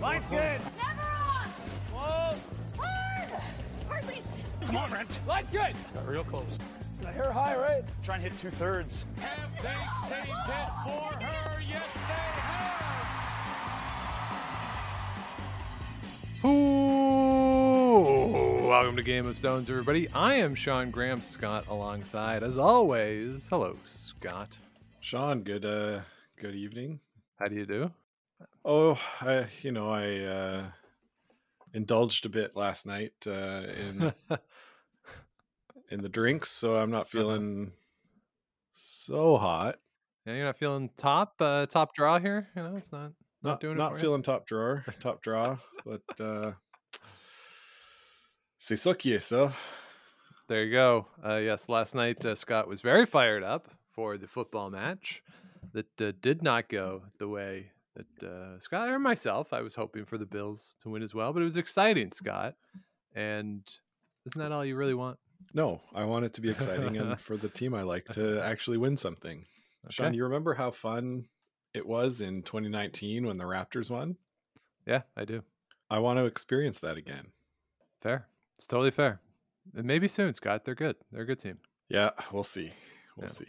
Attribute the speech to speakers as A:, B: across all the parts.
A: Line's good.
B: Never on.
A: Whoa.
B: Hard. Hardly.
A: Come on, Brent.
C: Line's good.
A: Got real close.
C: I hear high, right?
A: Try and hit two thirds.
D: Have they saved it for her? Yes, they have.
E: Ooh, welcome to Game of Stones, everybody. I am Sean Graham Scott alongside, as always. Hello, Scott.
F: Sean, good uh good evening.
E: How do you do?
F: Oh, I you know, I uh indulged a bit last night uh in in the drinks, so I'm not feeling so hot.
E: Yeah, you're not feeling top uh, top draw here. You know, it's not not,
F: Not
E: doing it
F: not
E: for you?
F: feeling top drawer, top draw, but uh C'est ça qui est.
E: There you go. Uh, yes, last night uh, Scott was very fired up for the football match that uh, did not go the way that uh, Scott or myself. I was hoping for the Bills to win as well, but it was exciting, Scott. And isn't that all you really want?
F: No, I want it to be exciting and for the team I like to actually win something. Sean,
E: Okay.
F: you remember how fun it was in 2019 when the Raptors won?
E: Yeah, I do.
F: I want to experience that again.
E: Fair. It's totally fair. And maybe soon, Scott. They're good. They're a good team.
F: Yeah, we'll see. We'll
E: Yeah.
F: see.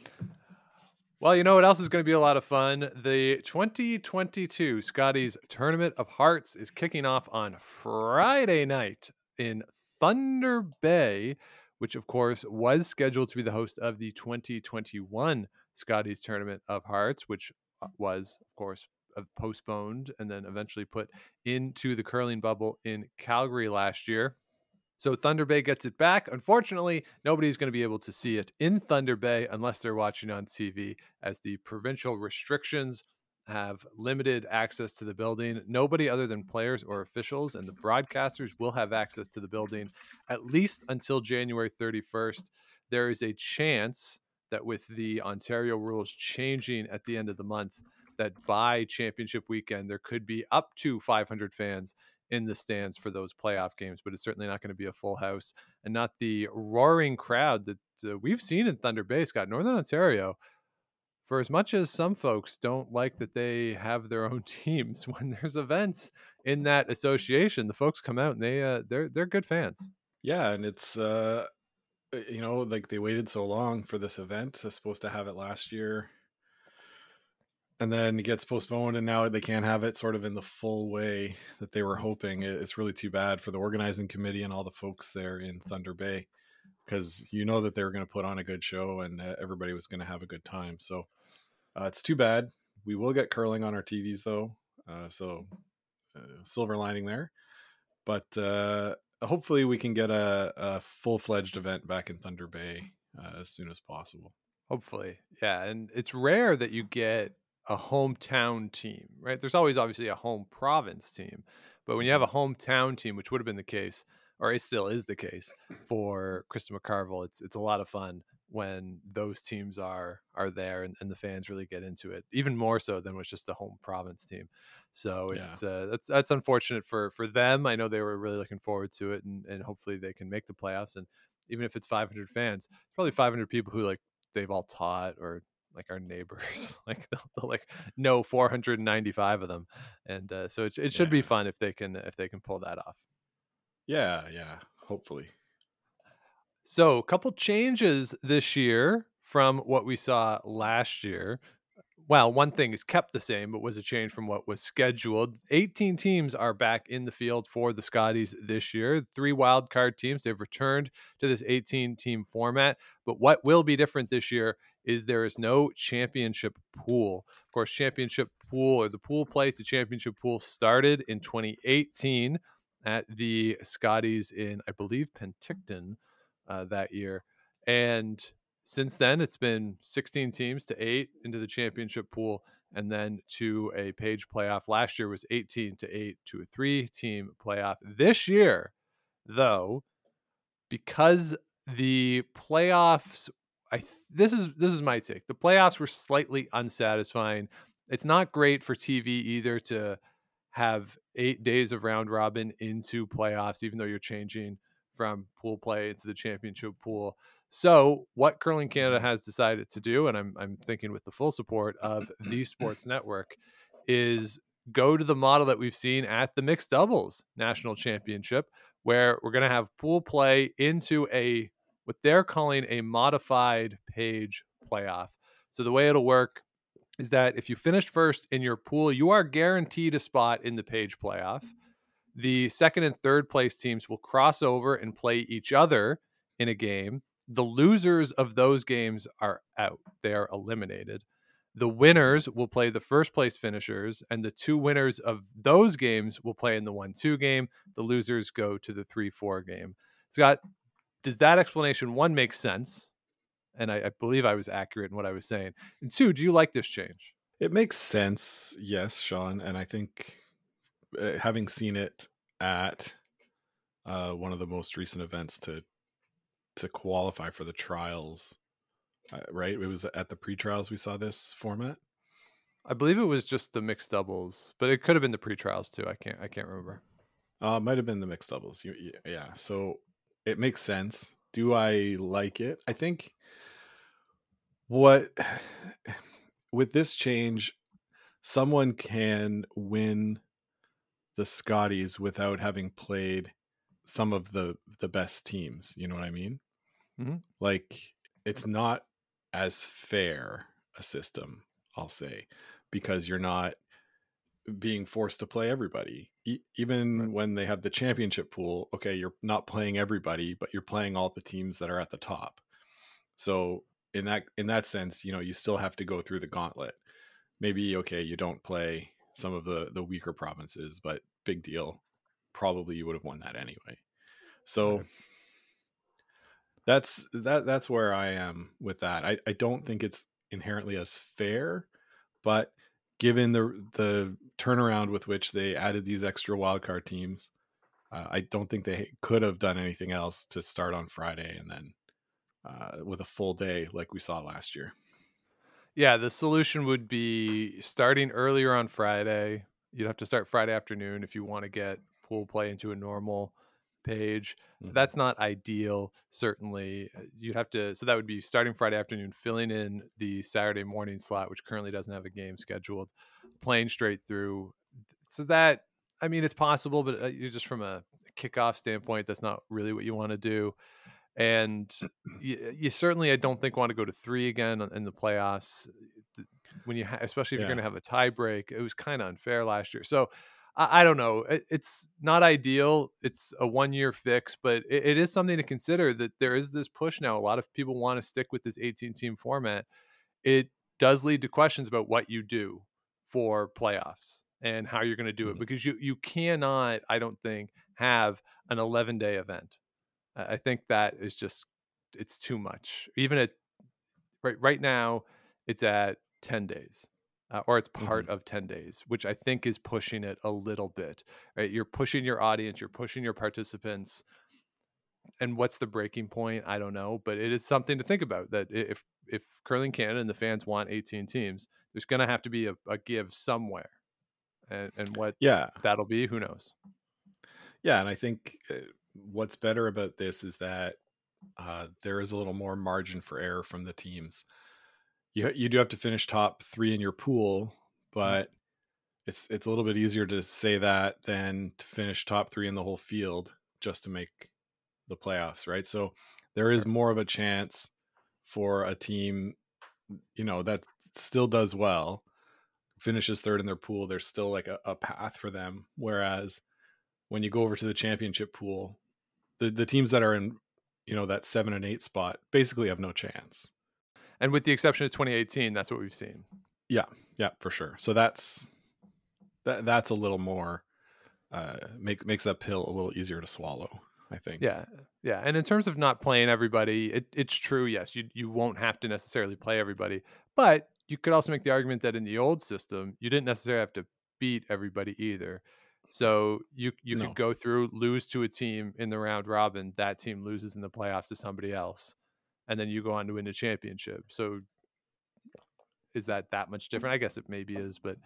E: Well, you know what else is going to be a lot of fun? The 2022 Scotties Tournament of Hearts is kicking off on Friday night in Thunder Bay, which, of course, was scheduled to be the host of the 2021 Scotties Tournament of Hearts, which uh, was, of course, uh, postponed and then eventually put into the curling bubble in Calgary last year. So Thunder Bay gets it back. Unfortunately, nobody's going to be able to see it in Thunder Bay unless they're watching on TV, as the provincial restrictions have limited access to the building. Nobody other than players or officials and the broadcasters will have access to the building at least until January 31st. There is a chance that with the Ontario rules changing at the end of the month, that by championship weekend, there could be up to 500 fans in the stands for those playoff games, but it's certainly not going to be a full house and not the roaring crowd that uh, we've seen in Thunder Bay, Scott, Northern Ontario. For as much as some folks don't like that they have their own teams, when there's events in that association, the folks come out and they uh, they're they're good fans.
F: Yeah, and it's uh you know, like they waited so long for this event. They're supposed to have it last year. And then it gets postponed and now they can't have it sort of in the full way that they were hoping. It's really too bad for the organizing committee and all the folks there in Thunder Bay because you know that they were going to put on a good show and uh, everybody was going to have a good time. So uh, it's too bad. We will get curling on our TVs though. Uh, so uh, silver lining there. But uh, hopefully we can get a, a full-fledged event back in Thunder Bay uh, as soon as possible.
E: Hopefully, yeah. And it's rare that you get a hometown team, right? There's always obviously a home province team, but when you have a hometown team, which would have been the case, or it still is the case for Krista McCarville, it's it's a lot of fun when those teams are are there and, and the fans really get into it, even more so than was just the home province team. So
F: Yeah.
E: it's uh, that's that's unfortunate for for them. I know they were really looking forward to it, and and hopefully they can make the playoffs. And even if it's 500 fans, probably 500 people who like they've all taught or like our neighbors like they'll, they'll like know 495 of them and uh, so it, it should be fun if they can if they can pull that off.
F: Yeah, yeah, hopefully.
E: so a couple changes this year from what we saw last year. Well one thing is kept the same but was a change from what was scheduled. 18 teams are back in the field for the scotties this year. Three wild card teams they've returned to this 18 team format but what will be different this year is there is no championship pool. Of course championship pool or the pool play to championship pool started in 2018 at the scotties in i believe penticton uh, that year. And since then it's been 16 teams to eight into the championship pool and then to a page playoff. Last year was 18 to 8 to a three team playoff. This year though because the playoffs i this is this is my take the playoffs were slightly unsatisfying. It's not great for tv either to have eight days of round robin into playoffs even though you're changing from pool play into the championship pool. So, what Curling Canada has decided to do, and I'm, I'm thinking with the full support of the Sports Network, is go to the model that we've seen at the mixed doubles national championship, where we're going to have pool play into a what they're calling a modified page playoff. So the way it'll work is that if you finish first in your pool, you are guaranteed a spot in the page playoff. The second and third place teams will cross over and play each other in a game. The losers of those games are out, they are eliminated. The winners will play the first place finishers, and the two winners of those games will play in the 1 2 game. The losers go to the 3 4 game. Scott, does that explanation one make sense? And I, I, believe I was accurate in what I was saying. And two, do you like this change?
F: It makes sense, yes, Sean. And I think uh, having seen it at uh, one of the most recent events to to qualify for the trials uh, right? It was at the pre-trials we saw this format.
E: I believe it was just the mixed doubles, but it could have been the pre-trials too. I can't I can't remember.
F: Uh, might have been the mixed doubles. Yeah, so it makes sense. Do I like it? I think what with this change, someone can win the Scotties without having played some of the the best teams. You know what I mean?
E: Mm-hmm.
F: Like it's not as fair a system, I'll say, because you're not being forced to play everybody. E- even right. when they have the championship pool, okay, you're not playing everybody, but you're playing all the teams that are at the top. So in that in that sense, you know, you still have to go through the gauntlet. Maybe okay, you don't play some of the the weaker provinces, but big deal. Probably you would have won that anyway. So right that's that that's where I am with that. I, I don't think it's inherently as fair, but given the the turnaround with which they added these extra wildcard teams, uh, I don't think they could have done anything else to start on Friday and then uh, with a full day like we saw last year.
E: Yeah, the solution would be starting earlier on Friday. You'd have to start Friday afternoon if you want to get pool play into a normal page. Mm-hmm. That's not ideal, certainly. Uh, you'd have to, so that would be starting Friday afternoon, filling in the Saturday morning slot, which currently doesn't have a game scheduled, playing straight through. So that, I mean, it's possible, but uh, just from a kickoff standpoint, that's not really what you want to do. And you, you, certainly, I don't think, want to go to three again in the playoffs. When you, ha- especially if yeah. you're going to have a tie break, it was kind of unfair last year. So I, I don't know. It, it's not ideal. It's a one year fix, but it, it is something to consider that there is this push now. A lot of people want to stick with this 18 team format. It does lead to questions about what you do for playoffs and how you're going to do it mm-hmm. because you you cannot I don't think have an 11 day event. I think that is just it's too much. Even at right right now it's at 10 days uh, or it's part mm-hmm. of 10 days which i think is pushing it a little bit right? You're pushing your audience you're pushing your participants and what's the breaking point? I don't know but it is something to think about that if if curling canada and the fans want 18 teams there's going to have to be a, a give somewhere and and what
F: yeah.
E: that'll be who knows?
F: Yeah and i think uh, what's better about this is that uh, there is a little more margin for error from the teams you you do have to finish top three in your pool, mm-hmm. but it's it's a little bit easier to say that than to finish top three in the whole field just to make the playoffs, right? So there is more of a chance for a team, you know, that still does well, finishes third in their pool. There's still like a, a path for them. Whereas when you go over to the championship pool, the the teams that are in, you know, that seven and eight spot basically have no chance
E: and with the exception of 2018 that's what we've seen.
F: Yeah yeah for sure. So that's that that's a little more uh make, makes that pill a little easier to swallow i think.
E: Yeah yeah. And in terms of not playing everybody it, it's true yes you you won't have to necessarily play everybody but you could also make the argument that in the old system you didn't necessarily have to beat everybody either. So you you no. could go through lose to a team in the round robin that team loses in the playoffs to somebody else and then you go on to win a championship. So is that that much different? I guess it maybe is, but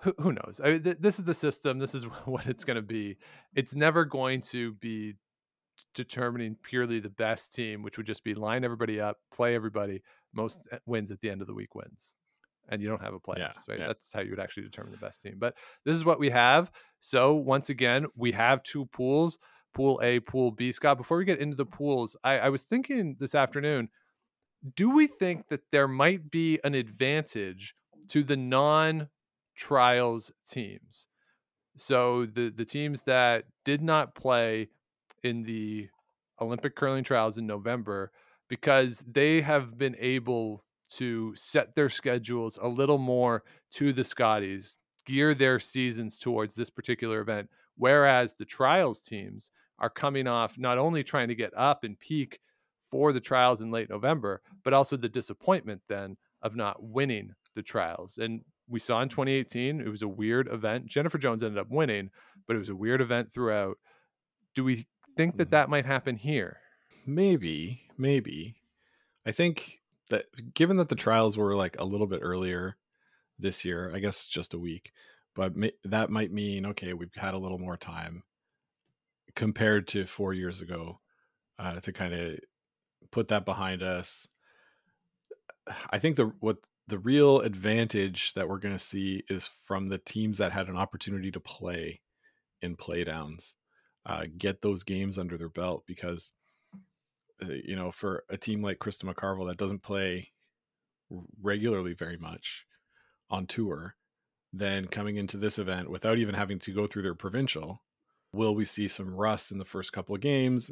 E: who, who knows? I mean, th- this is the system. This is what it's going to be. It's never going to be determining purely the best team, which would just be line everybody up, play everybody. Most eh, wins at the end of the week wins. and you don't have a playoffs,
F: Yeah,
E: right?
F: yeah.
E: That's how you would actually determine the best team. But this is what we have. So once again, we have two pools, pool A, pool B. Scott, before we get into the pools, I, I was thinking this afternoon, do we think that there might be an advantage to the non trials teams? So the the teams that did not play in the Olympic curling trials in November because they have been able to set their schedules a little more to the Scotties, gear their seasons towards this particular event. Whereas the trials teams are coming off not only trying to get up and peak for the trials in late November, but also the disappointment then of not winning the trials. And we saw in 2018, it was a weird event. Jennifer Jones ended up winning, but it was a weird event throughout. Do we think that
F: Mhm.
E: that might happen here?
F: Maybe, maybe. I think that given that the trials were like a little bit earlier this year, I guess just a week, but that might mean okay, we've had a little more time compared to four years ago uh, to kind of put that behind us. I think the what the real advantage that we're going to see is from the teams that had an opportunity to play in playdowns, uh, get those games under their belt because uh, you know for a team like Krista McCarville that doesn't play regularly very much on tour, then coming into this event without even having to go through their provincial, will we see some rust in the first couple of games?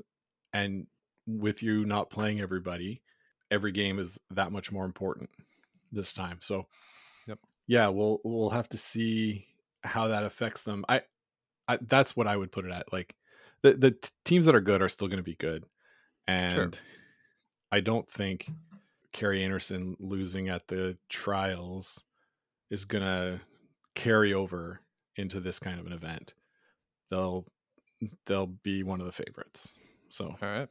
F: And with you not playing everybody, every game is that much more important this time. So,
E: Yep.
F: yeah, we'll we'll have to see how that affects them. I, I that's what I would put it at. Like the the t- teams that are good are still going to be good, and I don't think Kerri Einarson losing at the trials is going to carry over into this kind of an event. They'll they'll be one of the favorites. So
E: All right.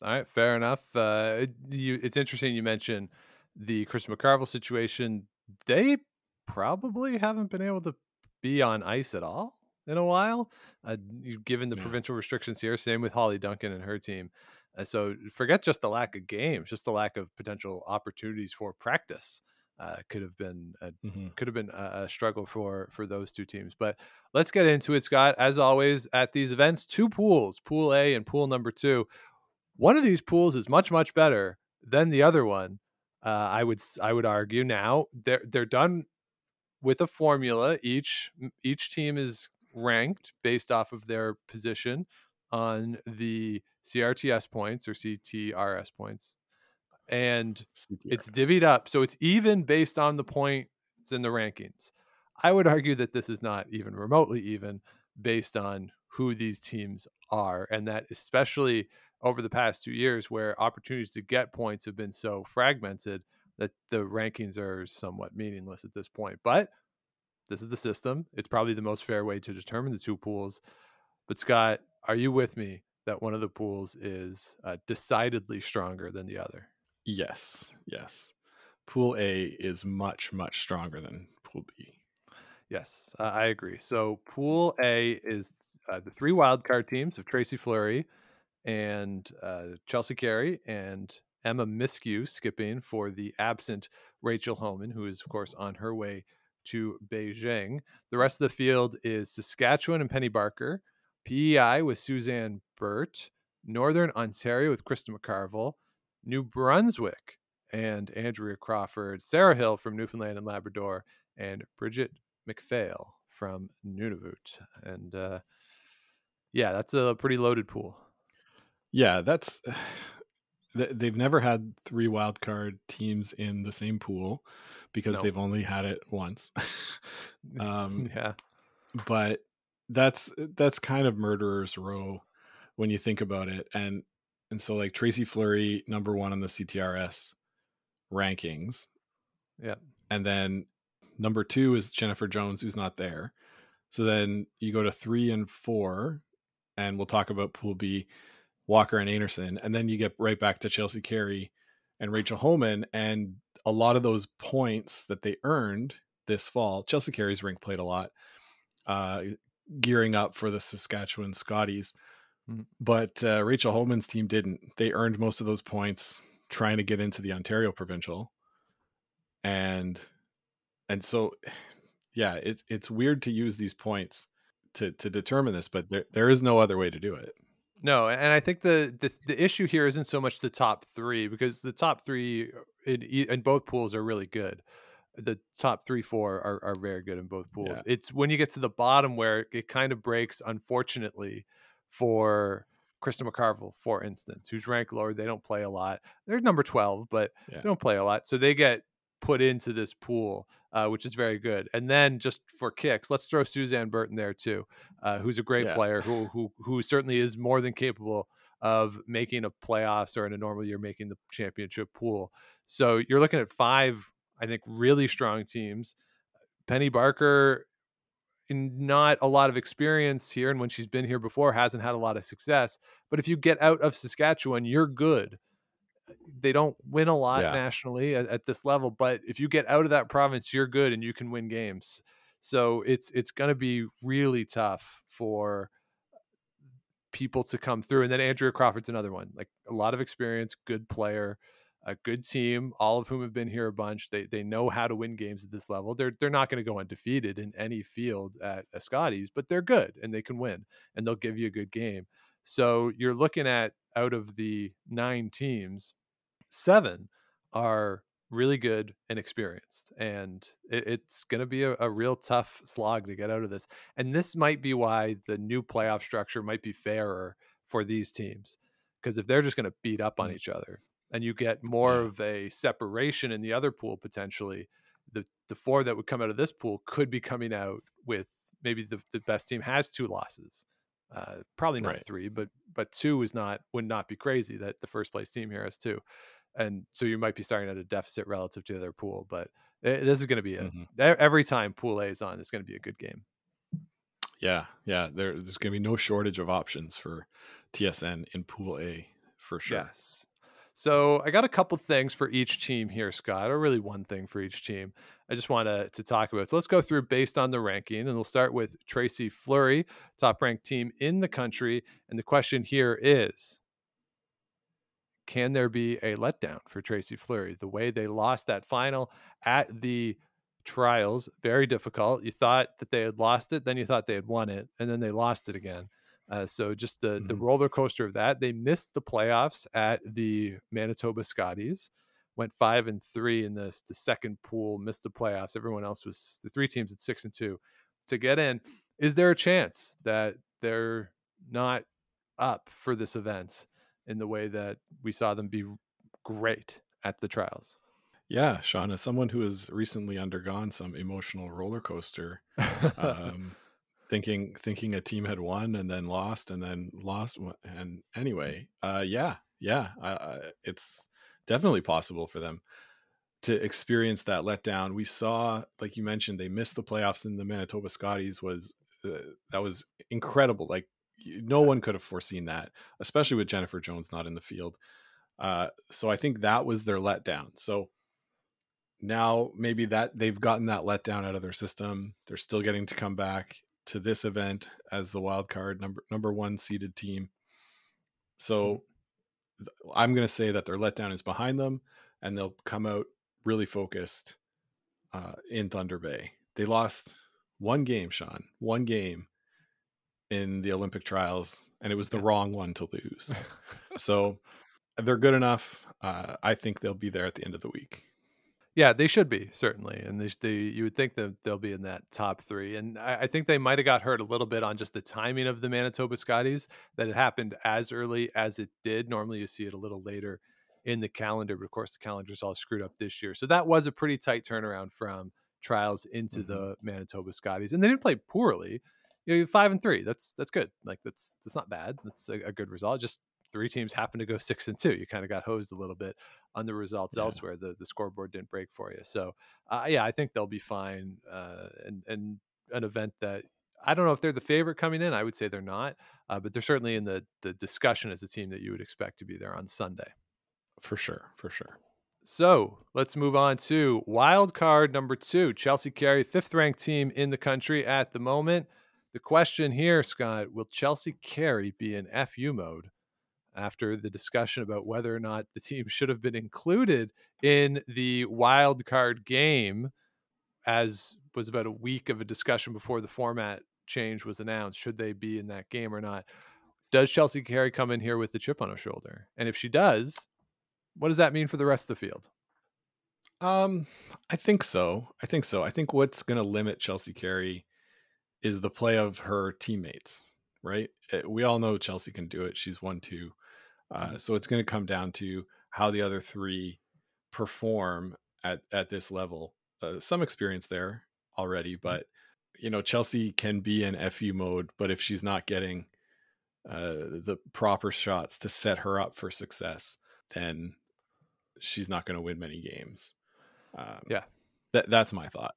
E: All right, fair enough. Uh, you, it's interesting you mentioned the Chris McCarville situation. They probably haven't been able to be on ice at all in a while, uh, given the
F: Yeah.
E: provincial restrictions here. Same with Hollie Duncan and her team. Uh, so forget just the lack of games, just the lack of potential opportunities for practice. Uh, could have been a
F: mhm.
E: could have been a, a struggle for for those two teams. But let's get into it, Scott. As always, at these events, two pools, Pool A and Pool Number Two. One of these pools is much much better than the other one. Uh, I would I would argue now they're they're done with a formula. Each each team is ranked based off of their position on the CRTS points or CTRS points, and it's divvied up so it's even based on the points in the rankings. I would argue that this is not even remotely even based on who these teams are and that especially over the past two years where opportunities to get points have been so fragmented that the rankings are somewhat meaningless at this point but this is the system. It's probably the most fair way to determine the two pools but scott are you with me that one of the pools is uh, decidedly stronger than the other
F: Yes, yes. Pool A is much much stronger than Pool B.
E: Yes, uh, I agree. So Pool A is uh, the three wildcard teams of Tracy Fleury and uh, Chelsea Carey and Emma Miskew skipping for the absent Rachel Homan, who is, of course, on her way to Beijing. The rest of the field is Saskatchewan and Penny Barker, PEI with Suzanne Birt, Northern Ontario with Krista McCarville, New Brunswick and Andrea Crawford, Sarah Hill from Newfoundland and Labrador, and Brigitte MacPhail from Nunavut. And uh, yeah, that's a pretty loaded pool.
F: Yeah, that's they've never had three wildcard teams in the same pool because
E: No.
F: they've only had it once. um,
E: yeah.
F: but that's that's kind of murderer's row when you think about it and and so like tracy fleury number one on the ctrs rankings
E: Yeah.
F: and then number two is jennifer jones who's not there so then you go to three and four and we'll talk about pool b walker and einarson and then you get right back to chelsea carey and rachel Homan, and a lot of those points that they earned this fall chelsea carey's rink played a lot uh, gearing up for the Saskatchewan Scotties.
E: Mhm.
F: But uh, Rachel Homan's team didn't. They earned most of those points trying to get into the Ontario Provincial. And and so yeah, it's it's weird to use these points to to determine this, but there there is no other way to do it.
E: No, and I think the, the the issue here isn't so much the top three because the top three in in both pools are really good. The top three, four are, are very good in both pools.
F: Yeah.
E: It's when you get to the bottom where it kind of breaks, unfortunately, for Krista McCarville, for instance, who's ranked lower. They don't play a lot. They're number 12, but
F: Yeah.
E: they don't play a lot. So they get put into this pool, uh, which is very good. And then just for kicks, let's throw Suzanne Burton there too, uh, who's a great
F: Yeah.
E: player who, who who certainly is more than capable of making a playoffs or in a normal year making the championship pool. So you're looking at five, I think, really strong teams. Penny Barker, not a lot of experience here, and when she's been here before, hasn't had a lot of success. But if you get out of Saskatchewan, you're good. They don't win a lot
F: Yeah.
E: nationally at, at this level, but if you get out of that province, you're good and you can win games. So it's it's going to be really tough for people to come through. And then Andrea Crawford's another one, like a lot of experience, good player, a good team, all of whom have been here a bunch. They they know how to win games at this level. They're they're not going to go undefeated in any field at a Scotties, but they're good and they can win and they'll give you a good game. So you're looking at out of the nine teams, seven are really good and experienced. And it, it's going to be a, a real tough slog to get out of this. And this might be why the new playoff structure might be fairer for these teams. Because if they're just going to beat up on
F: Mm.
E: each other and you get more
F: Yeah.
E: of a separation in the other pool potentially, the, the four that would come out of this pool could be coming out with maybe the, the best team has two losses. Uh, probably not
F: Right.
E: three, but but two is not would not be crazy that the first place team here has two and so you might be starting at a deficit relative to the other pool. But eh, this is going to be a
F: Mhm.
E: e- every time Pool A is on, it's going to be a good game.
F: Yeah, yeah. There, there's going to be no shortage of options for TSN in Pool A for sure.
E: Yes. So I got a couple things for each team here, Scott, or really one thing for each team. I just want to to talk about. So let's go through based on the ranking, and we'll start with Tracy Fleury, top ranked team in the country. And the question here is. Can there be a letdown for Tracy Fleury? The way they lost that final at the trials, very difficult. You thought that they had lost it, then you thought they had won it, and then they lost it again. Uh, so just the the
F: Mhm.
E: roller coaster of that. They missed the playoffs at the Manitoba Scotties. Went five and three in the the second pool. Missed the playoffs. Everyone else was the three teams at six and two to get in. Is there a chance that they're not up for this event in the way that we saw them be great at the trials?
F: Yeah, Sean, as someone who has recently undergone some emotional roller coaster, um, thinking thinking a team had won and then lost and then lost, and anyway, uh, yeah, yeah, it's definitely possible for them to experience that letdown. We saw, like you mentioned, they missed the playoffs in the Manitoba Scotties. Was uh, that was incredible? Like no one could have foreseen that, especially with Jennifer Jones not in the field. Uh, so I think that was their letdown. So now maybe that they've gotten that letdown out of their system. They're still getting to come back to this event as the wild card number number one seeded team. So th- I'm going to say that their letdown is behind them, and they'll come out really focused uh, in Thunder Bay. They lost one game, Sean, one game in the Olympic trials, and it was the wrong one to lose. so they're good enough. Uh, I think they'll be there at the end of the week.
E: Yeah, they should be certainly, and they, they you would think that they'll be in that top three. And I, I think they might have got hurt a little bit on just the timing of the Manitoba Scotties that it happened as early as it did. Normally, you see it a little later in the calendar, but of course, the calendar's all screwed up this year. So that was a pretty tight turnaround from trials into
F: Mhm.
E: the Manitoba Scotties, and they didn't play poorly. You know, five and three. That's that's good. Like that's that's not bad. That's a, a good result. Just three teams happen to go six and two. You kind of got hosed a little bit on the results
F: Yeah.
E: elsewhere. The the scoreboard didn't break for you. So uh, yeah, I think they'll be fine. Uh, and and an event that I don't know if they're the favorite coming in. I would say they're not, uh, but they're certainly in the the discussion as a team that you would expect to be there on Sunday.
F: For sure, for sure.
E: So let's move on to wild card number two. Chelsea Carey, fifth ranked team in the country at the moment. The question here, Scott, will Chelsea Carey be in FU mode after the discussion about whether or not the team should have been included in the wild card game as was about a week of a discussion before the format change was announced. Should they be in that game or not? Does Chelsea Carey come in here with the chip on her shoulder? And if she does, what does that mean for the rest of the field?
F: Um, I think so. I think so. I think what's going to limit Chelsea Carey is the play of her teammates, right? Eh, we all know Chelsea can do it. She's won two. Uh, so it's going to come down to how the other three perform at, at this level. Uh, some experience there already, but you know, Chelsea can be in FU mode, but if she's not getting uh, the proper shots to set her up for success, then she's not going to win many games. Um,
E: Yeah.
F: that that's my thought.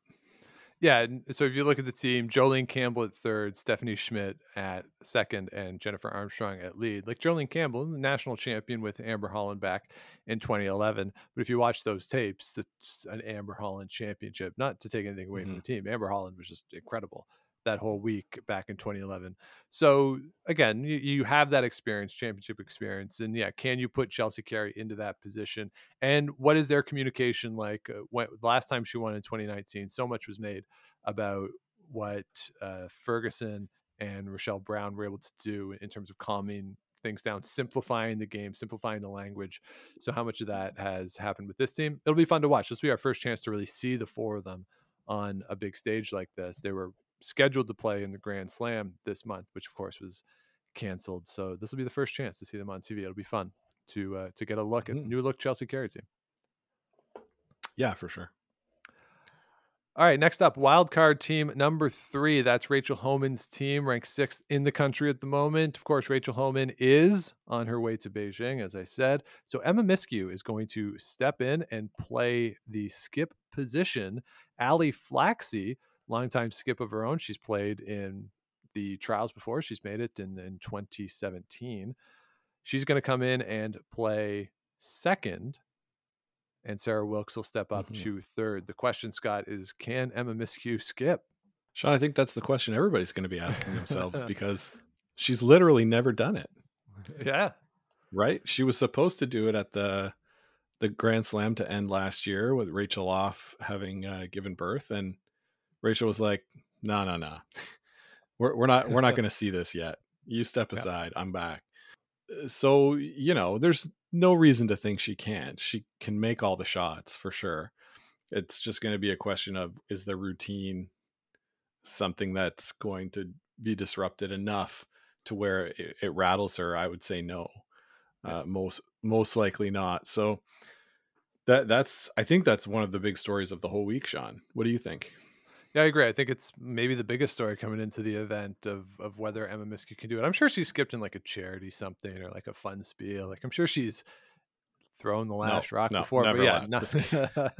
E: Yeah. and So if you look at the team, Jolene Campbell at third, Stephanie Schmidt at second, and Jennifer Armstrong at lead. Like Jolene Campbell, the national champion with Amber Holland back in 2011. But if you watch those tapes, it's an Amber Holland championship. Not to take anything away from mm-hmm. the team, Amber Holland was just incredible that whole week back in 2011. So again, you, you have that experience, championship experience, and yeah, can you put Chelsea Carey into that position? And what is their communication like? Uh, when last time she won in 2019, so much was made about what uh, Ferguson and Rachel Brown were able to do in terms of calming things down, simplifying the game, simplifying the language. So how much of that has happened with this team? It'll be fun to watch. This will be our first chance to really see the four of them on a big stage like this. They were scheduled to play in the Grand Slam this month, which of course was canceled. So this will be the first chance to see them on TV. It'll be fun to uh, to get a look at
F: Mhm.
E: new look Chelsea Carey team.
F: Yeah, for sure.
E: All right, next up, wild card team number three. That's Rachel Homan's team, ranked sixth in the country at the moment. Of course, Rachel Homan is on her way to Beijing, as I said. So Emma Miskew is going to step in and play the skip position. Ali Flaxey, longtime skip of her own, she's played in the trials before. She's made it in, in 2017. She's going to come in and play second and Sarah Wilkes will step up
F: Mhm.
E: to third. The question, Scott, is can Emma Miskew skip?
F: Sean, I think that's the question everybody's going to be asking themselves because she's literally never done it,
E: Yeah.
F: right? She was supposed to do it at the the Grand Slam to end last year with Rachel off having uh, given birth, and Rachel was like, "No, no, no, we're we're not we're not going to see this yet. You step
E: Yeah.
F: aside. I'm back." Uh, So you know, there's no reason to think she can't. She can make all the shots for sure. It's just going to be a question of is the routine something that's going to be disrupted enough to where it, it rattles her i would say no uh, most most likely not so that that's i think that's one of the big stories of the whole week sean what do you think
E: Yeah, I agree. I think it's maybe the biggest story coming into the event of of whether Emma Miskew can do it. I'm sure she skipped in like a charity something or like a fun spiel. Like I'm sure she's thrown the last rock
F: no,
E: before. but yeah, not,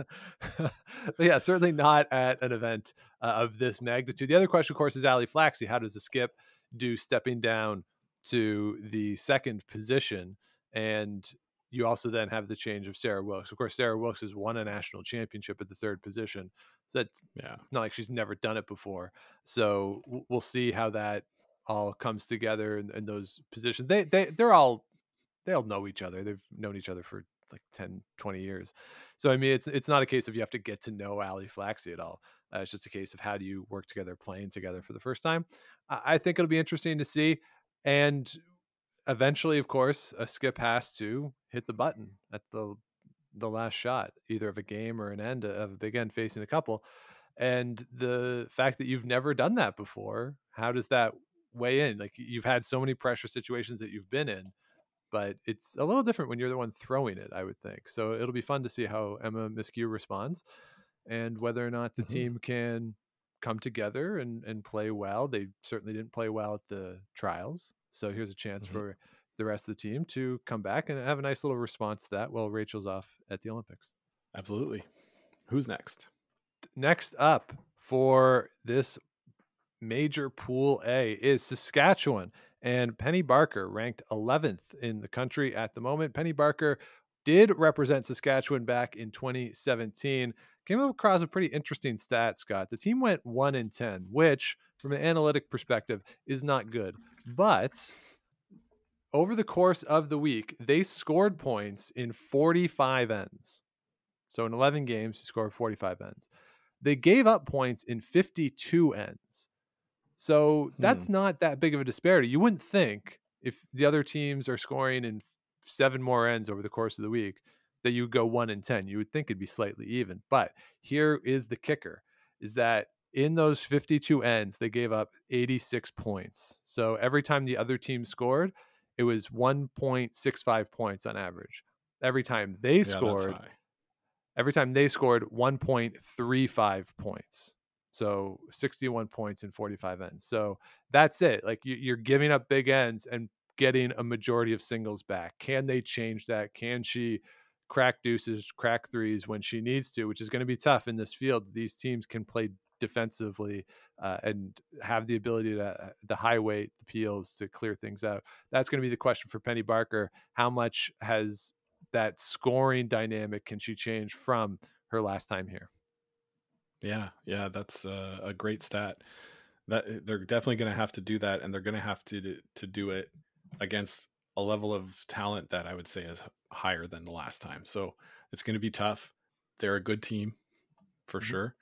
E: but yeah, certainly not at an event uh, of this magnitude. The other question, of course, is Ali Flaxey. How does the skip do stepping down to the second position? And you also then have the change of Sarah Wilkes. Of course, Sarah Wilkes has won a national championship at the third position. So that's
F: yeah
E: not like she's never done it before. So we'll see how that all comes together in, in those positions. They they they're all they all know each other. They've known each other for like 10, 20 years. So I mean, it's it's not a case of you have to get to know Ali Flaxey at all. Uh, it's just a case of how do you work together, playing together for the first time. I, I think it'll be interesting to see, and eventually, of course, a skip has to hit the button at the the last shot, either of a game or an end of a big end facing a couple. And the fact that you've never done that before, how does that weigh in? Like you've had so many pressure situations that you've been in, but it's a little different when you're the one throwing it, I would think. So it'll be fun to see how Emma Miskew responds and whether or not the
F: Mhm.
E: team can come together and, and play well. They certainly didn't play well at the trials. So here's a chance
F: Mhm.
E: for the rest of the team to come back and have a nice little response to that while Rachel's off at the Olympics.
F: absolutely who's next
E: Next up for this major pool A is Saskatchewan and Penny Barker, ranked 11th in the country at the moment. Penny Barker did represent Saskatchewan back in 2017. Came across a pretty interesting stat, Scott. The team went 1 in 10, which from an analytic perspective is not good. But over the course of the week, they scored points in 45 ends. So in 11 games, he scored 45 ends. they gave up points in 52 ends. So hmm. that's not that big of a disparity. You wouldn't think if the other teams are scoring in seven more ends over the course of the week that you go one in 10. You would think it'd be slightly even. But here is the kicker is that in those 52 ends, they gave up 86 points. So every time the other team scored, it was 1.65 points on average. Every time they
F: Yeah,
E: scored, every time they scored 1.35 points. So 61 points in 45 ends. So that's it. Like you're giving up big ends and getting a majority of singles back. Can they change that? Can she crack deuces, crack threes when she needs to, which is going to be tough in this field. These teams can play defensively uh, and have the ability to uh, the high weight, the peels to clear things out. That's going to be the question for Penny Barker. How much has that scoring dynamic can she change from her last time here?
F: Yeah, yeah, that's uh, a great stat. That eh, they're definitely going to have to do that, and they're going to have to to do it against a level of talent that I would say is higher than the last time. So it's going to be tough. They're a good team for
E: Mhm.
F: sure,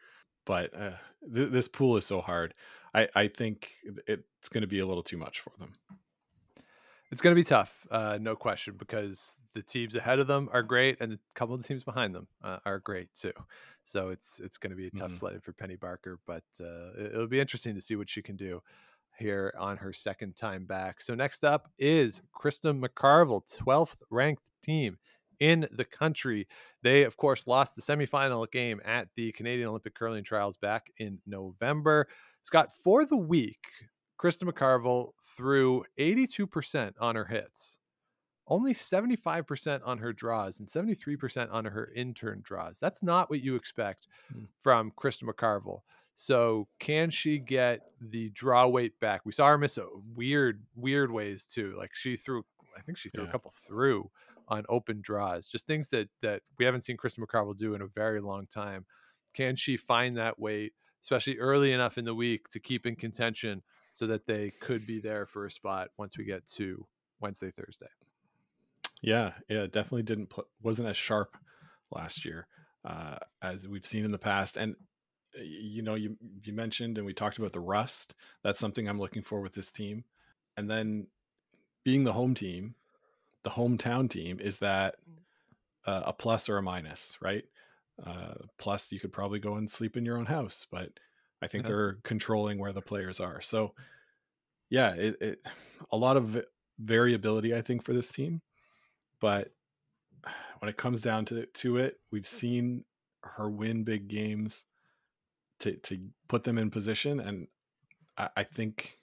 F: but uh, th- this pool is so hard. I I think it's going to be a little too much for them.
E: It's going to be tough, uh, no question, because the teams ahead of them are great, and a couple of the teams behind them uh, are great too. So it's it's going to be a tough
F: Mhm.
E: sledding for Penny Barker, but uh, it- it'll be interesting to see what she can do here on her second time back. So next up is Krista McCarville, 12th ranked team in the country. They, of course, lost the semifinal game at the Canadian Olympic Curling Trials back in November. Scott, for the week, Krista McCarville threw 82% on her hits, only 75% on her draws, and 73% on her in-turn draws. That's not what you expect
F: Hmm.
E: from Krista McCarville. So, can she get the draw weight back? We saw her miss a weird, weird ways too. Like she threw, I think she threw a couple through on open draws, just things that that we haven't seen Krista McCarville do in a very long time. Can she find that weight, especially early enough in the week, to keep in contention so that they could be there for a spot once we get to Wednesday, Thursday?
F: Yeah, yeah, it definitely didn't pl- wasn't as sharp last year uh, as we've seen in the past. And you know, you you mentioned and we talked about the rust. That's something I'm looking for with this team. And then being the home team, the hometown team, is that uh, a plus or a minus, right? Uh, plus, you could probably go and sleep in your own house, but I think
E: Yeah.
F: they're controlling where the players are. So, yeah, it, it a lot of variability, I think, for this team but when it comes down to to it, we've seen her win big games to to put them in position, and I, I think,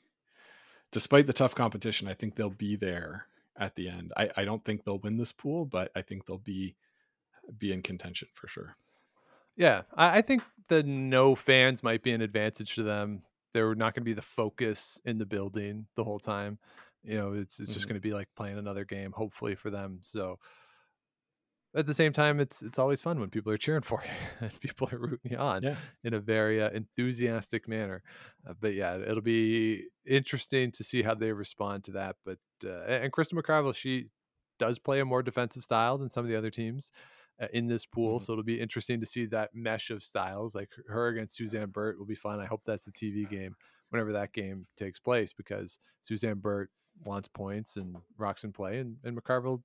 F: despite the tough competition, I think they'll be there at the end. I, I don't think they'll win this pool, but I think they'll be be in contention for sure.
E: Yeah, I, I think the no fans might be an advantage to them. They're not going to be the focus in the building the whole time. You know, it's it's just
F: Mhm.
E: going to be like playing another game, hopefully for them. So at the same time, it's it's always fun when people are cheering for you and people are rooting you on
F: Yeah.
E: in a very uh, enthusiastic manner. Uh, but yeah, it'll be interesting to see how they respond to that. But uh, and and Krista McCarville, she does play a more defensive style than some of the other teams uh, in this pool.
F: Mhm.
E: So it'll be interesting to see that mesh of styles. Like her against Suzanne Birt will be fun. I hope that's a TV game whenever that game takes place because Suzanne Birt wants points and rocks in play, and, and McCarville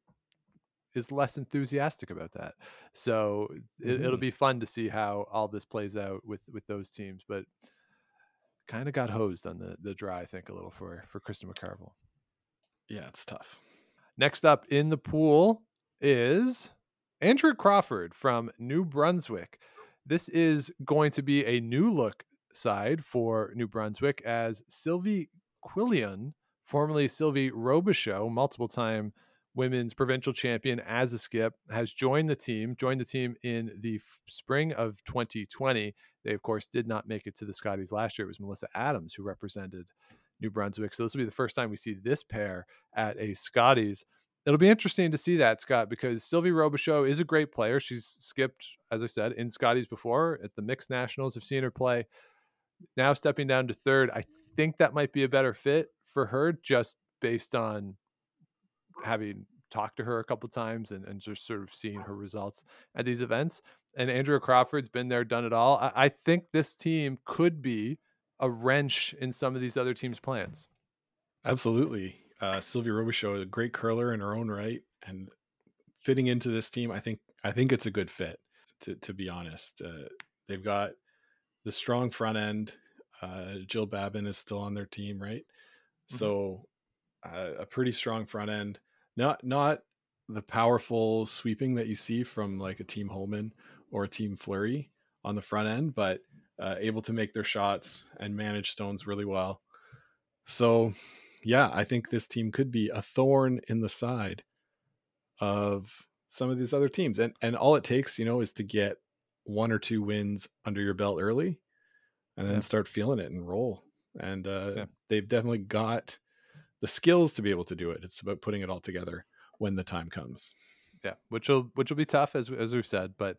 E: is less enthusiastic about that. So it, it'll
F: Mhm.
E: be fun to see how all this plays out with with those teams. But kind of got hosed on the the draw, I think, a little for for Krista McCarville.
F: Yeah, it's tough.
E: Next up in the pool is Andrea Crawford from New Brunswick. This is going to be a new look side for New Brunswick as Sylvie Quillian, formerly Sylvie Robichaud, multiple time women's provincial champion as a skip, has joined the team, joined the team in the spring of 2020. They, of course, did not make it to the Scotties last year. It was Melissa Adams who represented New Brunswick. So this will be the first time we see this pair at a Scotties. It'll be interesting to see that, Scott, because Sylvie Robichaud is a great player. She's skipped, as I said, in Scotties before at the mixed nationals. I've seen her play. Now stepping down to third, I think that might be a better fit for her just based on having talked to her a couple times and, and just sort of seeing her results at these events. and Andrea Crawford's been there, done it all. I, I think this team could be a wrench in some of these other teams' plans.
F: Absolutely. Uh, Sylvia Robichaud, a great curler in her own right, and fitting into this team, I think I think it's a good fit. To to be honest, uh, they've got the strong front end. Uh, Jill Babin is still on their team, right? Mm-hmm. So a pretty strong front end. Not not the powerful sweeping that you see from like a team Homan or a team Fleury on the front end, but uh, able to make their shots and manage stones really well. So, yeah, I think this team could be a thorn in the side of some of these other teams, and and all it takes, you know, is to get one or two wins under your belt early, and then yeah. start feeling it and roll. And uh, yeah. they've definitely got the skills to be able to do it. It's about putting it all together when the time comes.
E: Yeah, which will which will be tough as as we've said, but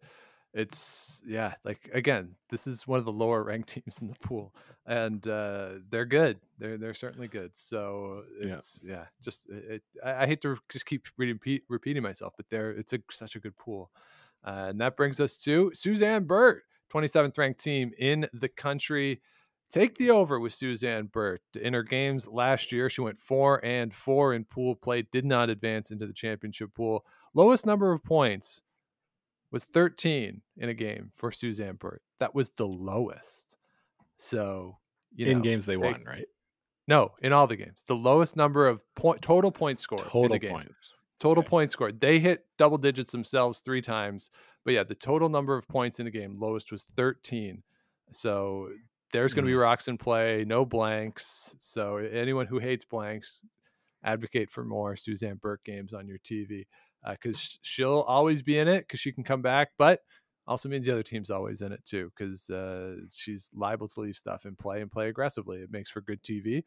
E: it's yeah, like again, this is one of the lower ranked teams in the pool, and uh, they're good. They're they're certainly good. So it's yeah, yeah just it, I, I, hate to just keep repeat, repeating myself, but they're it's a such a good pool, uh, and that brings us to Suzanne Birt, 27th ranked team in the country. Take the over with Suzanne Birt. In her games last year, she went four and four in pool play, did not advance into the championship pool. Lowest number of points was 13 in a game for Suzanne Birt. That was the lowest. So, you know,
F: in games they, they won, right?
E: No, in all the games. The lowest number of point total points scored
F: total
E: in the game.
F: points.
E: Total okay. points scored. They hit double digits themselves three times. But yeah, the total number of points in a game lowest was 13. So there's going to mm. be rocks in play, no blanks. So anyone who hates blanks, advocate for more Suzanne Birt games on your TV because uh, she'll always be in it because she can come back, but also means the other team's always in it too because uh, she's liable to leave stuff in play and play aggressively. It makes for good TV,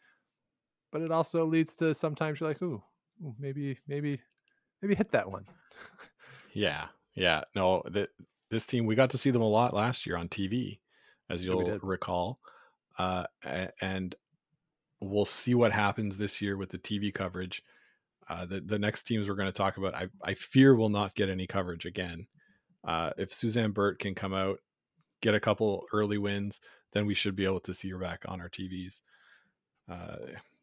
E: but it also leads to sometimes you're like, ooh, ooh maybe, maybe, maybe hit that one.
F: yeah, yeah. No, the, this team we got to see them a lot last year on TV as you'll yeah, recall. Uh, and we'll see what happens this year with the TV coverage. Uh, the the next teams we're going to talk about, I I fear will not get any coverage again. Uh, if Suzanne Birt can come out, get a couple early wins, then we should be able to see her back on our TVs. Uh,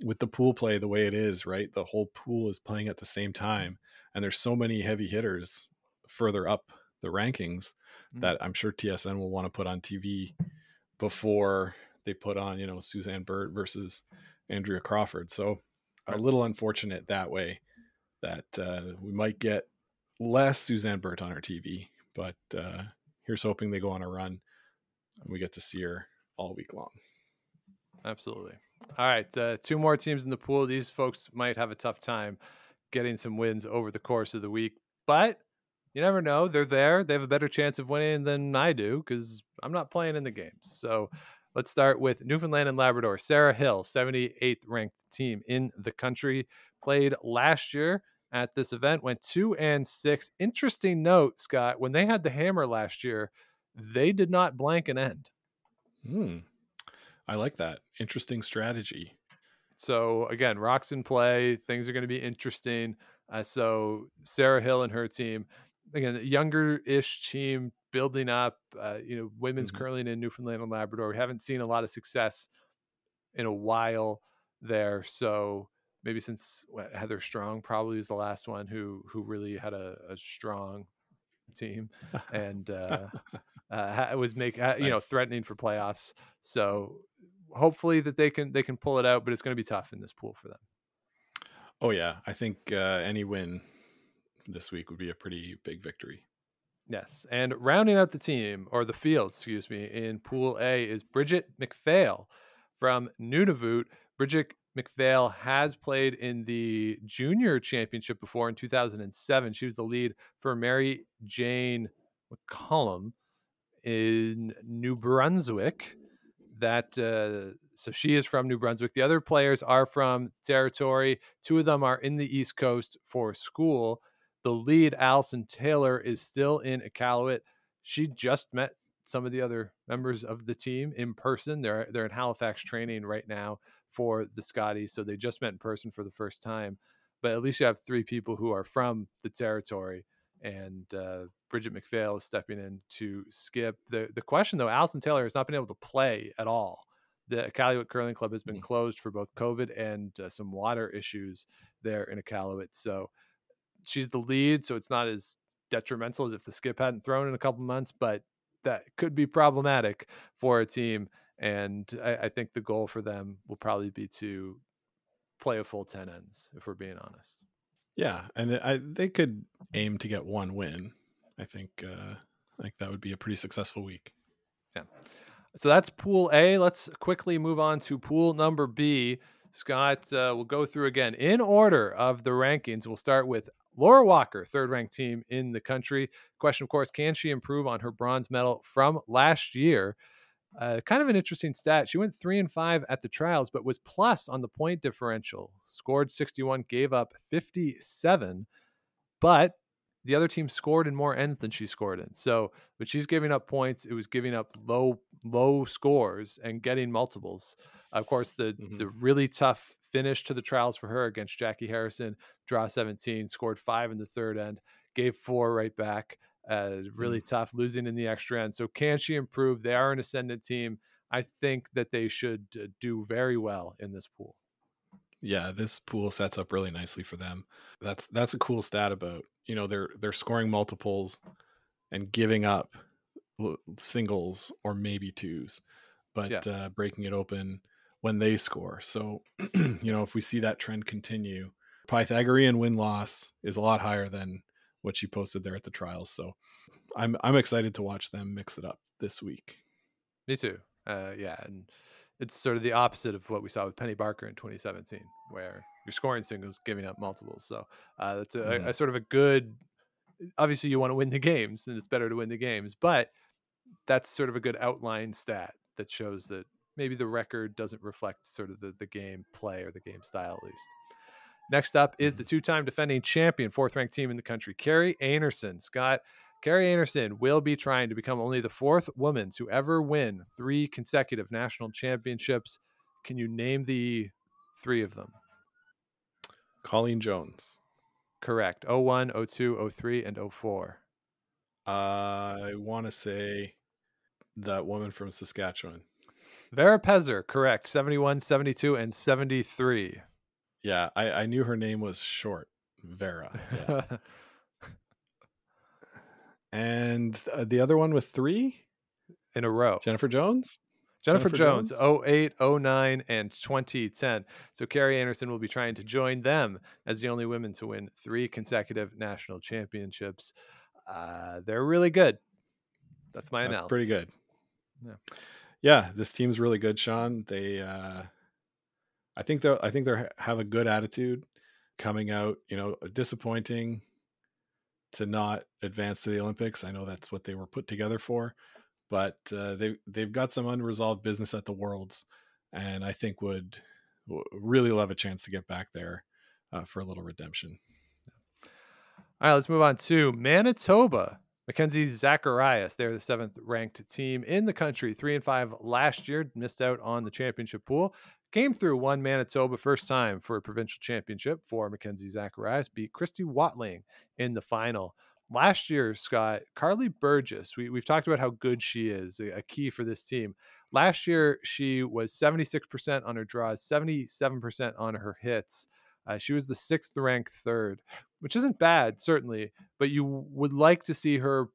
F: with the pool play the way it is, right? The whole pool is playing at the same time, and there's so many heavy hitters further up the rankings mm-hmm. that I'm sure TSN will want to put on TV before they put on, you know, Suzanne Birt versus Andrea Crawford. So a little unfortunate that way that uh, we might get less Suzanne Birt on our TV, but uh, here's hoping they go on a run and we get to see her all week long.
E: Absolutely. All right, uh, two more teams in the pool. These folks might have a tough time getting some wins over the course of the week, but you never know. They're there. They have a better chance of winning than I do because I'm not playing in the games. So let's start with Newfoundland and Labrador. Sarah Hill, 78th ranked team in the country, played last year at this event, went two and six. Interesting note, Scott, when they had the hammer last year, they did not blank an end.
F: Hmm. I like that. Interesting strategy.
E: So again, rocks in play. Things are going to be interesting. Uh, so Sarah Hill and her team, again, a younger-ish team building up. Uh, you know, women's mm-hmm. curling in Newfoundland and Labrador. We haven't seen a lot of success in a while there. So maybe since what, Heather Strong probably was the last one who who really had a, a strong team and uh, uh, was make uh, you nice. know threatening for playoffs. So hopefully that they can they can pull it out, but it's going to be tough in this pool for them.
F: Oh yeah, I think uh, any win this week would be a pretty big victory.
E: Yes. And rounding out the team, or the field, excuse me, in Pool A is Brigitte MacPhail from Nunavut. Brigitte MacPhail has played in the junior championship before in 2007. She was the lead for Mary Jane McCollum in New Brunswick. That uh, so she is from New Brunswick. The other players are from territory. Two of them are in the East Coast for school. The lead, Allison Taylor, is still in Iqaluit. She just met some of the other members of the team in person. They're they're in Halifax training right now for the Scotties, so they just met in person for the first time. But at least you have three people who are from the territory, and uh, Brigitte MacPhail is stepping in to skip. The the question though, Allison Taylor has not been able to play at all. The Iqaluit Curling Club has been
F: Mm.
E: closed for both COVID and uh, some water issues there in Iqaluit. So she's the lead, so it's not as detrimental as if the skip hadn't thrown in a couple months, but that could be problematic for a team. And I, I think the goal for them will probably be to play a full 10 ends, if we're being honest.
F: Yeah, and I they could aim to get one win. I think uh, think that would be a pretty successful week. Yeah.
E: So that's Pool A. Let's quickly move on to Pool number B. Scott uh, will go through again in order of the rankings. We'll start with Laura Walker, third ranked team in the country. Question, of course, can she improve on her bronze medal from last year? Uh, kind of an interesting stat. She went three and five at the trials, but was plus on the point differential. Scored 61, gave up 57, but the other team scored in more ends than she scored in. So, but she's giving up points. It was giving up low, low scores and getting multiples. Of course, the
F: Mhm.
E: the really tough finish to the trials for her against Jackie Harrison, draw 17, scored five in the third end, gave four right back. Uh, really tough, losing in the extra end. So, can she improve? They are an ascendant team. I think that they should uh, do very well in this pool.
F: Yeah, this pool sets up really nicely for them. That's that's a cool stat about you know they're they're scoring multiples and giving up singles or maybe twos, but
E: Yeah.
F: uh, breaking it open when they score. So you know if we see that trend continue, Pythagorean win loss is a lot higher than what she posted there at the trials. So I'm I'm excited to watch them mix it up this week.
E: Me too. Uh, yeah, and it's sort of the opposite of what we saw with Penny Barker in 2017, where you're scoring singles, giving up multiples. So uh, that's a,
F: Mhm.
E: a sort of a good. Obviously, you want to win the games, and it's better to win the games, but that's sort of a good outline stat that shows that maybe the record doesn't reflect sort of the, the game play or the game style at least. Next up is the mm-hmm. two-time defending champion, fourth-ranked team in the country, Kerri Einarson. Scott, Kerri Einarson will be trying to become only the fourth woman to ever win three consecutive national championships. Can you name the three of them?
F: Colleen Jones.
E: Correct. 01, 02, 03, and 04.
F: I want to say that woman from Saskatchewan.
E: Vera Pezer, correct. 71, 72, and 73.
F: Yeah, I, I knew her name was short, Vera. Yeah. and uh, the other one with three,
E: In a row.
F: Jennifer Jones.
E: Jennifer,
F: Jennifer
E: Jones,
F: Jones?
E: 08, 09, and 2010. So Kerri Einarson will be trying to join them as the only women to win three consecutive national championships. Uh, they're really good. That's my
F: That's
E: analysis.
F: pretty good.
E: Yeah.
F: Yeah, this team's really good, Sean. They, uh, I think they, I think they have a good attitude coming out. You know, disappointing to not advance to the Olympics. I know that's what they were put together for, but uh, they they've got some unresolved business at the Worlds, and I think would really love a chance to get back there uh, for a little redemption.
E: All right, let's move on to Manitoba. Mackenzie Zacharias, they're the seventh ranked team in the country, three and five last year, missed out on the championship pool. Came through one Manitoba first time for a provincial championship for Mackenzie Zacharias, beat Kristy Watling in the final. Last year, Scott, Karlee Burgess, we, we've talked about how good she is, a, key for this team. Last year, she was 76% on her draws, 77% on her hits. Uh, she was the sixth ranked third, which isn't bad, certainly, but you would like to see her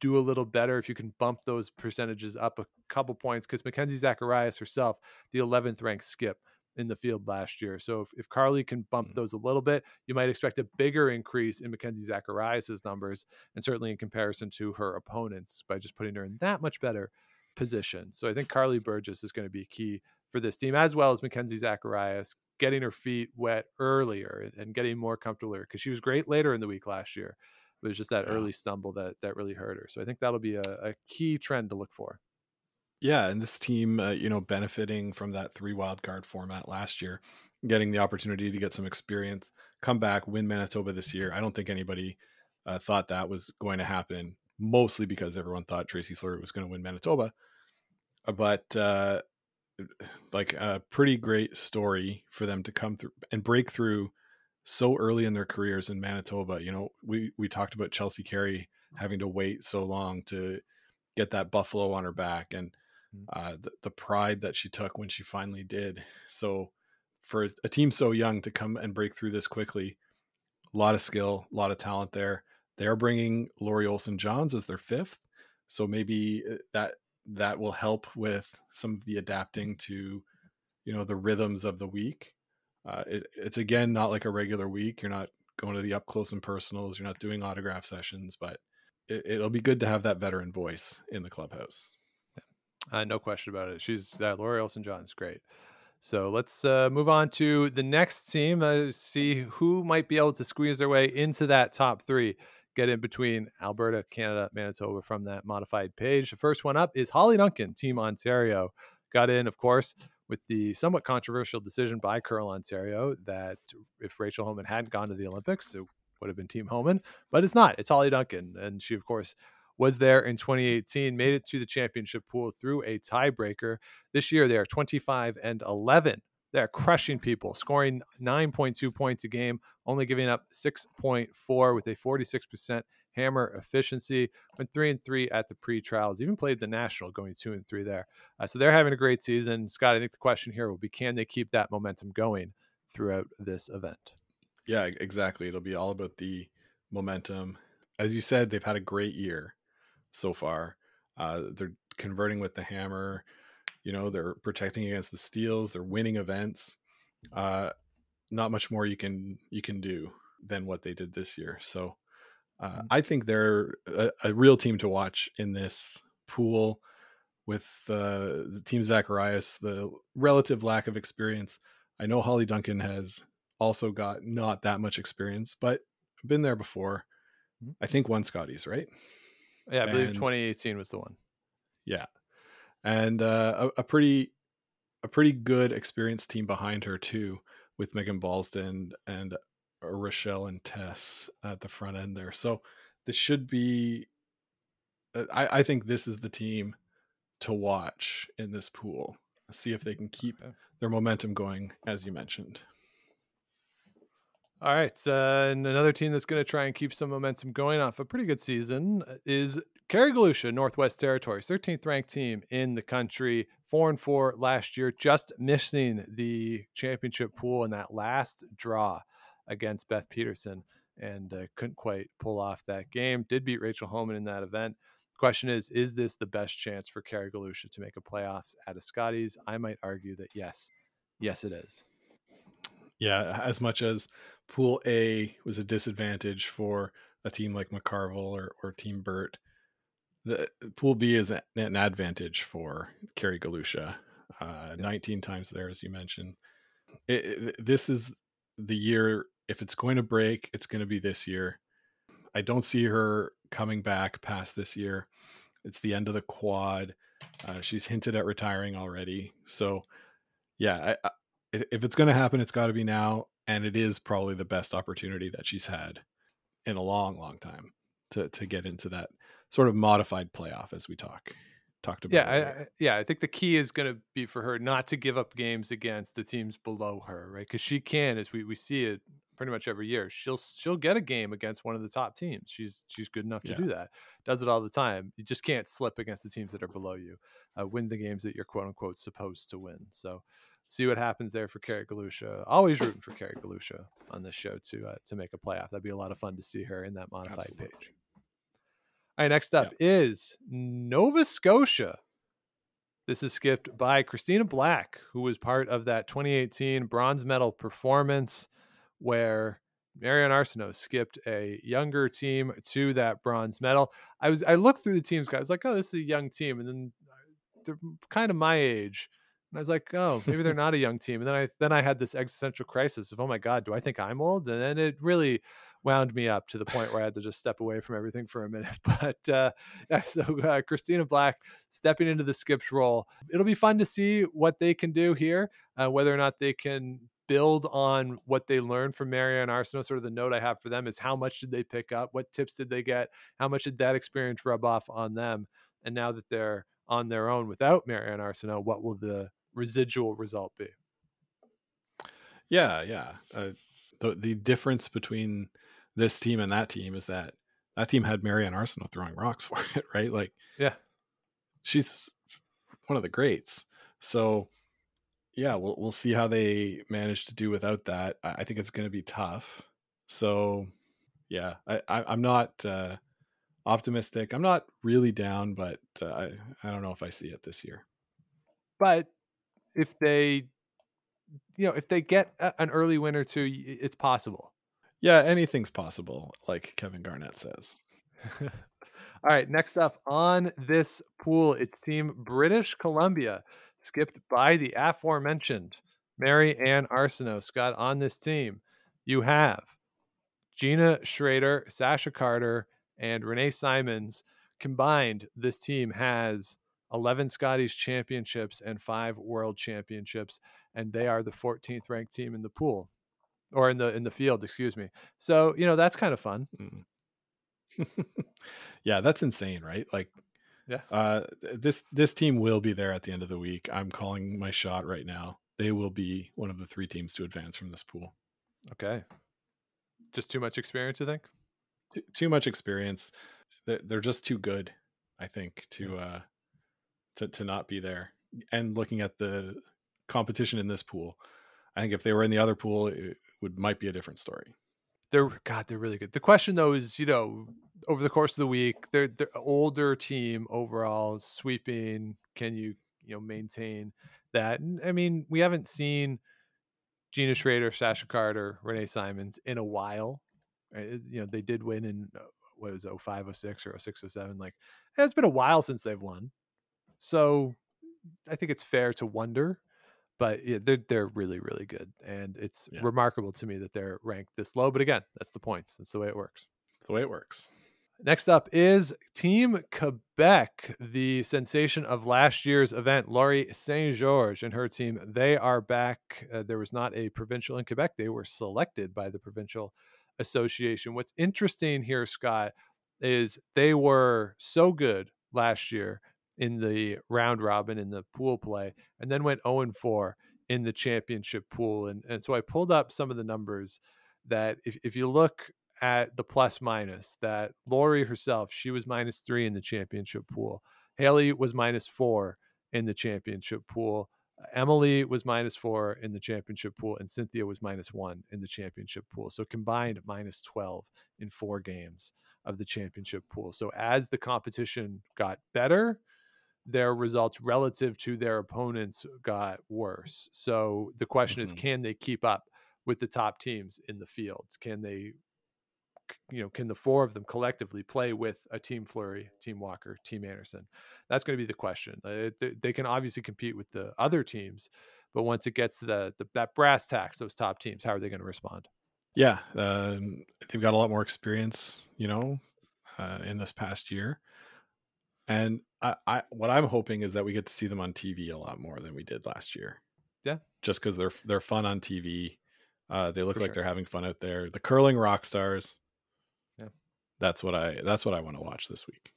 E: do a little better if you can bump those percentages up a couple points because Mackenzie Zacharias herself, the 11th ranked skip in the field last year. So if, if Karlee can bump
F: Mm.
E: those a little bit, you might expect a bigger increase in Mackenzie Zacharias's numbers and certainly in comparison to her opponents by just putting her in that much better position. So I think Karlee Burgess is going to be key for this team as well as Mackenzie Zacharias getting her feet wet earlier and, getting more comfortable because she was great later in the week last year. It was just that
F: Yeah.
E: early stumble that that really hurt her. So I think that'll be a, a key trend to look for.
F: Yeah, and this team, uh, you know, benefiting from that three wild card format last year, getting the opportunity to get some experience, come back, win Manitoba this year. I don't think anybody uh, thought that was going to happen, mostly because everyone thought Tracy Fleury was going to win Manitoba. Uh, But uh, like a pretty great story for them to come through and break through so early in their careers in Manitoba. You know, we we talked about Chelsea Carey having to wait so long to get that buffalo on her back and
E: Mm.
F: uh, the, the pride that she took when she finally did. So for a team so young to come and break through this quickly, a lot of skill, a lot of talent there. They are bringing Lori Olson-Johns as their fifth, so maybe uh, that that will help with some of the adapting to, you know, the rhythms of the week. Uh, it, it's again not like a regular week. You're not going to the up close and personals. You're not doing autograph sessions, but it, it'll be good to have that veteran voice in the clubhouse.
E: Uh, no question about it. She's uh, Lori Olson-Johns great. So let's uh, move on to the next team. Uh, see who might be able to squeeze their way into that top three, get in between Alberta, Canada, Manitoba from that modified page. The first one up is Hollie Duncan, Team Ontario. Got in, of course, with the somewhat controversial decision by Curl Ontario that if Rachel Homan hadn't gone to the Olympics, it would have been Team Homan, but it's not. It's Hollie Duncan. And she, of course, was there in 2018, made it to the championship pool through a tiebreaker. This year, they are 25 and 11. They're crushing people, scoring 9.2 points a game, only giving up 6.4 with a 46% hammer efficiency. Went three and three at the pre-trials. Even played the national, going two and three there. Uh, so they're having a great season. Scott, I think the question here will be: Can they keep that momentum going throughout this event?
F: Yeah, exactly. It'll be all about the momentum. As you said, they've had a great year so far. Uh, they're converting with the hammer. You know, they're protecting against the steals. They're winning events. Uh, not much more you can you can do than what they did this year. So, uh,
E: Mhm.
F: I think they're a, a real team to watch in this pool. With uh, the team Zacharias, the relative lack of experience. I know Hollie Duncan has also got not that much experience, but been there before.
E: Mhm.
F: I think one Scotties, right?
E: Yeah, I believe
F: And-
E: 2018 was the one.
F: Yeah, and uh, a, a pretty, a pretty good experienced team behind her too, with Megan Balsdon and Rachelle and Tess at the front end there. So this should be. uh, I, I think this is the team to watch in this pool. See if they can keep their momentum going, as you mentioned.
E: All right. Uh, and another team that's going to try and keep some momentum going off a pretty good season uh, is Kerry Northwest Territories, 13th ranked team in the country, four and four last year, just missing the championship pool in that last draw against Beth Peterson and uh, couldn't quite pull off that game. Did beat Rachel Homan in that event. Question is, is this the best chance for Kerry to make a playoffs at a? I might argue that yes. Yes, it is.
F: Yeah, as much as Pool A was a disadvantage for a team like McCarville or, or Team Birt, the Pool B is a- an advantage for Kerry Galusha. Uh, 19 times there, as you mentioned. It, it- this is the year. If it's going to break, it's going to be this year. I don't see her coming back past this year. It's the end of the quad. Uh, she's hinted at retiring already. So, yeah, I, I, if if it's going to happen, it's got to be now, and it is probably the best opportunity that she's had in a long, long time to to get into that sort of modified playoff as we talk talked about.
E: Yeah, I, yeah. I think the key is going to be for her not to give up games against the teams below her, right? Because she can, as we, we see it pretty much every year. She'll she'll get a game against one of the top teams. She's she's good enough to
F: Yeah.
E: do that. Does it all the time. You just can't slip against the teams that are below you. Uh, win the games that you're quote unquote supposed to win. So see what happens there for Kerry Galusha. Always rooting for Kerry Galusha on this show to uh, to make a playoff. That'd be a lot of fun to see her in that modified
F: Absolutely.
E: page. All right, next up is Nova Scotia. This is skipped by Christina Black, who was part of that 2018 bronze medal performance where Mary-Anne Arsenault skipped a younger team to that bronze medal. I was I looked through the teams, guys, like, oh, this is a young team, and then they're kind of my age. And I was like, oh, maybe they're not a young team. And then I then I had this existential crisis of, oh my God, do I think I'm old? And then it really wound me up to the point where I had to just step away from everything for a minute. But uh, so uh, Christina Black stepping into the skips role. It'll be fun to see what they can do here, uh, whether or not they can build on what they learned from Mary-Anne Arsenault. Sort of the note I have for them is how much did they pick up? What tips did they get? How much did that experience rub off on them? And now that they're on their own without Mary-Anne Arsenault, what will the residual result be?
F: Yeah, yeah. Uh, the the difference between this team and that team is that that team had Mary-Anne Arsenault throwing rocks for it, right? Like,
E: Yeah.
F: she's one of the greats. So, yeah, we'll we'll see how they manage to do without that. I, think it's going to be tough. So, yeah, I, I I'm not uh, optimistic. I'm not really down, but uh, I I don't know if I see it this year.
E: But if they, you know, if they get a, an early win or two, it's possible.
F: Yeah, anything's possible, like Kevin Garnett says.
E: All right, next up on this pool, it's Team British Columbia, skipped by the aforementioned Mary-Anne Arsenault. Scott, on this team, you have Jeanna Schraeder, Sasha Carter, and Renee Simons. Combined, this team has 11 Scotties championships and five world championships, and they are the 14th ranked team in the pool or in the in the field, excuse me. So, you know, that's kind of fun.
F: Mm. yeah, that's insane, right? Like,
E: Yeah.
F: uh, this this team will be there at the end of the week. I'm calling my shot right now. They will be one of the three teams to advance from this pool.
E: Okay. Just too much experience, you think?
F: Too, too much experience. They're, they're just too good, I think, to uh, to to not be there. And looking at the competition in this pool, I think if they were in the other pool, it would might be a different story.
E: They're God, they're really good. The question though is, you know, over the course of the week, they're they're older team overall, sweeping. Can you, you know, maintain that? I mean, we haven't seen Jeanna Schraeder, Sasha Carter, Renee Simons in a while. Right? You know, they did win in uh, what was it, 05, 06 or 06, 07. Like it's been a while since they've won. So I think it's fair to wonder but yeah, they're they're really really good, and it's
F: Yeah.
E: remarkable to me that they're ranked this low. But again, that's the points. That's the way it works.
F: It's the way it works.
E: Next up is Team Quebec, the sensation of last year's event. Laurie St-Georges and her team, they are back. Uh, there was not a provincial in Quebec. They were selected by the provincial association. What's interesting here, Scott, is they were so good last year in the round robin in the pool play and then went 0 and 4 in the championship pool. And, and so I pulled up some of the numbers that if, if you look at the plus minus, that Laurie herself, she was minus three in the championship pool. Haley was minus four in the championship pool. Emily was minus four in the championship pool, and Cynthia was minus one in the championship pool. So combined minus 12 in four games of the championship pool. So as the competition got better, their results relative to their opponents got worse. So the question is
F: Mhm.
E: can they keep up with the top teams in the fields? Can they you know, can the four of them collectively play with a team Fleury, team Walker, team Einarson? That's going to be the question. Uh, they, they can obviously compete with the other teams, but once it gets to the, the that brass tacks, those top teams, how are they going to respond?
F: Yeah, um, they've got a lot more experience, you know, uh, in this past year, and I, I, what I'm hoping is that we get to see them on TV a lot more than we did last year.
E: Yeah.
F: just because they're they're fun on TV. Uh, they look
E: For
F: like
E: sure.
F: they're having fun out there. The curling rock stars.
E: Yeah.
F: that's what I that's what I want to watch this week.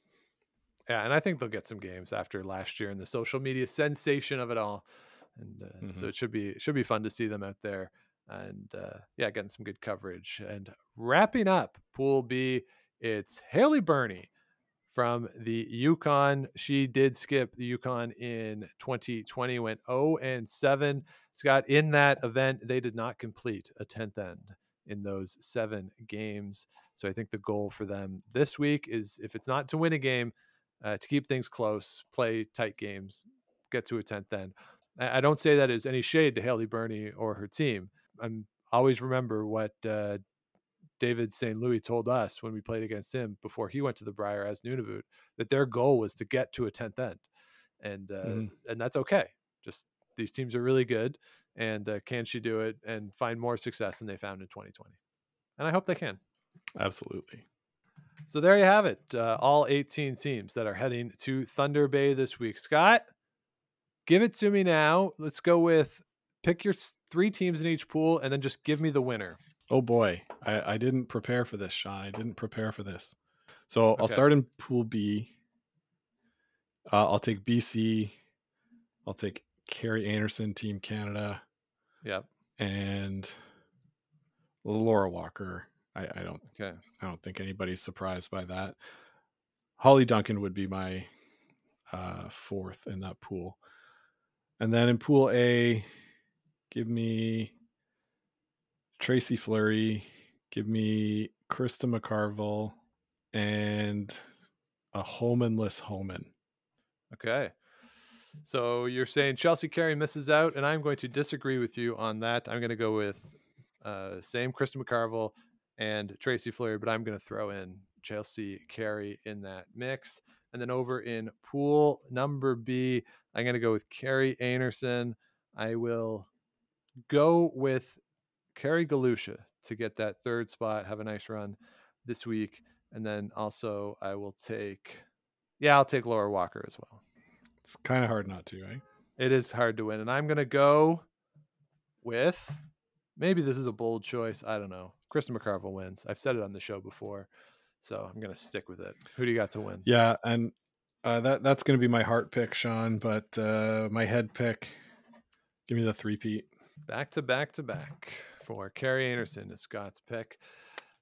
E: Yeah, and I think they'll get some games after last year and the social media sensation of it all, and uh, so
F: Mhm.
E: it should be it should be fun to see them out there, and uh, yeah, getting some good coverage. And wrapping up Pool B, it's Hailey Birnie from the Yukon. She did skip the Yukon in 2020, went 0 and 7. Scott, in that event, they did not complete a 10th end in those seven games. So I think the goal for them this week is if it's not to win a game, uh, to keep things close, play tight games, get to a 10th end. I, don't say that as any shade to Hailey Birnie or her team. I'm always remember what uh, David St. Louis told us when we played against him before he went to the Brier as Nunavut that their goal was to get to a 10th end. And uh,
F: Mhm.
E: and that's okay. Just these teams are really good and uh, can she do it and find more success than they found in 2020? And I hope they can.
F: Absolutely.
E: So there you have it. Uh, all 18 teams that are heading to Thunder Bay this week. Scott, give it to me now. Let's go with pick your three teams in each pool and then just give me the winner.
F: Oh boy, I, I didn't prepare for this, Sean. I didn't prepare for this. So I'll start in Pool B. Uh, I'll take BC. I'll take Kerri Einarson, Team Canada,
E: Yep.
F: and Laura Walker. I, I don't
E: Okay.
F: I don't think anybody's surprised by that. Hollie Duncan would be my uh, fourth in that pool. And then in pool A, give me Tracy Fleury, give me Krista McCarville, and a Homanless Homan.
E: Okay. So you're saying Chelsea Carey misses out, and I'm going to disagree with you on that. I'm going to go with uh, same Krista McCarville and Tracy Fleury, but I'm going to throw in Chelsea Carey in that mix. And then over in pool number B, I'm going to go with Kerri Einarson. I will go with Kerry Galusha to get that third spot, have a nice run this week. And then also I will take, yeah, I'll take Laura Walker as well.
F: It's kind of hard not to, eh?
E: It is hard to win. And I'm going to go with maybe this is a bold choice. I don't know. Krista McCarville wins. I've said it on the show before. So I'm going to stick with it. Who do you got to win?
F: Yeah, and uh, that that's going to be my heart pick, Sean. But uh, my head pick, give me the three peat.
E: Back to back to back for Kerri Einarson is Scott's pick.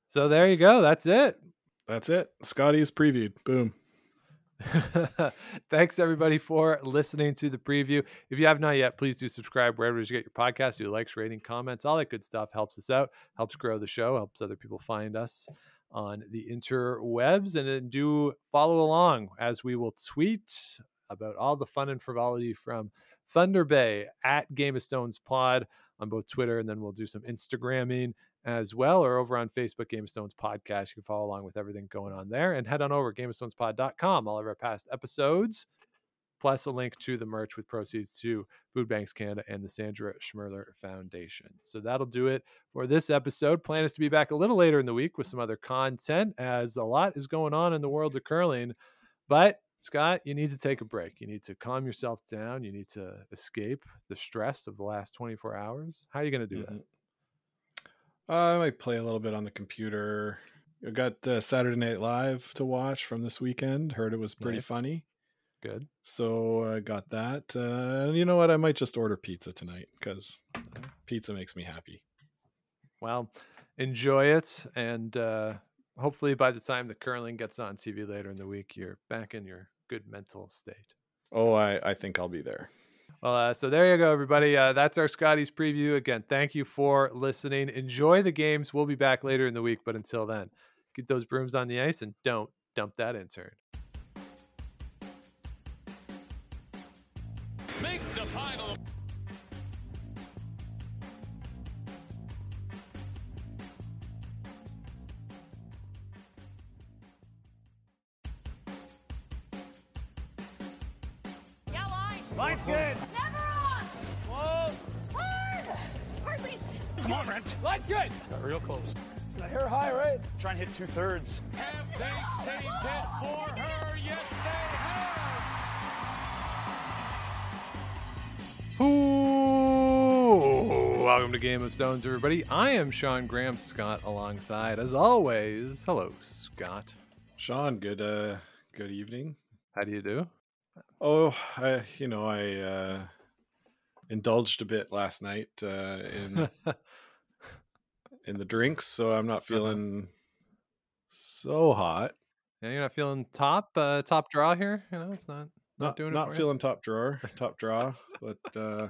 E: So there you go. That's it.
F: That's it. Scotties previewed. Boom.
E: Thanks everybody for listening to the preview. If you have not yet, please do subscribe wherever you get your podcast. Your likes, rating, comments, all that good stuff helps us out, helps grow the show, helps other people find us on the interwebs. And then do follow along as we will tweet about all the fun and frivolity from Thunder Bay at Game of Stones Pod on both Twitter, and then we'll do some Instagramming as well, or over on Facebook, Game of Stones Podcast. You can follow along with everything going on there and head on over gameofstonespod.com. All of our past episodes, plus a link to the merch with proceeds to Food Banks Canada and the Sandra Schmirler Foundation. So that'll do it for this episode. Plan is to be back a little later in the week with some other content as a lot is going on in the world of curling. But Scott, you need to take a break. You need to calm yourself down. You need to escape the stress of the last 24 hours. How are you going to do that?
F: Mhm. Uh, I might play a little bit on the computer. I got uh, Saturday Night Live to watch from this weekend. Heard it was pretty
E: Nice.
F: funny.
E: Good.
F: So I got that. Uh, and you know what? I might just order pizza tonight because pizza makes me happy.
E: Well, enjoy it. And uh, hopefully, by the time the curling gets on TV later in the week, you're back in your good mental state.
F: Oh, I, I think I'll be there.
E: Well, uh, so there you go, everybody. Uh, that's our Scotties preview. Again, thank you for listening. Enjoy the games. We'll be back later in the week. But until then, get those brooms on the ice and don't dump that
A: in-turn. Two thirds.
D: Have they saved it for her? Yes, they have.
E: Ooh, welcome to Game of Stones, everybody. I am Sean Graham Scott alongside, as always. Hello, Scott.
F: Sean, good uh good evening.
E: How do you do?
F: Oh, I you know, I uh indulged a bit last night uh in in the drinks, so I'm not feeling so hot.
E: Yeah, you're not feeling top uh, top draw here. You know, it's not not,
F: Not
E: doing it.
F: not
E: for you?
F: feeling top drawer, top draw, but uh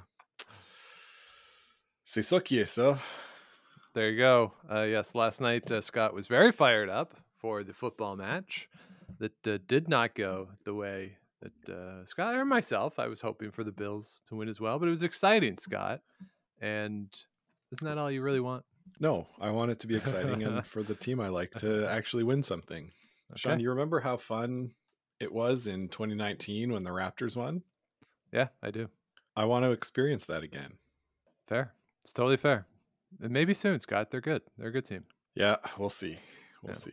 F: C'est ça qui est ça.
E: There you go. Uh, yes, last night uh, Scott was very fired up for the football match that uh, did not go the way that uh, Scott or myself. I was hoping for the Bills to win as well, but it was exciting, Scott. And isn't that all you really want?
F: No, I want it to be exciting and for the team I like to actually win something. Sean,
E: Okay.
F: you remember how fun it was in 2019 when the Raptors won?
E: Yeah, I do.
F: I want to experience that again.
E: Fair. It's totally fair. And maybe soon, Scott. They're good. They're a good team.
F: Yeah, we'll see. We'll
E: Yeah.
F: see.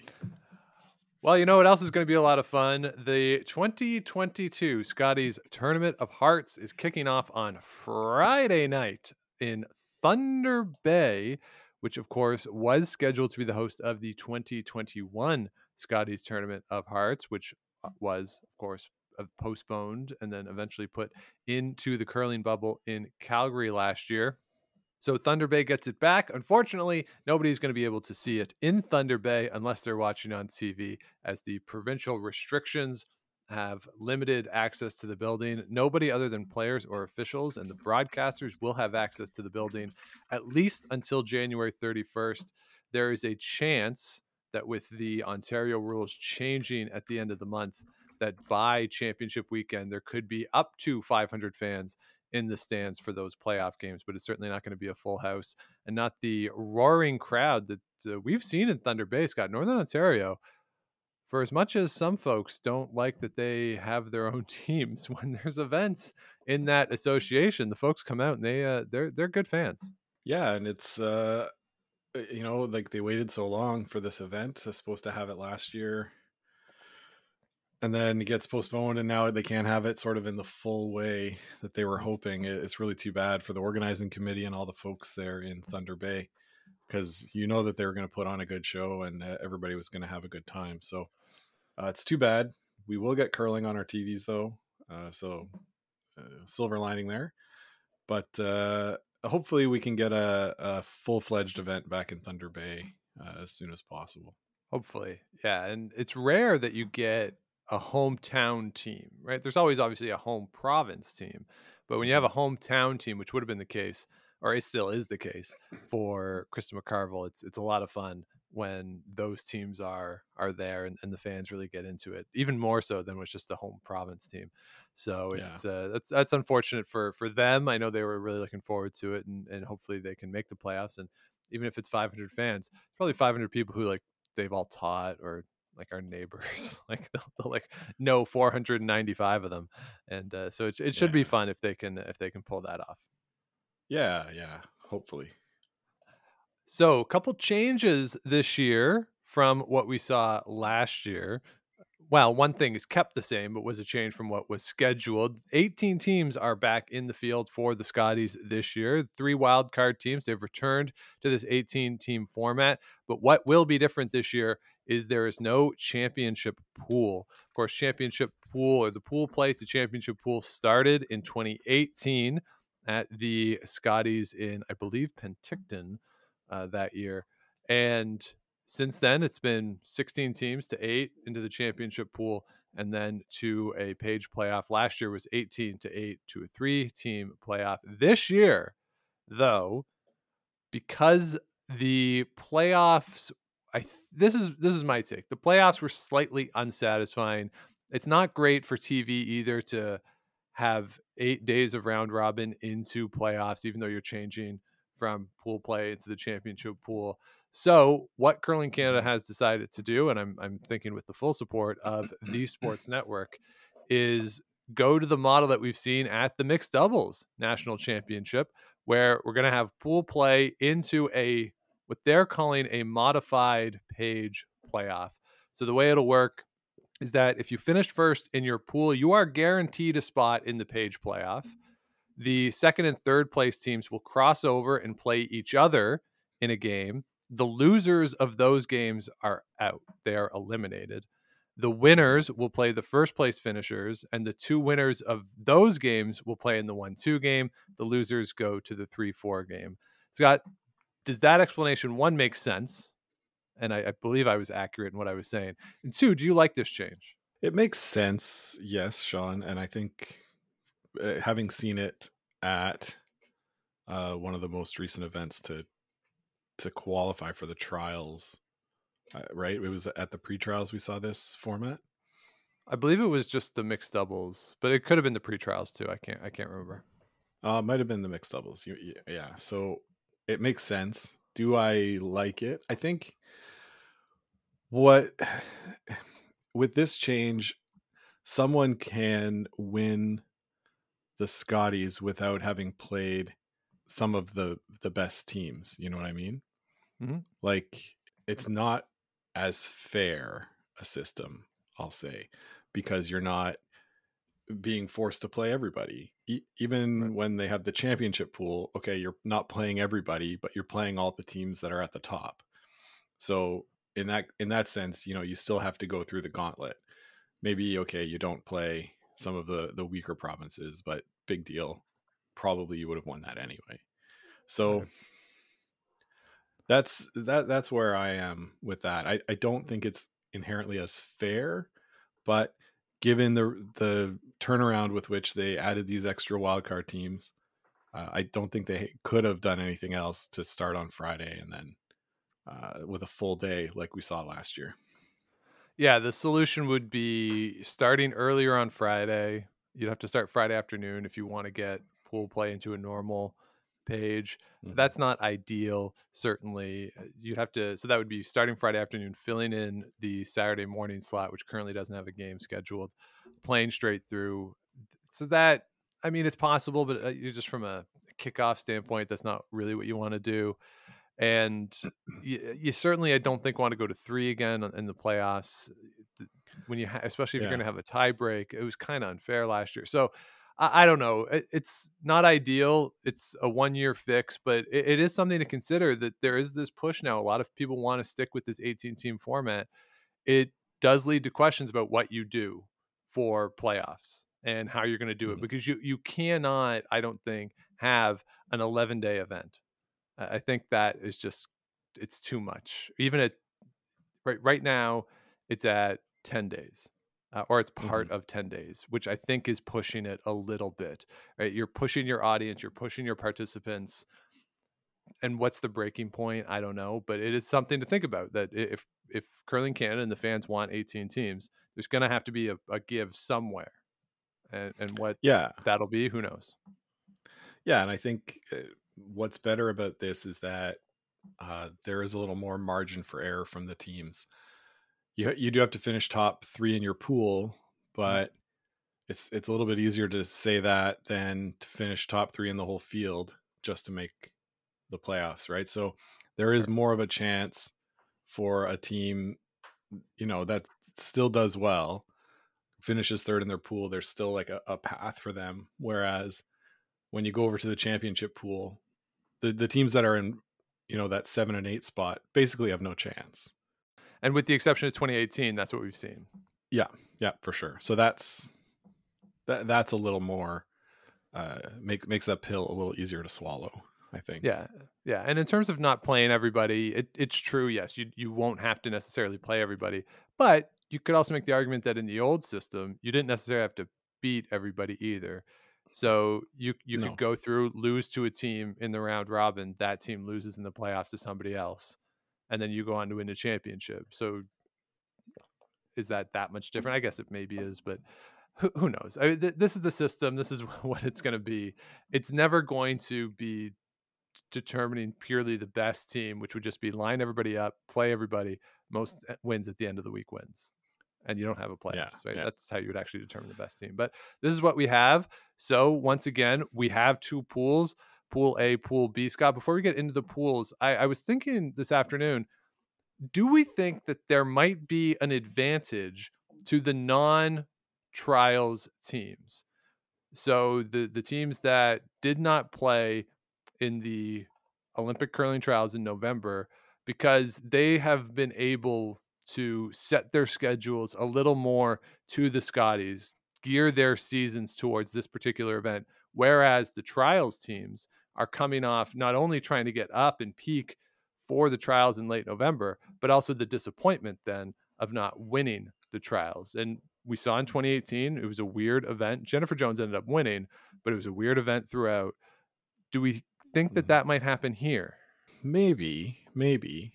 E: Well, you know what else is going to be a lot of fun? The 2022 Scotties Tournament of Hearts is kicking off on Friday night in Thunder Bay, which, of course, was scheduled to be the host of the 2021 Scotties Tournament of Hearts, which uh, was, of course, uh, postponed and then eventually put into the curling bubble in Calgary last year. So Thunder Bay gets it back. Unfortunately, nobody's going to be able to see it in Thunder Bay unless they're watching on TV, as the provincial restrictions have limited access to the building. Nobody other than players or officials and the broadcasters will have access to the building at least until January 31st. There is a chance that with the Ontario rules changing at the end of the month, that by championship weekend, there could be up to 500 fans in the stands for those playoff games, but it's certainly not going to be a full house and not the roaring crowd that uh, we've seen in Thunder Bay, Scott, Northern Ontario. For as much as some folks don't like that they have their own teams, when there's events in that association, the folks come out and they uh, they're they're good fans.
F: Yeah, and it's uh you know like they waited so long for this event. They're supposed to have it last year and then it gets postponed and now they can't have it sort of in the full way that they were hoping it's really too bad for the organizing committee and all the folks there in thunder bay because you know that they were going to put on a good show and uh, everybody was going to have a good time so uh, it's too bad. We will get curling on our tvs though uh, so uh, silver lining there but uh, hopefully we can get a, a, full-fledged event back in thunder bay uh, as soon as possible.
E: Hopefully yeah and it's rare that you get a hometown team, right? There's always obviously a home province team, but when you have a hometown team, which would have been the case, or it still is the case for Krista McCarville, it's it's a lot of fun when those teams are are there and, and the fans really get into it, even more so than was just the home province team. So it's yeah. uh, that's that's unfortunate for for them. I know they were really looking forward to it, and and hopefully they can make the playoffs. And even if it's 500 fans, probably 500 people who like they've all taught or like our neighbors like they'll, they'll, like know 495 of them and uh, so it, it should yeah. be fun if they can if they can pull that off
F: yeah yeah hopefully
E: so a couple changes this year from what we saw last year well, one thing is kept the same, but was a change from what was scheduled. 18 teams are back in the field for the Scotties this year. Three wild card teams. They've returned to this 18 team format. But what will be different this year is there is no championship pool. Of course, championship pool or the pool play to championship pool started in 2018 at the Scotties in, I believe, Penticton uh, that year. And since then, it's been 16 teams to eight into the championship pool, and then to a page playoff. Last year was 18 to eight to a three team playoff. This year, though, because the playoffs, I this is this is my take. The playoffs were slightly unsatisfying. It's not great for TV either to have eight days of round robin into playoffs, even though you're changing from pool play into the championship pool. So, what Curling Canada mm-hmm. has decided to do, and I'm, I'm thinking with the full support of the Sports Network, is go to the model that we've seen at the mixed doubles national championship, where we're going to have pool play into a what they're calling a modified page playoff. So, the way it'll work is that if you finish first in your pool, you are guaranteed a spot in the page playoff. Mm-hmm. The second and third place teams will cross over and play each other in a game the losers of those games are out. They are eliminated. The winners will play the first place finishers, and the two winners of those games will play in the 1 2 game. The losers go to the 3 4 game. Scott, does that explanation one make sense? And I, I, believe I was accurate in what I was saying. And two, do you like this change?
F: It makes sense, yes, Sean. And I think uh, having seen it at uh, one of the most recent events to to qualify for the trials, uh, right? It was at the pre-trials we saw this format.
E: I believe it was just the mixed doubles, but it could have been the pre-trials too. I can't I can't remember.
F: Uh, it might have been the mixed doubles. Yeah, so it makes sense. Do I like it? I think what with this change, someone can win the Scotties without having played some of the the best teams. You know what I mean? Mm-hmm. Like it's not as fair a system, I'll say, because you're not being forced to play everybody. E- even right. when they have the championship pool, okay, you're not playing everybody, but you're playing all the teams that are at the top. So in that in that sense, you know, you still have to go through the gauntlet. Maybe okay, you don't play some of the the weaker provinces, but big deal. Probably you would have won that anyway. So that's that that's where I am with that. I, I don't think it's inherently as fair, but given the the turnaround with which they added these extra wildcard teams, uh, I don't think they could have done anything else to start on Friday and then uh, with a full day like we saw last year.
E: Yeah, the solution would be starting earlier on Friday. You'd have to start Friday afternoon if you want to get pool play into a normal page.
F: Mhm.
E: That's not ideal, certainly. Uh, You'd have to, so that would be starting Friday afternoon, filling in the Saturday morning slot, which currently doesn't have a game scheduled, playing straight through. So that, I mean, it's possible, but uh, you just from a kickoff standpoint, that's not really what you want to do. And you, you certainly, I don't think, want to go to three again in the playoffs. When you, ha- especially if
F: Yeah.
E: you're going to have a tie break, it was kind of unfair last year. So I, I don't know. It, it's not ideal. It's a one year fix, but it, it is something to consider that there is this push now. A lot of people want to stick with this 18 team format. It does lead to questions about what you do for playoffs and how you're going to do it
F: Mhm.
E: because you you cannot, I don't think, have an 11 day event. I think that is just it's too much. Even at right right now, it's at 10 days. Uh, or it's part of 10 days, which I think is pushing it a little bit. Right? You're pushing your audience, you're pushing your participants. And what's the breaking point? I don't know, but it is something to think about that if if curling Canada and the fans want 18 teams, there's going to have to be a, a give somewhere. And and what
F: Yeah,
E: that'll be, who knows?
F: yeah, and I think uh, what's better about this is that uh, there is a little more margin for error from the teams. You you do have to finish top three in your pool, but it's it's a little bit easier to say that than to finish top three in the whole field just to make the playoffs, right? So there is more of a chance for a team, you know, that still does well, finishes third in their pool. There's still like a, a path for them. Whereas when you go over to the championship pool, the the teams that are in, you know, that seven and eight spot basically have no chance.
E: And with the exception of 2018, that's what we've seen.
F: Yeah, yeah, for sure. So that's that that's a little more uh make makes that pill a little easier to swallow, I think.
E: Yeah, yeah. And in terms of not playing everybody, it, it's true. Yes, you you won't have to necessarily play everybody, but you could also make the argument that in the old system, you didn't necessarily have to beat everybody either. So you you
F: No.
E: could go through, lose to a team in the round robin, that team loses in the playoffs to somebody else, and then you go on to win a championship. So is that that much different? I guess it maybe is, but who, who knows? I mean, th- this is the system. This is what it's going to be. It's never going to be determining purely the best team, which would just be line everybody up, play everybody. Most uh, wins at the end of the week wins, and you don't have a playoffs.
F: Yeah,
E: right?
F: yeah.
E: That's how you would actually determine the best team. But this is what we have. So once again, we have two pools: Pool A, Pool B. Scott, before we get into the pools, I, I was thinking this afternoon. Do we think that there might be an advantage to the non-trials teams? So the the teams that did not play in the Olympic curling trials in November because they have been able to set their schedules a little more to the Scotties, gear their seasons towards this particular event. Whereas the trials teams are coming off not only trying to get up and peak for the trials in late November, but also the disappointment then of not winning the trials. And we saw in 2018, it was a weird event. Jennifer Jones ended up winning, but it was a weird event throughout. Do we think that
F: Mhm.
E: that might happen here?
F: Maybe, maybe.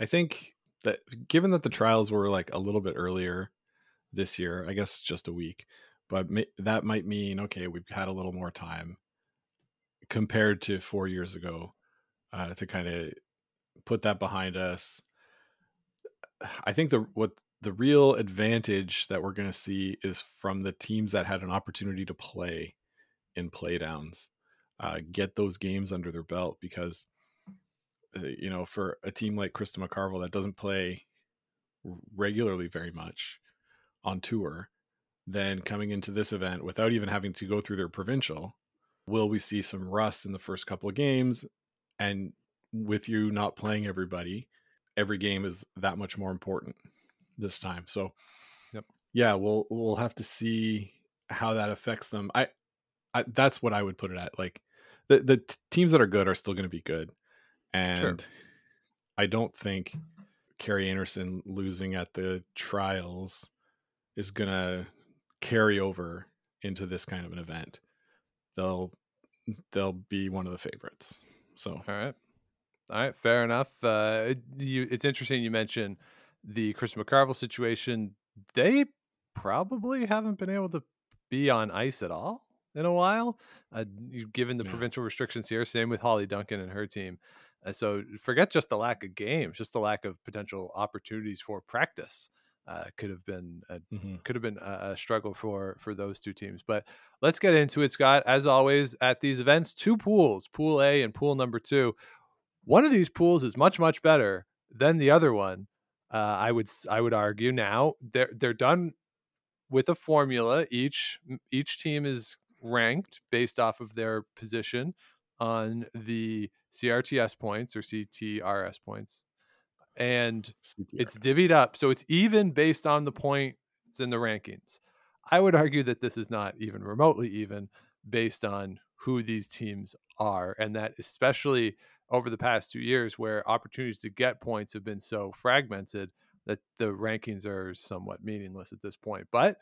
F: I think that given that the trials were like a little bit earlier this year, I guess just a week, but ma- that might mean okay, we've had a little more time compared to four years ago uh, to kind of put that behind us. I think the what the real advantage that we're going to see is from the teams that had an opportunity to play in playdowns, uh, get those games under their belt because Uh, you know, for a team like Krista McCarville that doesn't play regularly very much on tour, then coming into this event without even having to go through their provincial, will we see some rust in the first couple of games? And with you not playing everybody, every game is that much more important this time. So,
E: Yep.
F: yeah, we'll we'll have to see how that affects them. I, I that's what I would put it at. Like the the teams that are good are still going to be good, and
E: Sure.
F: I don't think Kerri Einarson losing at the trials is going to carry over into this kind of an event. They'll they'll be one of the favorites. So
E: All right. All right. Fair enough. Uh, you, it's interesting you mentioned the Krista McCarville situation. They probably haven't been able to be on ice at all in a while, uh, given the
F: Yeah.
E: provincial restrictions here. Same with Hollie Duncan and her team. Uh, so forget just the lack of games, just the lack of potential opportunities for practice. Uh, could have been a
F: mhm.
E: could have been a, a struggle for for those two teams. But let's get into it, Scott. As always, at these events, two pools, Pool A and Pool Number Two. One of these pools is much much better than the other one. Uh, I would I would argue now they're they're done with a formula. Each each team is ranked based off of their position on the CRTS points or CTRS points, and it's divvied up so it's even based on the points in the rankings. I would argue that this is not even remotely even based on who these teams are and that especially over the past two years where opportunities to get points have been so fragmented that the rankings are somewhat meaningless at this point but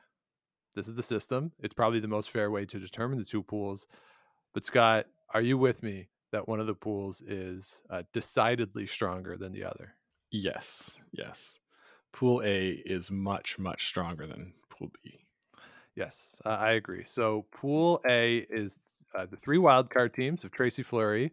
E: this is the system. It's probably the most fair way to determine the two pools. But scott are you with me that one of the pools is uh, decidedly stronger than the other
F: Yes, yes. Pool A is much much stronger than Pool B.
E: Yes, uh, I agree. So Pool A is uh, the three wildcard teams of Tracy Fleury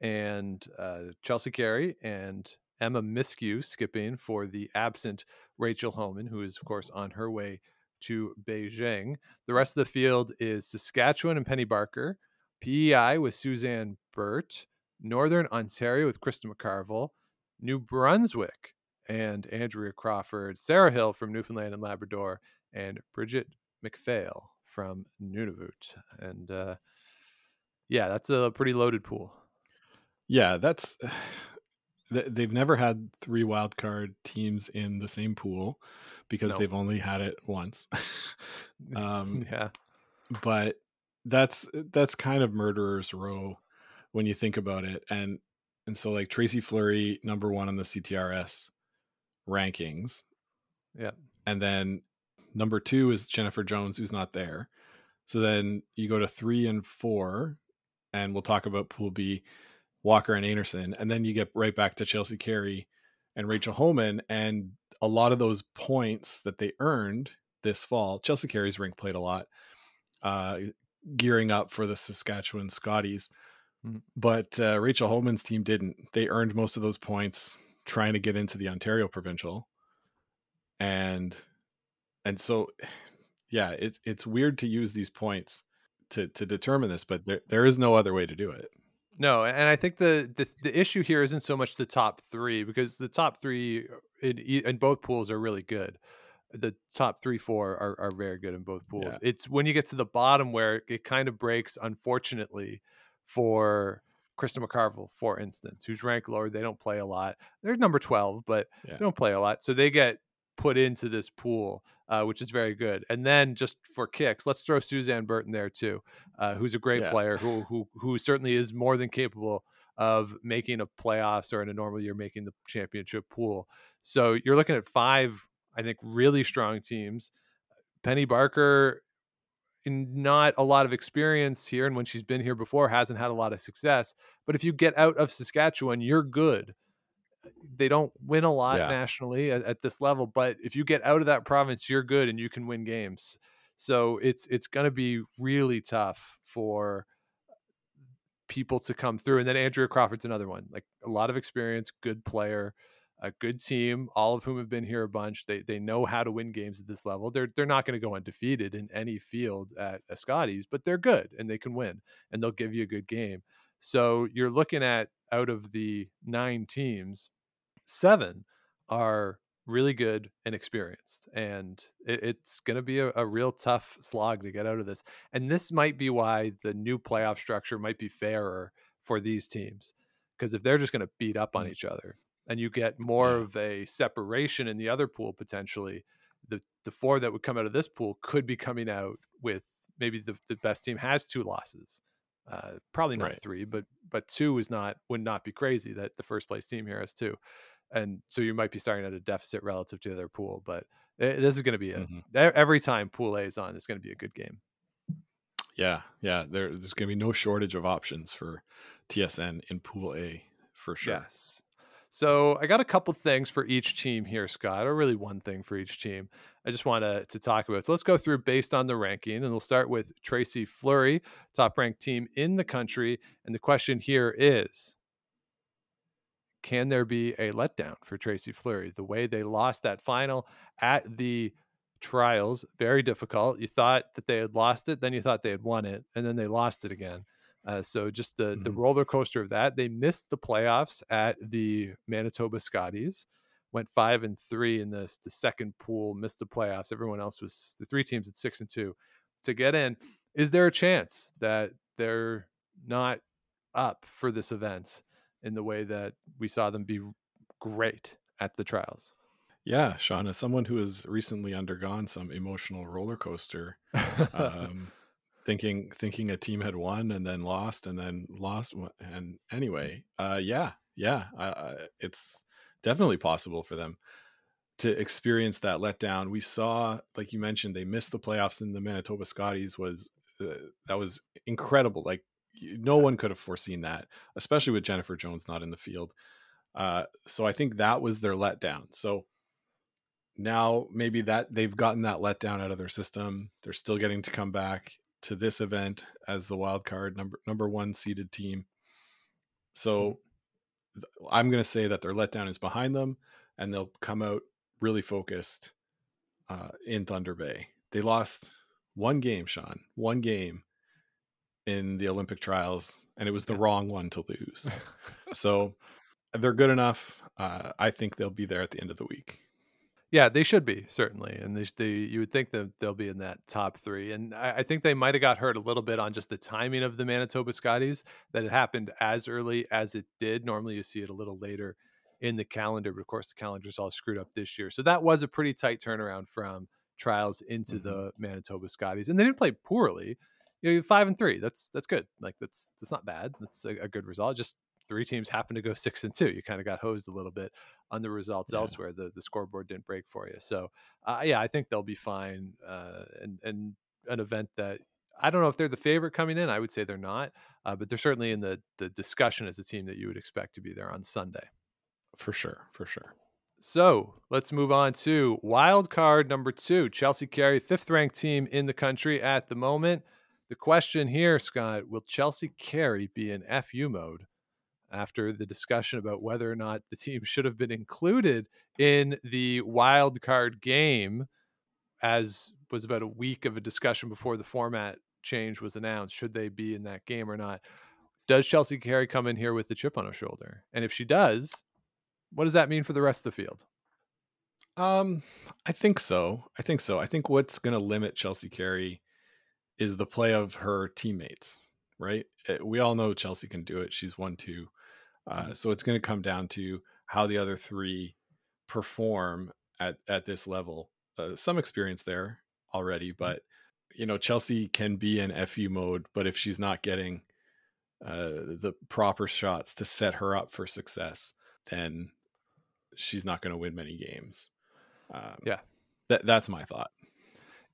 E: and uh, Chelsea Carey and Emma Miskew skipping for the absent Rachel Homan, who is, of course, on her way to Beijing. The rest of the field is Saskatchewan and Penny Barker, PEI with Suzanne Birt, Northern Ontario with Krista McCarville, New Brunswick and Andrea Crawford, Sarah Hill from Newfoundland and Labrador, and Brigitte MacPhail from Nunavut. And uh, yeah, that's a pretty loaded pool.
F: Yeah, that's they've never had three wildcard teams in the same pool because
E: No.
F: they've only had it once. um,
E: yeah,
F: but that's that's kind of murderer's row when you think about it and and so like tracy fleury number one on the ctrs rankings
E: yeah,
F: and then number two is jennifer jones who's not there so then you go to three and four and we'll talk about pool b walker and einarson and then you get right back to chelsea carey and rachel Homan. and a lot of those points that they earned this fall chelsea carey's rink played a lot uh, gearing up for the Saskatchewan Scotties.
E: Mhm.
F: But uh, Rachel Homan's team didn't. They earned most of those points trying to get into the Ontario provincial, and and so yeah, it's it's weird to use these points to to determine this, but there there is no other way to do it.
E: no, and I think the, the the issue here isn't so much the top three because the top three in in both pools are really good. The top three, four are, are very good in both pools.
F: Yeah.
E: It's when you get to the bottom where it kind of breaks, unfortunately, for Krista McCarville, for instance, who's ranked lower. They don't play a lot. They're number 12, but
F: Yeah.
E: they don't play a lot. So they get put into this pool, uh, which is very good. And then just for kicks, let's throw Suzanne Burton there too, uh, who's a great
F: Yeah.
E: player who, who who certainly is more than capable of making a playoffs or in a normal year making the championship pool. So you're looking at five, I think, really strong teams. Penny Barker, not a lot of experience here, and when she's been here before, hasn't had a lot of success. But if you get out of Saskatchewan, you're good. Uh, they don't win a lot
F: Yeah.
E: nationally at, at this level, but if you get out of that province, you're good and you can win games. So it's it's going to be really tough for people to come through. And then Andrea Crawford's another one, like a lot of experience, good player, a good team, all of whom have been here a bunch. They they know how to win games at this level. They're they're not going to go undefeated in any field at a but they're good and they can win and they'll give you a good game. So you're looking at out of the nine teams, seven are really good and experienced. And it, it's going to be a, a real tough slog to get out of this. And this might be why the new playoff structure might be fairer for these teams. Because if they're just going to beat up on
F: Mm.
E: each other and you get more
F: Yeah.
E: of a separation in the other pool potentially, the, the four that would come out of this pool could be coming out with maybe the, the best team has two losses Uh, probably not
F: Right.
E: three, but but two is not would not be crazy that the first place team here has two, and so you might be starting at a deficit relative to their pool. But eh, this is going to be a
F: Mhm.
E: e- every time Pool A is on, it's going to be a good game.
F: Yeah, yeah. There, there's going to be no shortage of options for TSN in Pool A for sure.
E: Yes. So I got a couple things for each team here, Scott, or really one thing for each team. I just want to, to talk about. So let's go through based on the ranking, and we'll start with Tracy Fleury, top ranked team in the country. And the question here is Can there be a letdown for Tracy Fleury? The way they lost that final at the trials, very difficult. You thought that they had lost it, then you thought they had won it, and then they lost it again. Uh, so just the the
F: Mhm.
E: roller coaster of that. They missed the playoffs at the Manitoba Scotties. Went five and three in the the second pool. Missed the playoffs. Everyone else was the three teams at six and two to get in. Is there a chance that they're not up for this event in the way that we saw them be great at the trials?
F: Yeah, Sean, as someone who has recently undergone some emotional roller coaster, um, thinking thinking a team had won and then lost and then lost, and anyway, uh, yeah, yeah, I, it's definitely possible for them to experience that letdown. We saw, like you mentioned, they missed the playoffs in the Manitoba Scotties. Was uh, that was incredible? Like no one could have foreseen that, especially with Jennifer Jones not in the field. Uh, so I think that was their letdown. So now maybe that they've gotten that letdown out of their system. They're still getting to come back to this event as the wild card number number one seeded team. So th- I'm going to say that their letdown is behind them, and they'll come out really focused uh, in Thunder Bay. They lost one game, Sean, one game in the Olympic trials, and it was the
E: Yeah.
F: wrong one to lose. so they're good enough. Uh, I think they'll be there at the end of the week.
E: Yeah, they should be certainly, and they, they you would think that they'll be in that top three. And I, I think they might have got hurt a little bit on just the timing of the Manitoba Scotties that it happened as early as it did. Normally, you see it a little later in the calendar, but of course, the calendar's all screwed up this year. So that was a pretty tight turnaround from trials into
F: Mhm.
E: the Manitoba Scotties, and they didn't play poorly. You know, five and three. That's that's good. Like that's that's not bad. That's a, a good result. Just three teams happen to go six and two. You kind of got hosed a little bit on the results
F: Yeah.
E: elsewhere. The the scoreboard didn't break for you. So uh, yeah, I think they'll be fine. Uh, and and an event that I don't know if they're the favorite coming in. I would say they're not, uh, but they're certainly in the the discussion as a team that you would expect to be there on Sunday.
F: For sure, for sure.
E: So let's move on to wild card number two. Chelsea Carey, fifth ranked team in the country at the moment. The question here, Scott, will Chelsea Carey be in FU mode after the discussion about whether or not the team should have been included in the wild card game, as was about a week of a discussion before the format change was announced? Should they be in that game or not? Does Chelsea Carey come in here with the chip on her shoulder? And if she does, what does that mean for the rest of the field?
F: Um, I think so. I think so. I think what's going to limit Chelsea Carey is the play of her teammates, right? Uh, We all know Chelsea can do it. She's won two. Uh, so it's going to come down to how the other three perform at, at this level. Uh, some experience there already, but you know, Chelsea can be in FU mode, but if she's not getting uh, the proper shots to set her up for success, then she's not going to win many games. Um,
E: Yeah.
F: that that's my thought.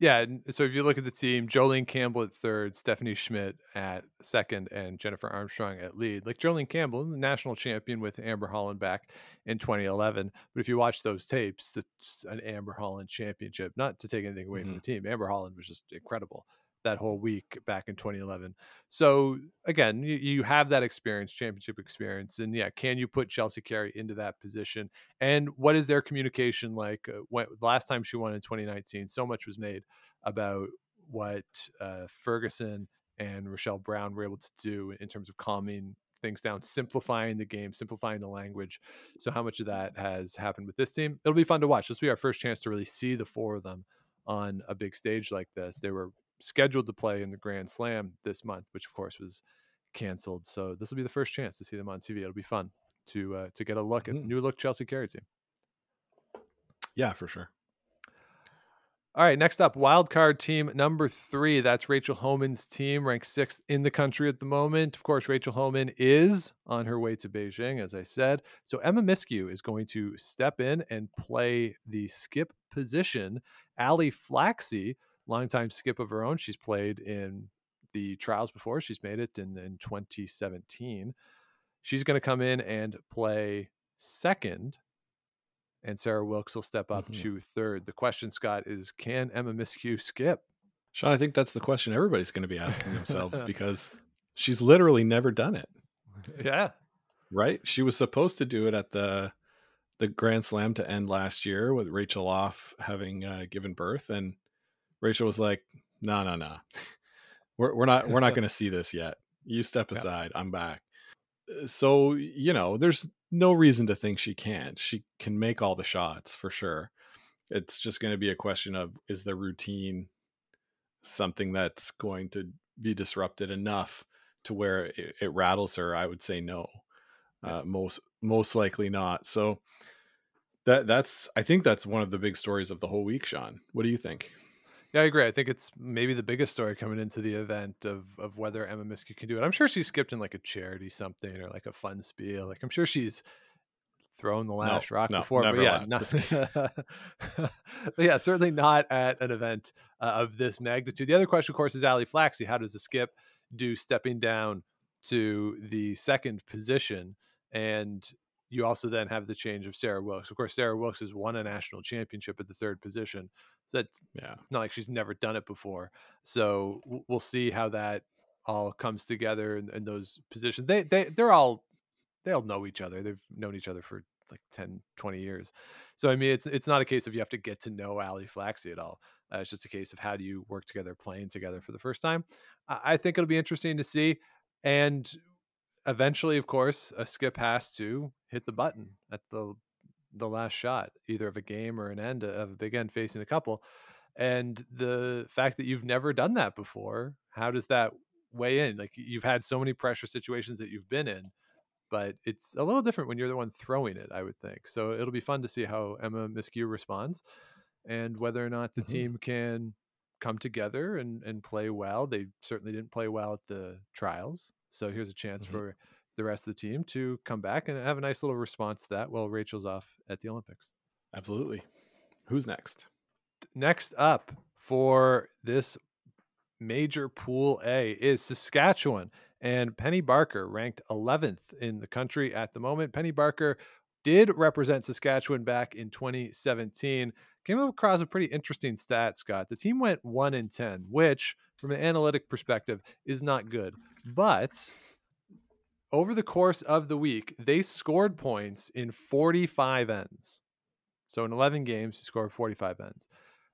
E: Yeah. So if you look at the team, Jolene Campbell at third, Stephanie Schmidt at second, and Jennifer Armstrong at lead. Like Jolene Campbell, the national champion with Amber Holland back in 2011. But if you watch those tapes, it's an Amber Holland championship. Not to take anything away from mm-hmm. the team, Amber Holland was just incredible that whole week back in 2011. So again, you, you have that experience, championship experience, and yeah, can you put Chelsea Carey into that position? And what is their communication like? Uh, when, last time she won in 2019, so much was made about what uh, Ferguson and Rachel Brown were able to do in terms of calming things down, simplifying the game, simplifying the language. So how much of that has happened with this team? It'll be fun to watch. This will be our first chance to really see the four of them on a big stage like this. They were scheduled to play in the Grand Slam this month, which of course was canceled. So this will be the first chance to see them on TV. It'll be fun to uh, to get a look at
F: Mhm.
E: new look Chelsea Carey team.
F: Yeah, for sure.
E: All right, next up, wild card team number three. That's Rachel Homan's team, ranked sixth in the country at the moment. Of course, Rachel Homan is on her way to Beijing, as I said. So Emma Miskew is going to step in and play the skip position. Ali Flaxey, longtime skip of her own, she's played in the trials before. She's made it in, in 2017. She's going to come in and play second and Sarah Wilkes will step up
F: Mhm.
E: to third. The question, Scott, is can Emma Miskew skip?
F: Sean, I think that's the question everybody's going to be asking themselves because she's literally never done it,
E: Yeah.
F: right? She was supposed to do it at the the Grand Slam to end last year with Rachel off having uh, given birth, and Rachel was like, "No, no, no, we're we're not we're not going to see this yet. You step
E: Yeah.
F: aside. I'm back." Uh, So you know, there's no reason to think she can't. She can make all the shots for sure. It's just going to be a question of is the routine something that's going to be disrupted enough to where it, it rattles her? I would say no. Uh, most most likely not. So that that's I think that's one of the big stories of the whole week, Sean. What do you think?
E: Yeah, I agree. I think it's maybe the biggest story coming into the event of of whether Emma Miskew can do it. I'm sure she skipped in like a charity something or like a fun spiel. Like I'm sure she's thrown the last rock
F: no,
E: before. But yeah, not, but yeah, certainly not at an event uh, of this magnitude. The other question, of course, is Ali Flaxey. How does the skip do stepping down to the second position? And you also then have the change of Sarah Wilkes. Of course, Sarah Wilkes has won a national championship at the third position. So that's
F: Yeah.
E: not like she's never done it before. So we'll see how that all comes together in, in those positions. They they they're all they all know each other. They've known each other for like 10, 20 years. So I mean, it's it's not a case of you have to get to know Ali Flaxey at all. Uh, it's just a case of how do you work together, playing together for the first time. I, I think it'll be interesting to see, and eventually, of course, a skip has to hit the button at the the last shot, either of a game or an end of a big end facing a couple. And the fact that you've never done that before, how does that weigh in? Like you've had so many pressure situations that you've been in, but it's a little different when you're the one throwing it, I would think. So it'll be fun to see how Emma Miskew responds and whether or not the
F: Mhm.
E: team can come together and, and play well. They certainly didn't play well at the trials. So here's a chance
F: Mhm.
E: for the rest of the team to come back and have a nice little response to that while Rachel's off at the Olympics.
F: Absolutely. Who's next?
E: Next up for this major pool A is Saskatchewan and Penny Barker, ranked 11th in the country at the moment. Penny Barker did represent Saskatchewan back in 2017. Came across a pretty interesting stat, Scott. The team went 1 in 10, which from an analytic perspective is not good. But over the course of the week, they scored points in 45 ends. So in 11 games, he scored 45 ends.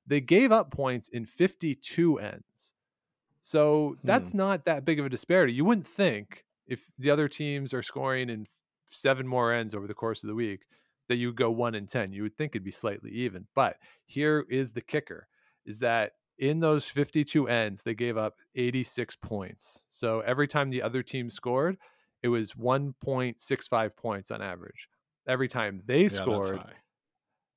E: They gave up points in 52 ends. So hmm. that's not that big of a disparity. You wouldn't think if the other teams are scoring in seven more ends over the course of the week that you would go one in 10. You would think it'd be slightly even. But here is the kicker is that in those 52 ends, they gave up 86 points. So every time the other team scored, it was 1.65 points on average. Every time they
F: Yeah,
E: scored,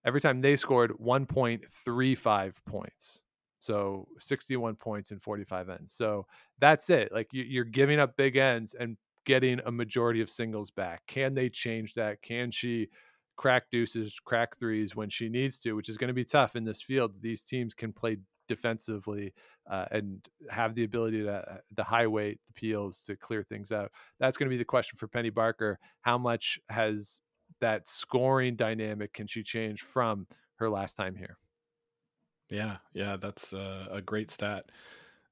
E: every time they scored 1.35 points. So 61 points in 45 ends. So that's it. Like you're giving up big ends and getting a majority of singles back. Can they change that? Can she crack deuces, crack threes when she needs to, which is going to be tough in this field. These teams can play defensively uh, and have the ability to the high weight, the peels to clear things out. That's going to be the question for Penny Barker. How much has that scoring dynamic can she change from her last time here?
F: Yeah, yeah, that's uh, a great stat.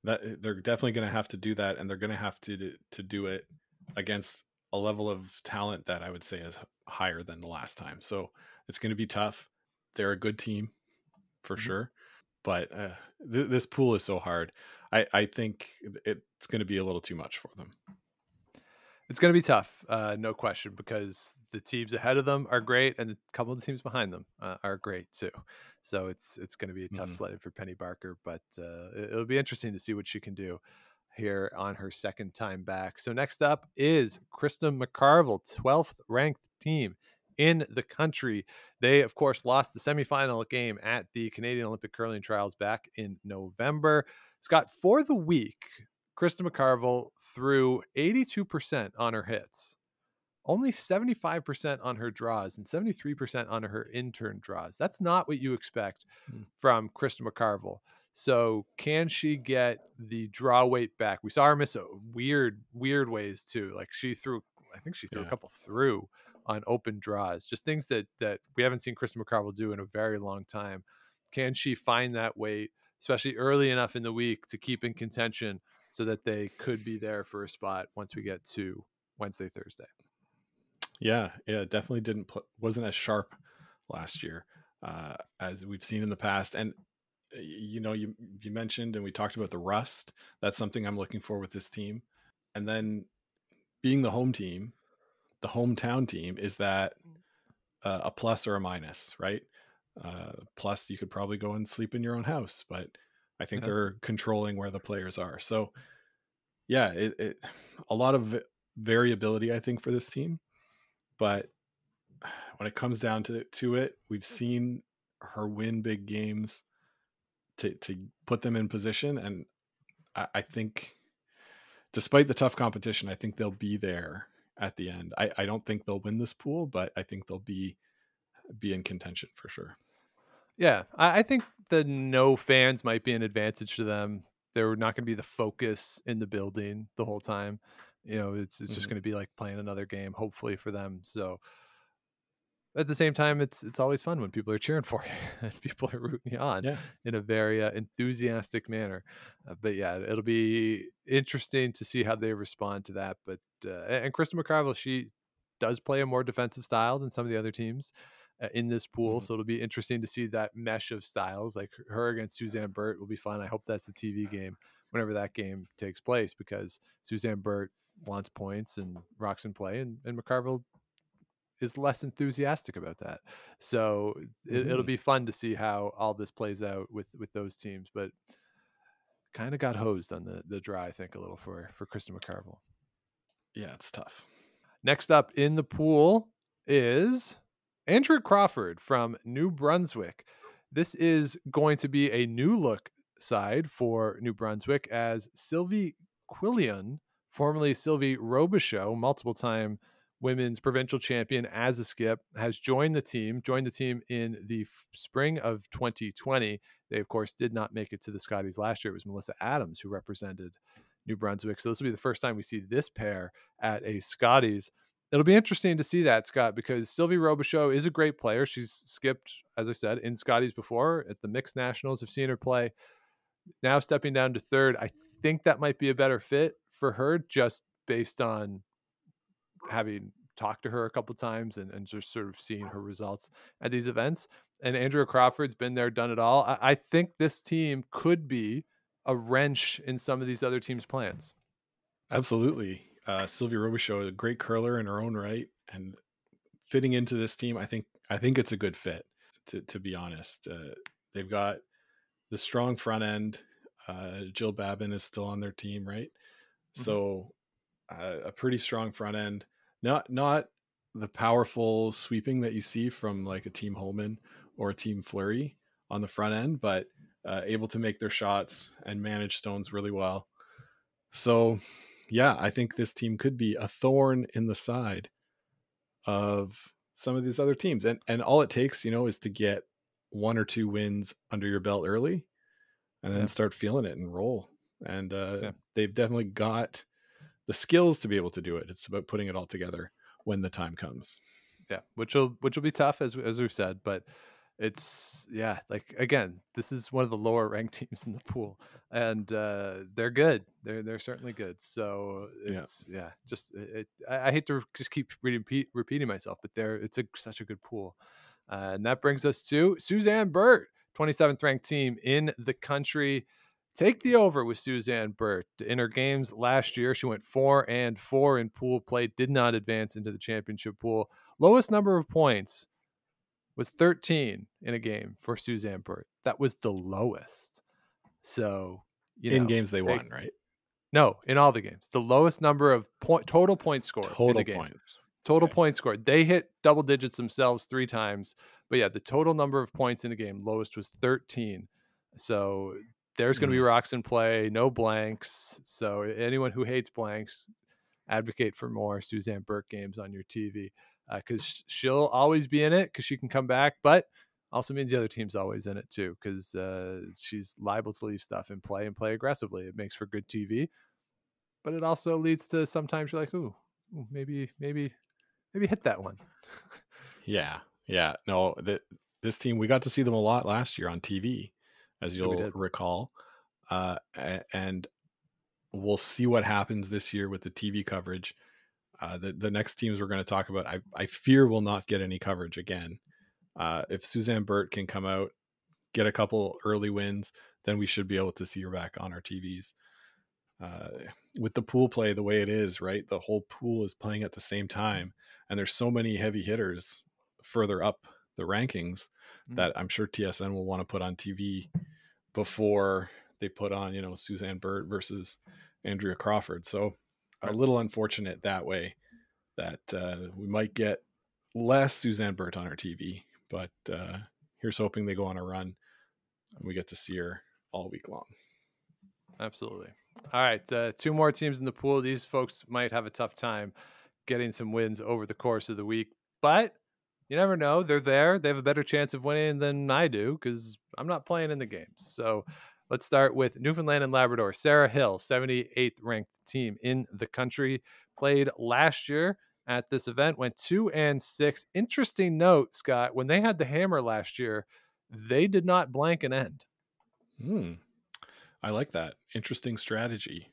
F: That eh, they're definitely going to have to do that, and they're going to have to do- to do it against a level of talent that I would say is higher than the last time. So it's going to be tough. They're a good team for
E: Mhm.
F: sure, but uh, th- this pool is so hard. I I think it's going to be a little too much for them.
E: It's going to be tough, uh, no question, because the teams ahead of them are great, and a couple of the teams behind them uh, are great too. So it's it's going to be a tough
F: Mhm.
E: sledding for Penny Barker, but uh, it'll be interesting to see what she can do here on her second time back. So next up is Krista McCarville, twelfth ranked team in the country. They, of course, lost the semifinal game at the Canadian Olympic Curling Trials back in November. Scott, for the week, Krista McCarville threw 82% on her hits, only 75% on her draws, and 73% on her in-turn draws. That's not what you expect
F: Hmm.
E: from Krista McCarville. So, can she get the draw weight back? We saw her miss a weird, weird ways too. Like she threw, I think she threw a couple through on open draws, just things that that we haven't seen Krista McCarville do in a very long time. Can she find that weight, especially early enough in the week, to keep in contention so that they could be there for a spot once we get to Wednesday, Thursday?
F: Yeah, yeah, it definitely didn't pl- wasn't as sharp last year uh, as we've seen in the past. And uh, you know, you you mentioned and we talked about the rust. That's something I'm looking for with this team. And then being the home team, the hometown team, is that uh, a plus or a minus, right? Uh, plus, you could probably go and sleep in your own house, but I think
E: Yeah.
F: they're controlling where the players are. So, yeah, it, it a lot of variability, I think, for this team. But when it comes down to to it, we've seen her win big games to to put them in position, and I, I think, despite the tough competition, I think they'll be there at the end. I, I don't think they'll win this pool, but I think they'll be be in contention for sure.
E: Yeah, I, I think the no fans might be an advantage to them. They're not going to be the focus in the building the whole time. You know, it's it's just
F: Mhm.
E: going to be like playing another game, hopefully for them. So at the same time, it's it's always fun when people are cheering for you and people are rooting you on
F: Yeah.
E: in a very uh, enthusiastic manner. Uh, but yeah, it'll be interesting to see how they respond to that. But uh, and Krista McCarville, she does play a more defensive style than some of the other teams uh, in this pool.
F: Mhm.
E: So it'll be interesting to see that mesh of styles. Like her against Suzanne Birt will be fun. I hope that's the TV game whenever that game takes place because Suzanne Birt wants points and rocks and play, and, and McCarville is less enthusiastic about that. So it, it'll
F: Mhm.
E: be fun to see how all this plays out with with those teams. But kind of got hosed on the the draw, I think, a little for for Krista McCarville.
F: Yeah, it's tough.
E: Next up in the pool is Andrea Crawford from New Brunswick. This is going to be a new look side for New Brunswick as Sylvie Quillian, formerly Sylvie Robichaud, multiple time women's provincial champion as a skip, has joined the team, joined the team in the spring of 2020. They, of course, did not make it to the Scotties last year. It was Melissa Adams who represented New Brunswick. So this will be the first time we see this pair at a Scotties. It'll be interesting to see that, Scott, because Sylvie Robichaud is a great player. She's skipped, as I said, in Scotties before at the mixed nationals. I've seen her play. Now stepping down to third, I think that might be a better fit for her just based on having talked to her a couple times and, and just sort of seeing her results at these events. And Andrea Crawford's been there, done it all. I, I think this team could be a wrench in some of these other teams' plans.
F: Absolutely. Uh, Sylvia Robichaud, a great curler in her own right, and fitting into this team, I think I think it's a good fit. To to be honest, uh, they've got the strong front end. Uh, Jill Babin is still on their team, right? So a pretty strong front end. Not not the powerful sweeping that you see from like a team Homan or a team Fleury on the front end, but uh, able to make their shots and manage stones really well. So yeah, I think this team could be a thorn in the side of some of these other teams. And and all it takes, you know, is to get one or two wins under your belt early and then
E: Yeah.
F: start feeling it and roll. And uh,
E: Yeah.
F: they've definitely got the skills to be able to do it. It's about putting it all together when the time comes.
E: Yeah, which will which will be tough as as we've said, but it's yeah, like again, this is one of the lower ranked teams in the pool, and uh, they're good. They're they're certainly good. So it's yeah, just it, I, I hate to just keep repeat, repeating myself, but they're it's a such a good pool, uh, and that brings us to Suzanne Birt, 27th ranked team in the country. Take the over with Suzanne Birt. In her games last year, she went four and four in pool play, did not advance into the championship pool. Lowest number of points was 13 in a game for Suzanne Birt. That was the lowest. So, you
F: in games they
E: they-
F: won, right?
E: No, in all the games. The lowest number of point total points scored in
F: Total points.
E: Total
F: Okay.
E: points scored. They hit double digits themselves three times. But yeah, the total number of points in a game, lowest was 13. So there's going to be rocks in play, no blanks. So anyone who hates blanks, advocate for more Suzanne Birt games on your TV because she'll always be in it because she can come back, but also means the other team's always in it too because uh, she's liable to leave stuff in play and play aggressively. It makes for good TV, but it also leads to sometimes you're like, ooh, ooh, maybe, maybe, maybe hit that one.
F: Yeah, yeah. No, the, this team we got to see them a lot last year on TV, as you'll recall, uh, and we'll see what happens this year with the TV coverage. Uh, the the next teams we're going to talk about, I I fear will not get any coverage again. Uh, if Suzanne Birt can come out, get a couple early wins, then we should be able to see her back on our TVs. Uh, with the pool play the way it is, right? The whole pool is playing at the same time, and there's so many heavy hitters further up the rankings
E: Mm.
F: that I'm sure TSN will want to put on TV before they put on, you know, Suzanne Birt versus Andrea Crawford. So a little unfortunate that way that uh, we might get less Suzanne Birt on our TV, but uh, here's hoping they go on a run and we get to see her all week long.
E: Absolutely. All right, uh, two more teams in the pool. These folks might have a tough time getting some wins over the course of the week, but you never know. They're there. They have a better chance of winning than I do because I'm not playing in the games. So let's start with Newfoundland and Labrador. Sarah Hill, 78th ranked team in the country, played last year at this event, went two and six. Interesting note, Scott, when they had the hammer last year, they did not blank an end.
F: Hmm. I like that. Interesting strategy.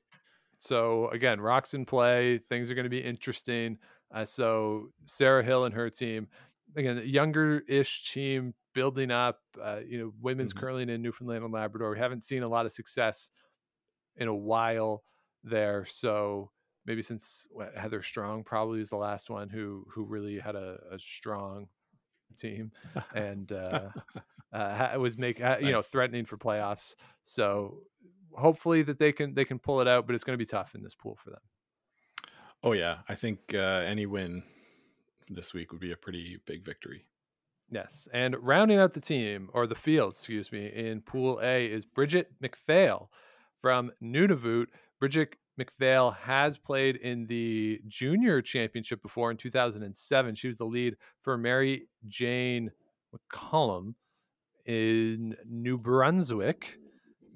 E: So again, rocks in play. Things are going to be interesting. Uh, so Sarah Hill and her team, again, a younger-ish team building up. Uh, you know, women's
F: Mhm.
E: curling in Newfoundland and Labrador. We haven't seen a lot of success in a while there. So maybe since what, Heather Strong probably was the last one who who really had a, a strong team and uh, uh, was make uh, you know threatening for playoffs. So hopefully that they can they can pull it out, but it's going to be tough in this pool for them.
F: Oh yeah, I think uh, any win this week would be a pretty big victory.
E: Yes, and rounding out the team or the field, excuse me, in Pool A is Brigitte MacPhail from Nunavut. Brigitte MacPhail has played in the junior championship before in 2007. She was the lead for Mary Jane McCollum in New Brunswick.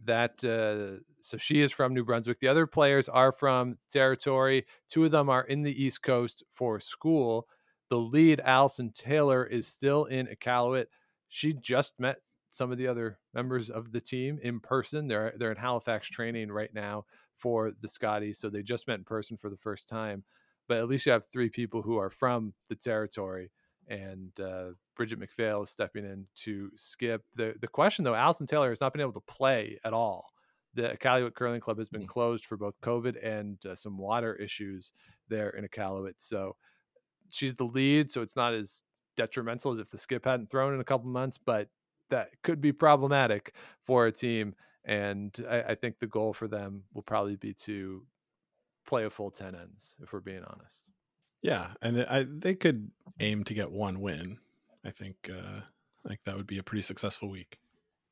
E: That uh, so she is from New Brunswick. The other players are from territory. Two of them are in the East Coast for school. The lead, Allison Taylor, is still in Iqaluit. She just met some of the other members of the team in person. They're they're in Halifax training right now for the Scotties, so they just met in person for the first time. But at least you have three people who are from the territory, and uh, Brigitte MacPhail is stepping in to skip. the The question though, Allison Taylor has not been able to play at all. The Iqaluit Curling Club has been
F: Mm.
E: closed for both COVID and uh, some water issues there in Iqaluit. So she's the lead, so it's not as detrimental as if the skip hadn't thrown in a couple months, but that could be problematic for a team. And I, I think the goal for them will probably be to play a full 10 ends, if we're being honest.
F: Yeah, and I they could aim to get one win. I think uh, think that would be a pretty successful week.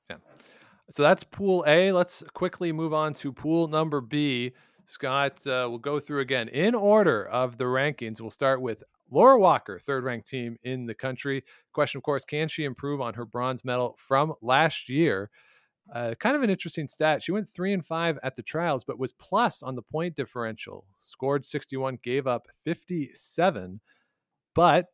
F: Yeah.
E: So that's pool A. Let's quickly move on to pool number B. Scott, uh, we'll go through again in order of the rankings. We'll start with Laura Walker, third ranked team in the country. Question, of course, can she improve on her bronze medal from last year? Uh, kind of an interesting stat. She went three and five at the trials, but was plus on the point differential. Scored 61, gave up 57, but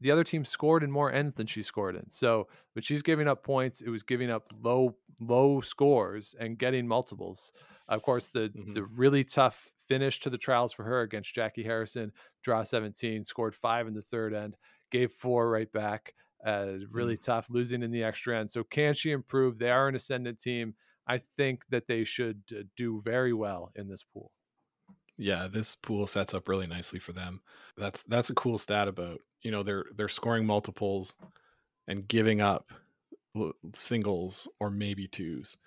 E: the other team scored in more ends than she scored in. So, but she's giving up points. It was giving up low, low scores and getting multiples. Of course, the
F: Mhm.
E: the really tough finish to the trials for her against Jackie Harrison, draw 17, scored five in the third end, gave four right back. Uh, really tough, losing in the extra end. So, can she improve? They are an ascendant team. I think that they should uh, do very well in this pool.
F: Yeah, this pool sets up really nicely for them. That's that's a cool stat about you know they're they're scoring multiples and giving up singles or maybe twos,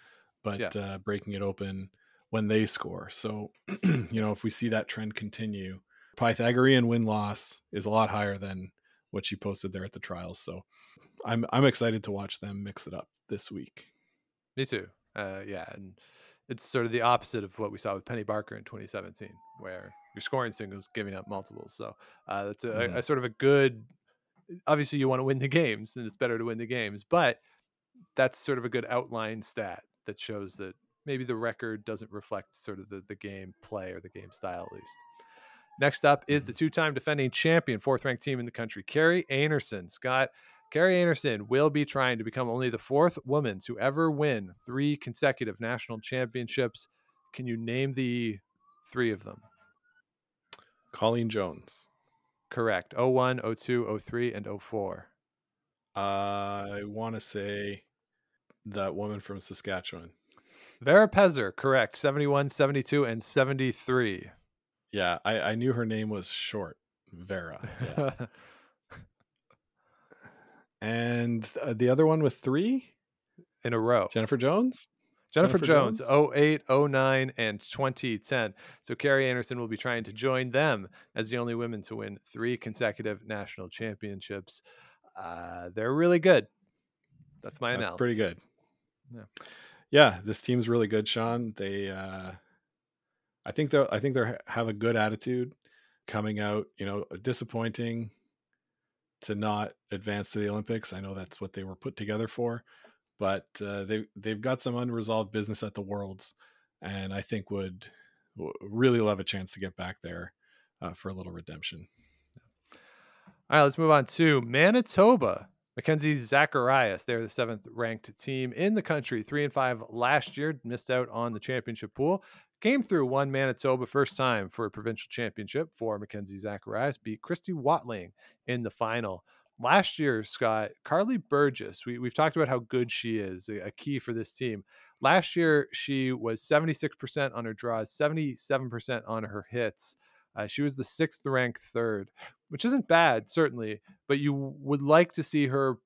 F: but
E: Yeah.
F: uh, breaking it open when they score. So you know if we see that trend continue, Pythagorean win loss is a lot higher than what she posted there at the trials. So I'm I'm excited to watch them mix it up this week.
E: Me too. Uh, yeah, and it's sort of the opposite of what we saw with Penny Barker in 2017, where you're scoring singles, giving up multiples. So uh, that's a,
F: Mhm.
E: a sort of a good. Obviously, you want to win the games, and it's better to win the games, but that's sort of a good outline stat that shows that maybe the record doesn't reflect sort of the, the game play or the game style at least. Next up is the mm-hmm. two-time defending champion, fourth-ranked team in the country, Kerri Einarson. Scott, Kerri Einarson will be trying to become only the fourth woman to ever win three consecutive national championships. Can you name the three of them?
F: Colleen Jones.
E: Correct. 01, 02, 03, and 04.
F: I want to say that woman from Saskatchewan.
E: Vera Pezer, correct. 71, 72, and 73.
F: Yeah, I, I knew her name was short. Vera. Yeah. and uh, the other one with three,
E: in a row.
F: Jennifer Jones.
E: Jennifer,
F: Jennifer
E: Jones,
F: Jones?
E: 08, 09, and 2010. So Kerri Einarson will be trying to join them as the only women to win three consecutive national championships. Uh, they're really good. That's my
F: That's
E: analysis.
F: pretty good.
E: Yeah.
F: Yeah, this team's really good, Sean. They, uh, I think they, I think they have a good attitude coming out. You know, disappointing to not advance to the Olympics. I know that's what they were put together for, but uh, they they've got some unresolved business at the Worlds, and I think would, really love a chance to get back there uh, for a little redemption.
E: All right, let's move on to Manitoba. Mackenzie Zacharias, they're the seventh ranked team in the country, three and five last year, missed out on the championship pool. Came through one Manitoba first time for a provincial championship for Mackenzie Zacharias, beat Kristy Watling in the final. Last year, Scott, Karlee Burgess, we, we've talked about how good she is, a, a key for this team. Last year, she was 76% on her draws, 77% on her hits. Uh, she was the sixth ranked third, which isn't bad, certainly, but you would like to see her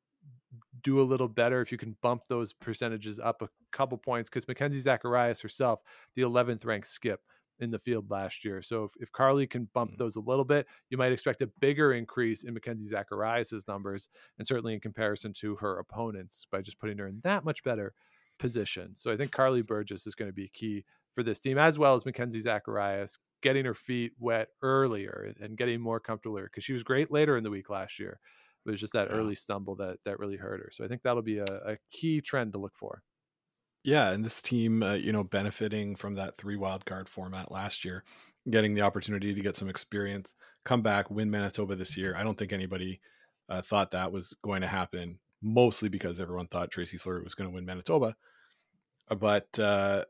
E: do a little better if you can bump those percentages up a couple points because Mackenzie Zacharias herself, the 11th ranked skip in the field last year. So if, if Karlee can bump
F: Mm.
E: those a little bit, you might expect a bigger increase in Mackenzie Zacharias' numbers and certainly in comparison to her opponents by just putting her in that much better position. So I think Karlee Burgess is going to be key for this team as well as Mackenzie Zacharias getting her feet wet earlier and, getting more comfortable because she was great later in the week last year. It was just that
F: Yeah.
E: early stumble that that really hurt her. So I think that'll be a, a key trend to look for.
F: Yeah, and this team, uh, you know, benefiting from that three wild card format last year, getting the opportunity to get some experience, come back, win Manitoba this year. I don't think anybody uh, thought that was going to happen, mostly because everyone thought Tracy Fleury was going to win Manitoba. Uh, But uh,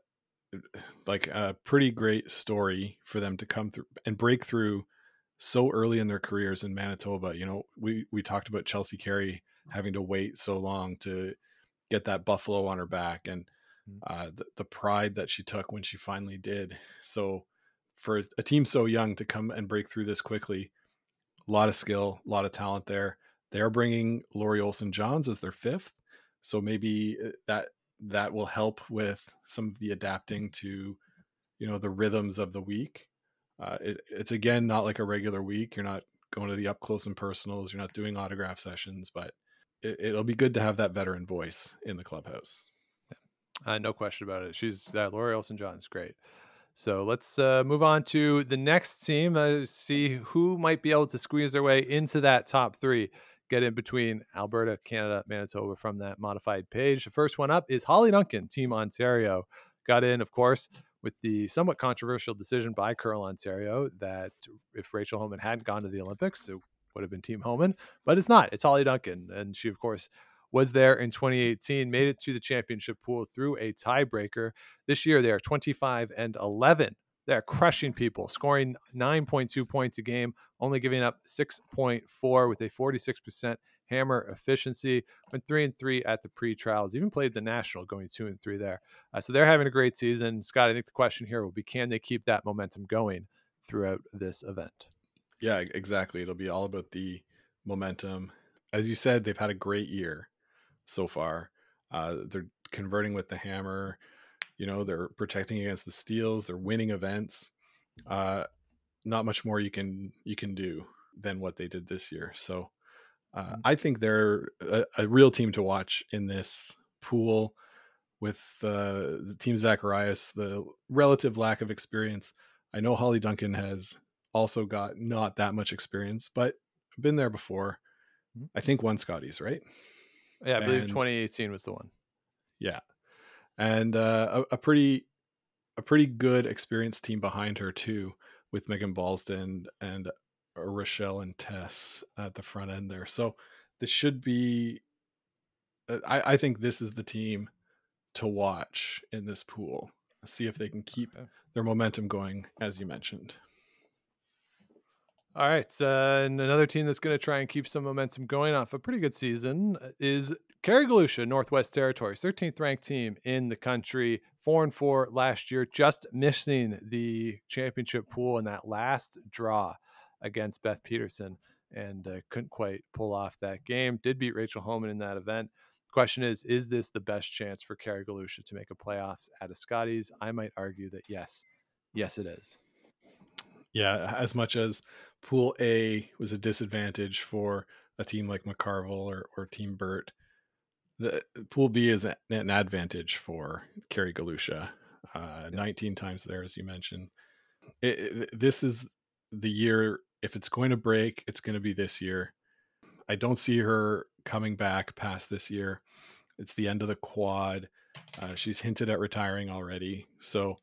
F: like a pretty great story for them to come through and break through so early in their careers in Manitoba. You know, we we talked about Chelsea Carey having to wait so long to get that buffalo on her back and uh, the, the pride that she took when she finally did. So for a team so young to come and break through this quickly, a lot of skill, a lot of talent there. They're bringing Lori Olson-Johns as their fifth, so maybe uh, that that will help with some of the adapting to, you know, the rhythms of the week. Uh, it, it's again not like a regular week. You're not going to the up close and personals. You're not doing autograph sessions, but it, it'll be good to have that veteran voice in the clubhouse.
E: Uh, no question about it. She's uh, Lori Olson John's great. So let's uh, move on to the next team. Uh, see who might be able to squeeze their way into that top three. Get in between Alberta, Canada, Manitoba from that modified page. The first one up is Hollie Duncan, Team Ontario. Got in, of course, with the somewhat controversial decision by Curl Ontario that if Rachel Homan hadn't gone to the Olympics, it would have been Team Homan, but it's not. It's Hollie Duncan. And she, of course, was there in 2018, made it to the championship pool through a tiebreaker. This year, they are 25 and 11. They're crushing people, scoring 9.2 points a game, only giving up 6.4 with a 46% hammer efficiency. Went three and three at the pre-trials. Even played the national, going two and three there. Uh, so they're having a great season. Scott, I think the question here will be: Can they keep that momentum going throughout this event?
F: Yeah, exactly. It'll be all about the momentum. As you said, they've had a great year so far. Uh, they're converting with the hammer. You know, they're protecting against the steals. They're winning events. Uh, not much more you can you can do than what they did this year. So uh,
E: Mhm.
F: I think they're a, a real team to watch in this pool with uh, the team Zacharias, the relative lack of experience. I know Hollie Duncan has also got not that much experience, but been there before.
E: Mhm.
F: I think one Scotties, right?
E: Yeah, I believe
F: And-
E: 2018 was the one.
F: Yeah, and uh, a, a pretty a pretty good experienced team behind her too, with Megan Balsdon and uh, Rachelle and Tess at the front end there. So this should be. uh, I, I think this is the team to watch in this pool. See if they can keep their momentum going, as you mentioned.
E: All right. Uh, and another team that's going to try and keep some momentum going off a pretty good season uh, is Kerry Galusha, Northwest Territories, 13th ranked team in the country, four and four last year, just missing the championship pool in that last draw against Beth Peterson and uh, couldn't quite pull off that game. Did beat Rachel Homan in that event. Question is, is this the best chance for Kerry Galusha to make a playoffs at a Scotties? I might argue that yes. Yes, it is.
F: Yeah, as much as Pool A was a disadvantage for a team like McCarville or, or Team Birt, the Pool B is an advantage for Kerry Galusha. Uh, 19 times there, as you mentioned. It, it- this is the year. If it's going to break, it's going to be this year. I don't see her coming back past this year. It's the end of the quad. Uh, she's hinted at retiring already. So,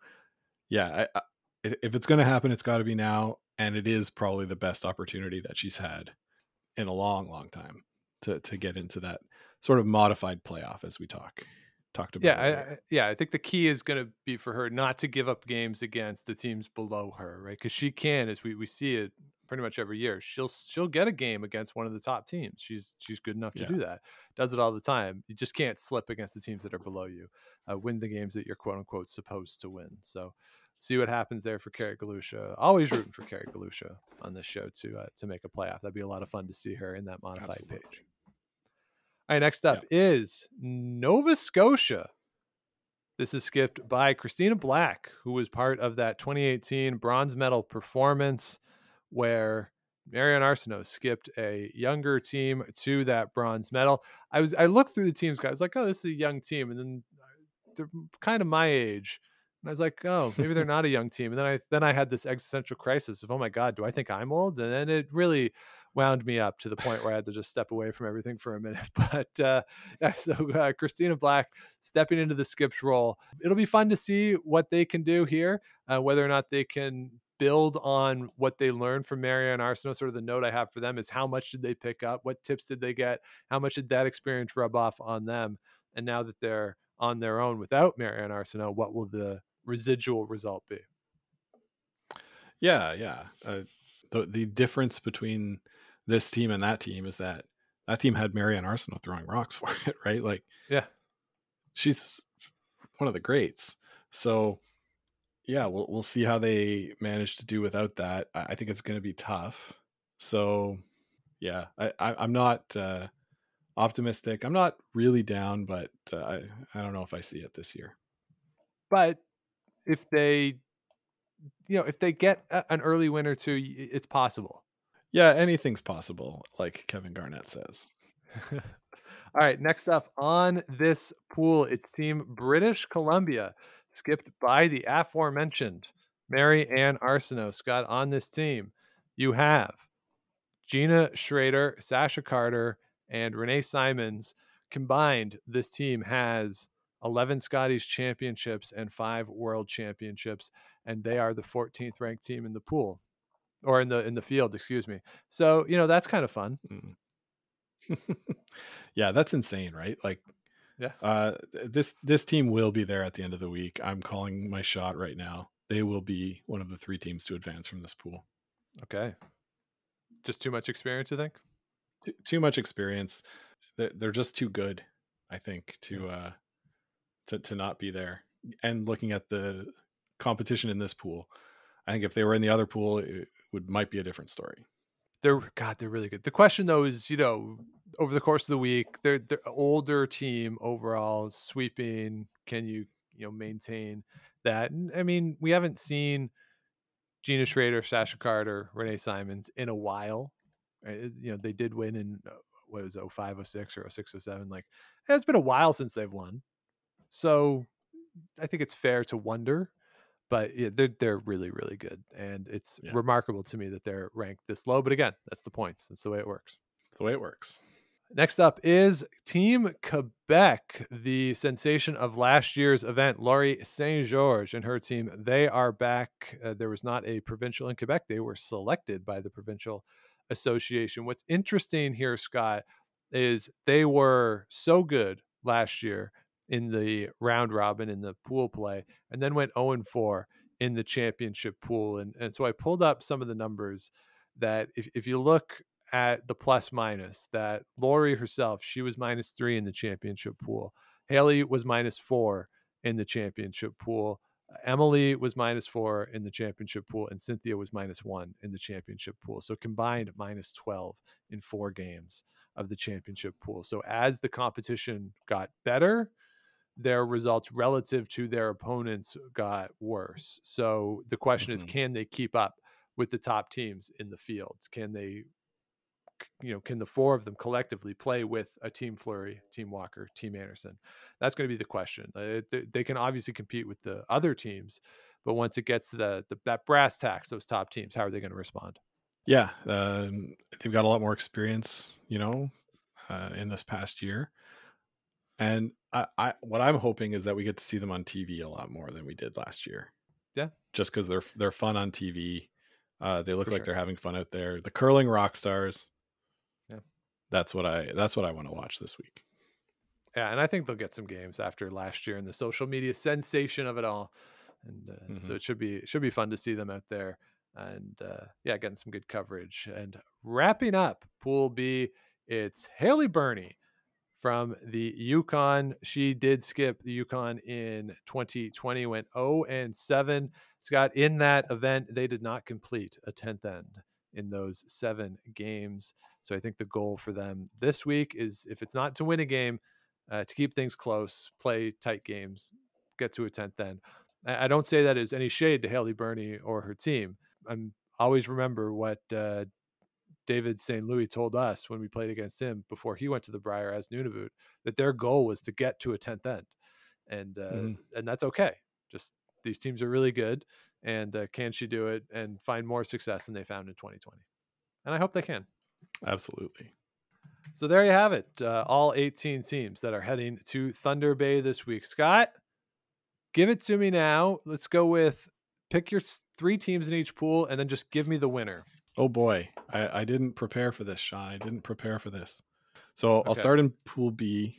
F: yeah, I, I, if if it's going to happen, it's got to be now, and it is probably the best opportunity that she's had in a long, long time to to get into that sort of modified playoff as we talk talked about.
E: Yeah, I, yeah. I think the key is going to be for her not to give up games against the teams below her, right? Because she can, as we, we see it pretty much every year. She'll she'll get a game against one of the top teams. She's she's good enough to
F: Yeah.
E: do that. Does it all the time. You just can't slip against the teams that are below you. Uh, win the games that you're quote unquote supposed to win. So see what happens there for Kerry Galusha. Always rooting for Kerry Galusha on this show to uh, to make a playoff. That'd be a lot of fun to see her in that modified
F: Absolutely.
E: page. All right, next up is Nova Scotia. This is skipped by Christina Black, who was part of that 2018 bronze medal performance where Mary-Anne Arsenault skipped a younger team to that bronze medal. I was I looked through the teams, guys, like, oh, this is a young team, and then they're kind of my age. And I was like, oh, maybe they're not a young team. And then I then I had this existential crisis of, oh my God, do I think I'm old? And then it really wound me up to the point where I had to just step away from everything for a minute. But uh, so uh, Christina Black stepping into the skips role. It'll be fun to see what they can do here, uh, whether or not they can build on what they learned from Mary-Anne Arsenault. Sort of the note I have for them is how much did they pick up? What tips did they get? How much did that experience rub off on them? And now that they're on their own without Mary-Anne Arsenault, what will the residual result be?
F: Yeah, yeah. Uh, the the difference between this team and that team is that that team had Mary-Anne Arsenault throwing rocks for it, right? Like,
E: Yeah.
F: she's one of the greats. So, yeah, we'll we'll see how they manage to do without that. I, think it's going to be tough. So, yeah, I, I I'm not uh, optimistic. I'm not really down, but uh, I I don't know if I see it this year.
E: But if they, you know, if they get a, an early win or two, it's possible.
F: Yeah, anything's possible, like Kevin Garnett says.
E: All right, next up on this pool, it's Team British Columbia, skipped by the aforementioned Mary-Anne Arsenault. Scott, on this team, you have Jeanna Schraeder, Sasha Carter, and Renee Simons. Combined, this team has 11 Scotties championships and five world championships, and they are the 14th ranked team in the pool or in the in the field, excuse me. So, you know, that's kind of fun.
F: Mm. yeah, that's insane, right? Like,
E: Yeah.
F: uh, this this team will be there at the end of the week. I'm calling my shot right now. They will be one of the three teams to advance from this pool.
E: Okay. Just too much experience, you think?
F: Too, too much experience. They're, they're just too good, I think, to uh, to to not be there. And looking at the competition in this pool, I think if they were in the other pool, it would might be a different story.
E: They're God, they're really good. The question though is, you know, over the course of the week, they're they're older team overall, sweeping. Can you, you know, maintain that? I mean, we haven't seen Jeanna Schraeder, Sasha Carter, Renee Simons in a while. Right? You know, they did win in uh, what was it, 05, 06 or 06, 07. Like it's been a while since they've won. So I think it's fair to wonder, but yeah, they're they're really really good, and it's
F: Yeah.
E: remarkable to me that they're ranked this low. But again, that's the points. That's the way it works.
F: the way it works.
E: Next up is Team Quebec, the sensation of last year's event. Laurie St-Georges and her team, they are back. Uh, there was not a provincial in Quebec. They were selected by the provincial association. What's interesting here, Scott, is they were so good last year in the round robin in the pool play and then went 0 4 in the championship pool. And, and so I pulled up some of the numbers that if, if you look at the plus minus that Laurie herself, she was minus three in the championship pool. Haley was minus four in the championship pool. Emily was minus four in the championship pool, and Cynthia was minus one in the championship pool. So combined minus 12 in four games of the championship pool. So as the competition got better, their results relative to their opponents got worse. So the question is
F: Mhm.
E: can they keep up with the top teams in the fields? Can they you know, can the four of them collectively play with a team Fleury, team Walker, team Einarson? That's going to be the question. Uh, they, they can obviously compete with the other teams, but once it gets to the, the that brass tacks, those top teams, how are they going to respond?
F: Yeah, um, they've got a lot more experience, you know, uh, in this past year, and I, I, what I'm hoping is that we get to see them on TV a lot more than we did last year.
E: Yeah.
F: just because they're they're fun on TV. Uh, they look
E: For
F: like
E: sure.
F: they're having fun out there. The curling rock stars.
E: Yeah.
F: that's what I that's what I want to watch this week.
E: Yeah, and I think they'll get some games after last year and the social media sensation of it all, and uh, so
F: Mhm.
E: it should be it should be fun to see them out there, and uh, yeah, getting some good coverage. And wrapping up Pool B, it's Hailey Birnie from the Yukon. She did skip the Yukon in 2020, went 0 and 7. Scott, in that event, they did not complete a 10th end in those seven games. So I think the goal for them this week is if it's not to win a game, uh, to keep things close, play tight games, get to a 10th end. I, don't say that as any shade to Hailey Birnie or her team. I'm always remember what uh, David St. Louis told us when we played against him before he went to the Brier as Nunavut that their goal was to get to a 10th end. And uh,
F: Mhm.
E: and that's okay. Just these teams are really good and uh, can she do it and find more success than they found in 2020? And I hope they can.
F: Absolutely.
E: So there you have it. Uh, all 18 teams that are heading to Thunder Bay this week. Scott, give it to me now. Let's go with pick your three teams in each pool and then just give me the winner.
F: Oh boy, I, I didn't prepare for this, Sean. I didn't prepare for this. So I'll
E: Okay.
F: start in Pool B.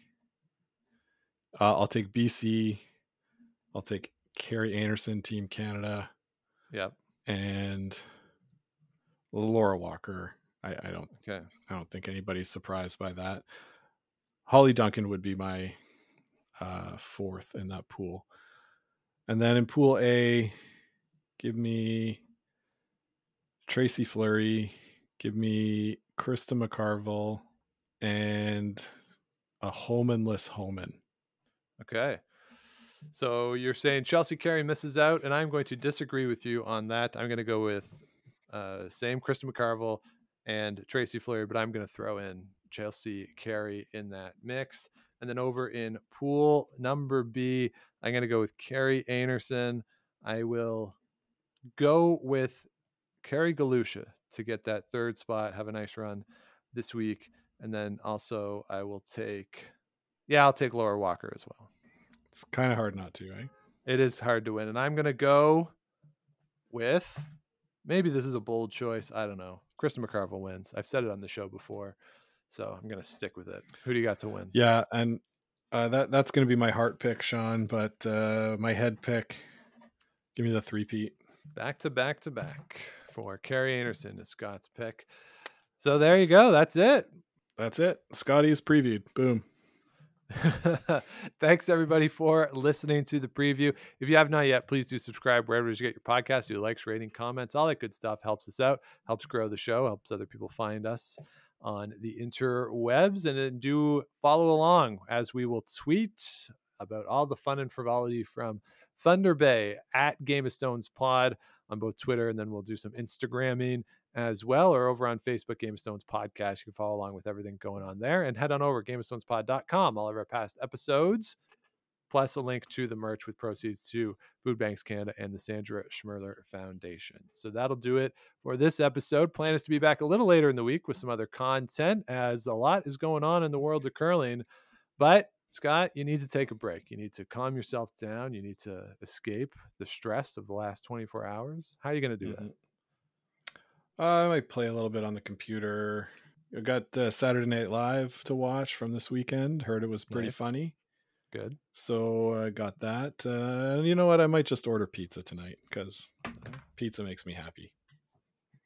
F: Uh, I'll take BC. I'll take Kerri Einarson, Team Canada,
E: Yep.
F: and Laura Walker. I, I don't
E: Okay.
F: I don't think anybody's surprised by that. Hollie Duncan would be my uh, fourth in that pool. And then in pool A, give me Tracy Fleury, give me Krista McCarville, and a Homanless Homan.
E: Okay. So you're saying Chelsea Carey misses out, and I'm going to disagree with you on that. I'm going to go with uh, same Krista McCarville and Tracy Fleury, but I'm going to throw in Chelsea Carey in that mix. And then over in pool number B, I'm going to go with Kerri Einarson. I will go with Kerry Galusha to get that third spot, have a nice run this week. And then also I will take, yeah, I'll take Laura Walker as well.
F: It's kind of hard not to, eh?
E: It is hard to win. And I'm going to go with maybe this is a bold choice. I don't know. Krista McCarville wins. I've said it on the show before. So I'm going to stick with it. Who do you got to win?
F: Yeah, and uh, that that's going to be my heart pick, Sean. But uh, my head pick, give me the three peat.
E: Back to back to back for Kerri Einarson is Scott's pick. So there you go. That's it.
F: That's it. Scotties previewed. Boom.
E: Thanks everybody for listening to the preview. If you have not yet, please do subscribe wherever you get your podcast. Your likes, rating, comments, all that good stuff helps us out, helps grow the show, helps other people find us on the interwebs. And then do follow along as we will tweet about all the fun and frivolity from Thunder Bay at Game of Stones Pod on both Twitter and then we'll do some Instagramming as well, or over on Facebook, Game of Stones Podcast. You can follow along with everything going on there and head on over gameofstonespod.com. All of our past episodes, plus a link to the merch with proceeds to Food Banks Canada and the Sandra Schmirler Foundation. So that'll do it for this episode. Plan is to be back a little later in the week with some other content as a lot is going on in the world of curling. But Scott, you need to take a break. You need to calm yourself down. You need to escape the stress of the last 24 hours. How are you going to do
F: Mhm. Uh, I might play a little bit on the computer. I got uh, Saturday Night Live to watch from this weekend. Heard it was pretty
E: Nice.
F: funny.
E: Good.
F: So I got that. Uh, and you know what? I might just order pizza tonight because pizza makes me happy.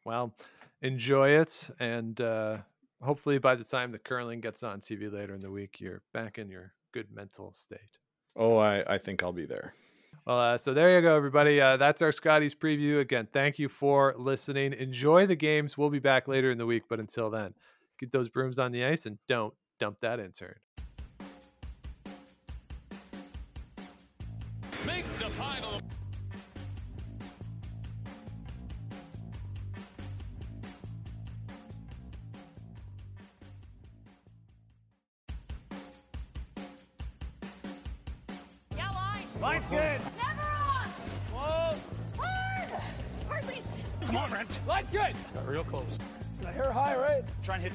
E: Well, enjoy it. And uh, hopefully by the time the curling gets on TV later in the week, you're back in your good mental state.
F: Oh, I, I think I'll be there.
E: Well, uh, so there you go, everybody. Uh, that's our Scotties preview. Again, thank you for listening. Enjoy the games. We'll be back later in the week, but until then, keep those brooms on the ice and don't dump that intern.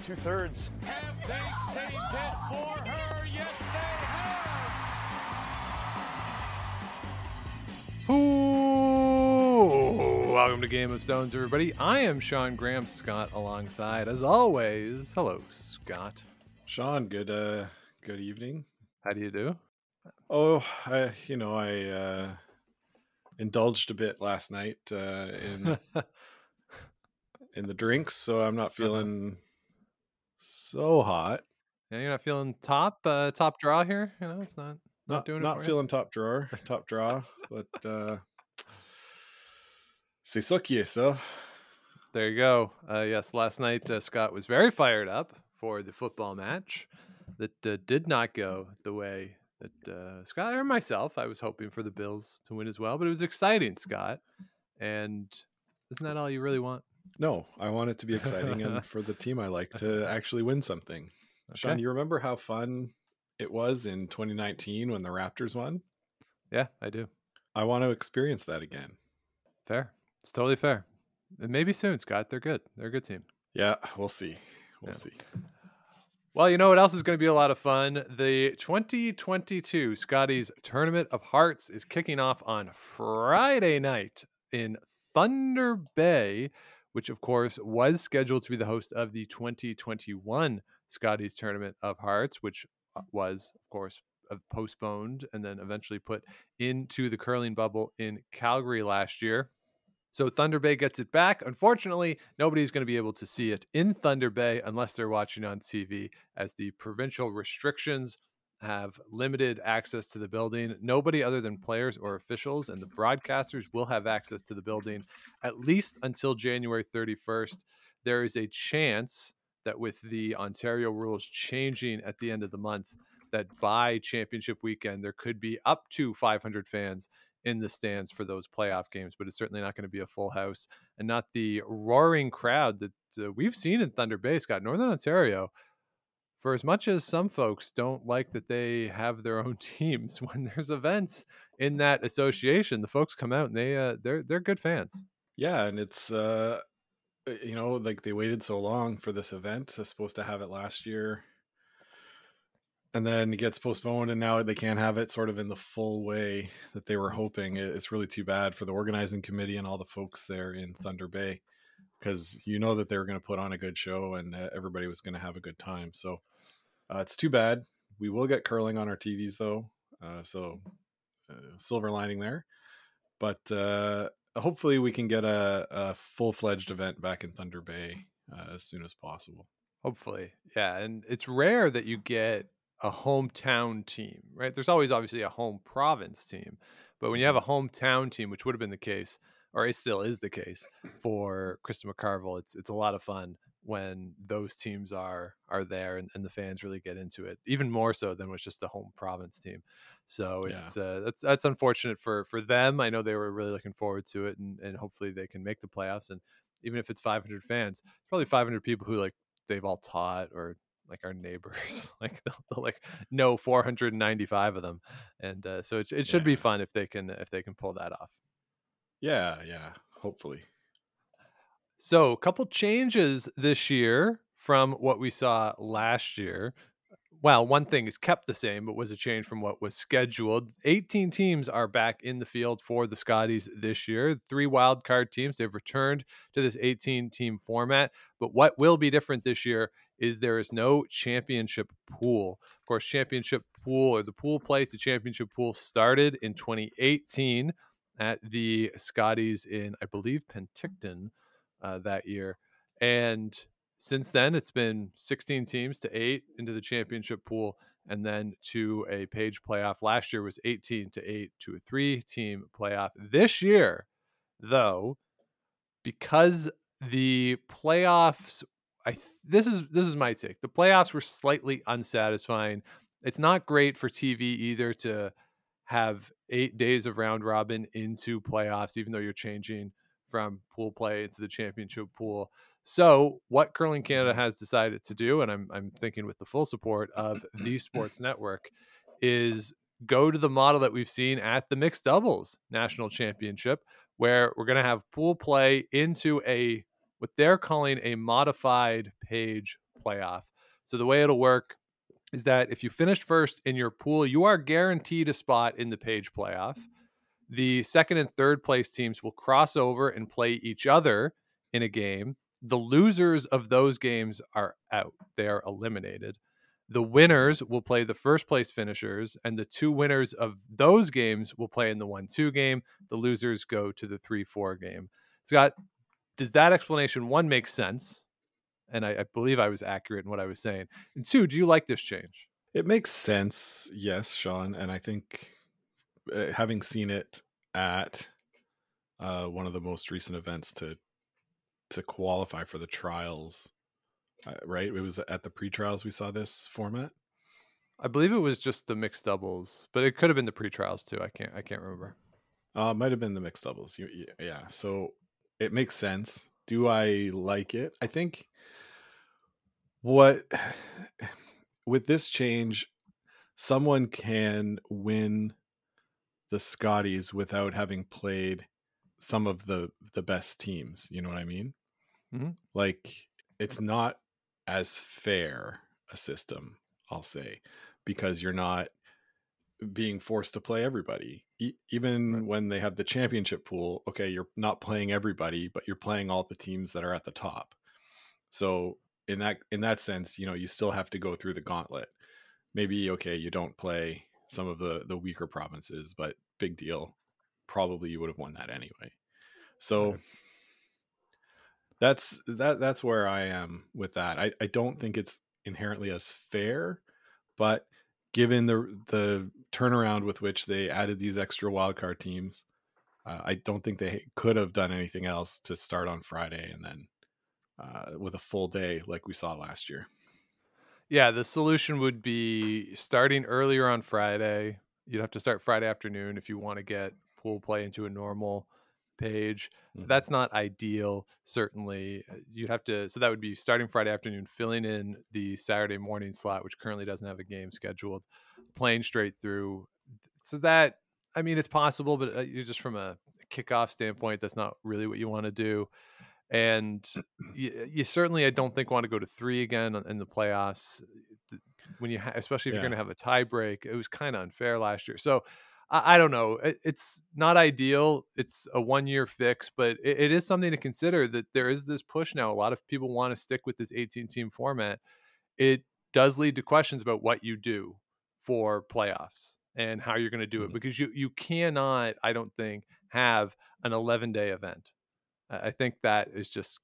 A: Two thirds.
D: Have they saved it for her? Yes, they have.
E: Ooh, welcome to Game of Stones, everybody. I am Sean Graham Scott alongside, as always. Hello, Scott.
F: Sean, good uh, good evening.
E: How do you do?
F: Oh, I you know I uh, indulged a bit last night uh, in in the drinks, so I'm not feeling so hot.
E: Yeah, you're not feeling top uh, top draw here. You know, it's not not,
F: Not
E: doing it.
F: not
E: for you?
F: feeling top drawer, top draw, but uh, c'est ça qui est ça.
E: There you go. Uh, yes, last night uh, Scott was very fired up for the football match that uh, did not go the way that uh, Scott or myself. I was hoping for the Bills to win as well, but it was exciting, Scott. And isn't that all you really want?
F: No, I want it to be exciting and for the team I like to actually win something. Sean,
E: Okay.
F: you remember how fun it was in 2019 when the Raptors won?
E: Yeah, I do.
F: I want to experience that again.
E: Fair. It's totally fair. And maybe soon, Scott. They're good. They're a good team.
F: Yeah, we'll see. We'll
E: Yeah.
F: see.
E: Well, you know what else is going to be a lot of fun? The 2022 Scotties Tournament of Hearts is kicking off on Friday night in Thunder Bay, which, of course, was scheduled to be the host of the 2021 Scotties Tournament of Hearts, which uh, was, of course, uh, postponed and then eventually put into the curling bubble in Calgary last year. So Thunder Bay gets it back. Unfortunately, nobody's going to be able to see it in Thunder Bay unless they're watching on TV, as the provincial restrictions have limited access to the building. Nobody other than players or officials and the broadcasters will have access to the building at least until January 31st. There is a chance that with the Ontario rules changing at the end of the month, that by championship weekend, there could be up to 500 fans in the stands for those playoff games, but it's certainly not going to be a full house and not the roaring crowd that uh, we've seen in Thunder Bay, Scott, Northern Ontario. For as much as some folks don't like that they have their own teams, when there's events in that association, the folks come out and they uh, they're they're good fans.
F: Yeah, and it's uh you know, like they waited so long for this event. They're supposed to have it last year. And then it gets postponed and now they can't have it sort of in the full way that they were hoping. It's really too bad for the organizing committee and all the folks there in Thunder Bay because you know that they were going to put on a good show and uh, everybody was going to have a good time. So uh, it's too bad. We will get curling on our TVs though. Uh, so uh, silver lining there. But uh, hopefully we can get a, a full-fledged event back in thunder bay uh, as soon as possible
E: Hopefully, yeah. And it's rare that you get a hometown team, right? There's always obviously a home province team, but when you have a hometown team, which would have been the case, or it still is the case for Krista McCarville, it's it's a lot of fun when those teams are are there and, and the fans really get into it even more so than was just the home province team. So
F: Yeah.
E: it's uh, that's that's unfortunate for for them i know they were really looking forward to it and, and hopefully they can make the playoffs and even if it's 500 fans probably 500 people who like they've all taught or like our neighbors like they'll, they'll like know 495 of them and uh, so it, it should be fun if they can if they can pull that off
F: Yeah, yeah. Hopefully.
E: So, a couple changes this year from what we saw last year. Well, one thing is kept the same, but was a change from what was scheduled. 18 teams are back in the field for the Scotties this year. Three wild card teams. They've returned to this 18 team format. But what will be different this year is there is no championship pool. Of course, championship pool or the pool play to championship pool started in 2018 at the Scotties in, I believe, Penticton uh, that year. And since then, it's been 16 teams to eight into the championship pool, and then to a page playoff. Last year was 18 to eight to a three team playoff. This year, though, because the playoffs, I th- this is this is my take. The playoffs were slightly unsatisfying. It's not great for TV either to have eight days of round robin into playoffs, even though you're changing from pool play into the championship pool. So, what Curling Canada mm-hmm. has decided to do, and I'm, I'm thinking with the full support of the Sports Network, is go to the model that we've seen at the mixed doubles national championship, where we're going to have pool play into a what they're calling a modified page playoff. So, the way it'll work is that if you finish first in your pool, you are guaranteed a spot in the page playoff. Mm-hmm. The second and third place teams will cross over and play each other in a game. The losers of those games are out, they are eliminated. The winners will play the first place finishers, and the two winners of those games will play in the 1 2 game. The losers go to the 3 4 game. Scott, does that explanation one make sense? And I, I believe I was accurate in what I was saying. And two, do you like this change?
F: It makes sense, yes, Sean, and I think uh, having seen it at uh, one of the most recent events to to qualify for the trials, uh, right? It was at the pre-trials we saw this format.
E: I believe it was just the mixed doubles, but it could have been the pre-trials too. I can't I can't remember.
F: Uh, might have been the mixed doubles. You, yeah, so it makes sense. Do I like it? I think what with this change, someone can win the Scotties without having played some of the the best teams. You know what I mean?
E: Mhm.
F: Like it's not as fair a system, I'll say, because you're not being forced to play everybody. E- even
E: Right.
F: when they have the championship pool, okay, you're not playing everybody, but you're playing all the teams that are at the top. So in that in that sense, you know, you still have to go through the gauntlet. Maybe okay, you don't play some of the the weaker provinces, but big deal. Probably you would have won that anyway. So that's that that's where I am with that. I, I don't think it's inherently as fair, but given the the turnaround with which they added these extra wildcard teams, uh, I don't think they could have done anything else to start on Friday and then uh, with a full day like we saw last year.
E: Yeah, the solution would be starting earlier on Friday. You'd have to start Friday afternoon if you want to get pool play into a normal page.
F: Mhm.
E: That's not ideal, certainly. Uh, You'd have to, so that would be starting Friday afternoon, filling in the Saturday morning slot, which currently doesn't have a game scheduled, playing straight through. So that, I mean, it's possible, but uh, you just from a kickoff standpoint, that's not really what you want to do. And you, you certainly, I don't think, want to go to three again in the playoffs when you, ha- especially if
F: Yeah.
E: you're going to have a tie break. It was kind of unfair last year. So I, I don't know. It, it's not ideal. It's a one year fix, but it, it is something to consider that there is this push now. A lot of people want to stick with this 18 team format. It does lead to questions about what you do for playoffs and how you're going to do it
F: Mhm.
E: because you you cannot, I don't think, have an 11 day event. I think that is just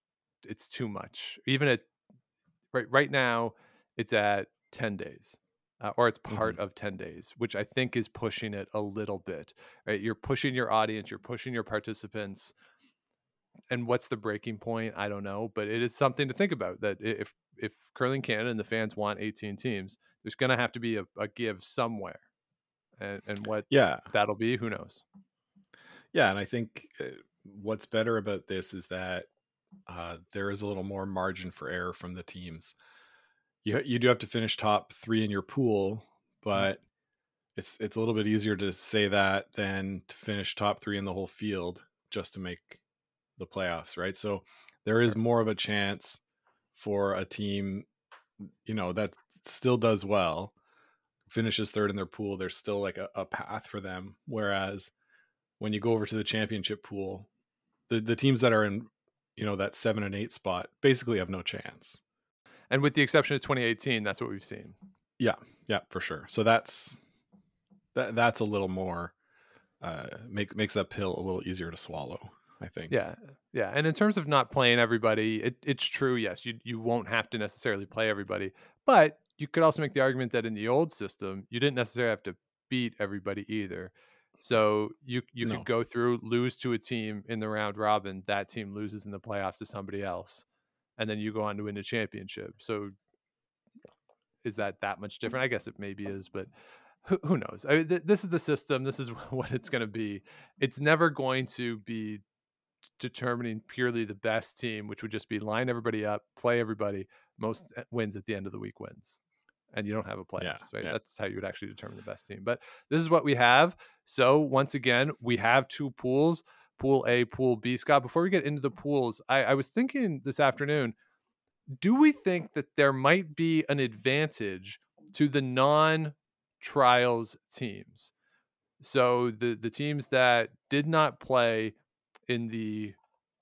E: it's too much. Even at right right now, it's at 10 days. Uh, or it's part of 10 days, which I think is pushing it a little bit. Right? You're pushing your audience, you're pushing your participants. and what's the breaking point? I don't know, but it is something to think about. That if if curling Canada and the fans want 18 teams, there's going to have to be a, a give somewhere, and and what
F: Yeah,
E: that'll be, who knows?
F: yeah, and I think uh, what's better about this is that uh, there is a little more margin for error from the teams. You you do have to finish top three in your pool, but it's it's a little bit easier to say that than to finish top three in the whole field just to make the playoffs, right? So there is more of a chance for a team, you know, that still does well, finishes third in their pool. There's still like a, a path for them. Whereas when you go over to the championship pool, the the teams that are in, you know, that seven and eight spot basically have no chance.
E: And with the exception of 2018, that's what we've seen.
F: Yeah, yeah, for sure. So that's that that's a little more uh make makes that pill a little easier to swallow, I think.
E: Yeah, yeah. And in terms of not playing everybody, it, it's true. Yes, you you won't have to necessarily play everybody, but you could also make the argument that in the old system, you didn't necessarily have to beat everybody either. So you you
F: No.
E: could go through, lose to a team in the round robin, that team loses in the playoffs to somebody else, and then you go on to win the championship. So is that that much different? I guess it maybe is, but who, who knows? I mean, th- this is the system. This is what it's going to be. It's never going to be determining purely the best team, which would just be line everybody up, play everybody. Most uh, wins at the end of the week wins, and you don't have a playoffs,
F: Yeah,
E: right?
F: yeah.
E: That's how you would actually determine the best team. But this is what we have. So once again, we have two pools: Pool A, Pool B. Scott, before we get into the pools, I, I was thinking this afternoon. Do we think that there might be an advantage to the non-trials teams? So the the teams that did not play in the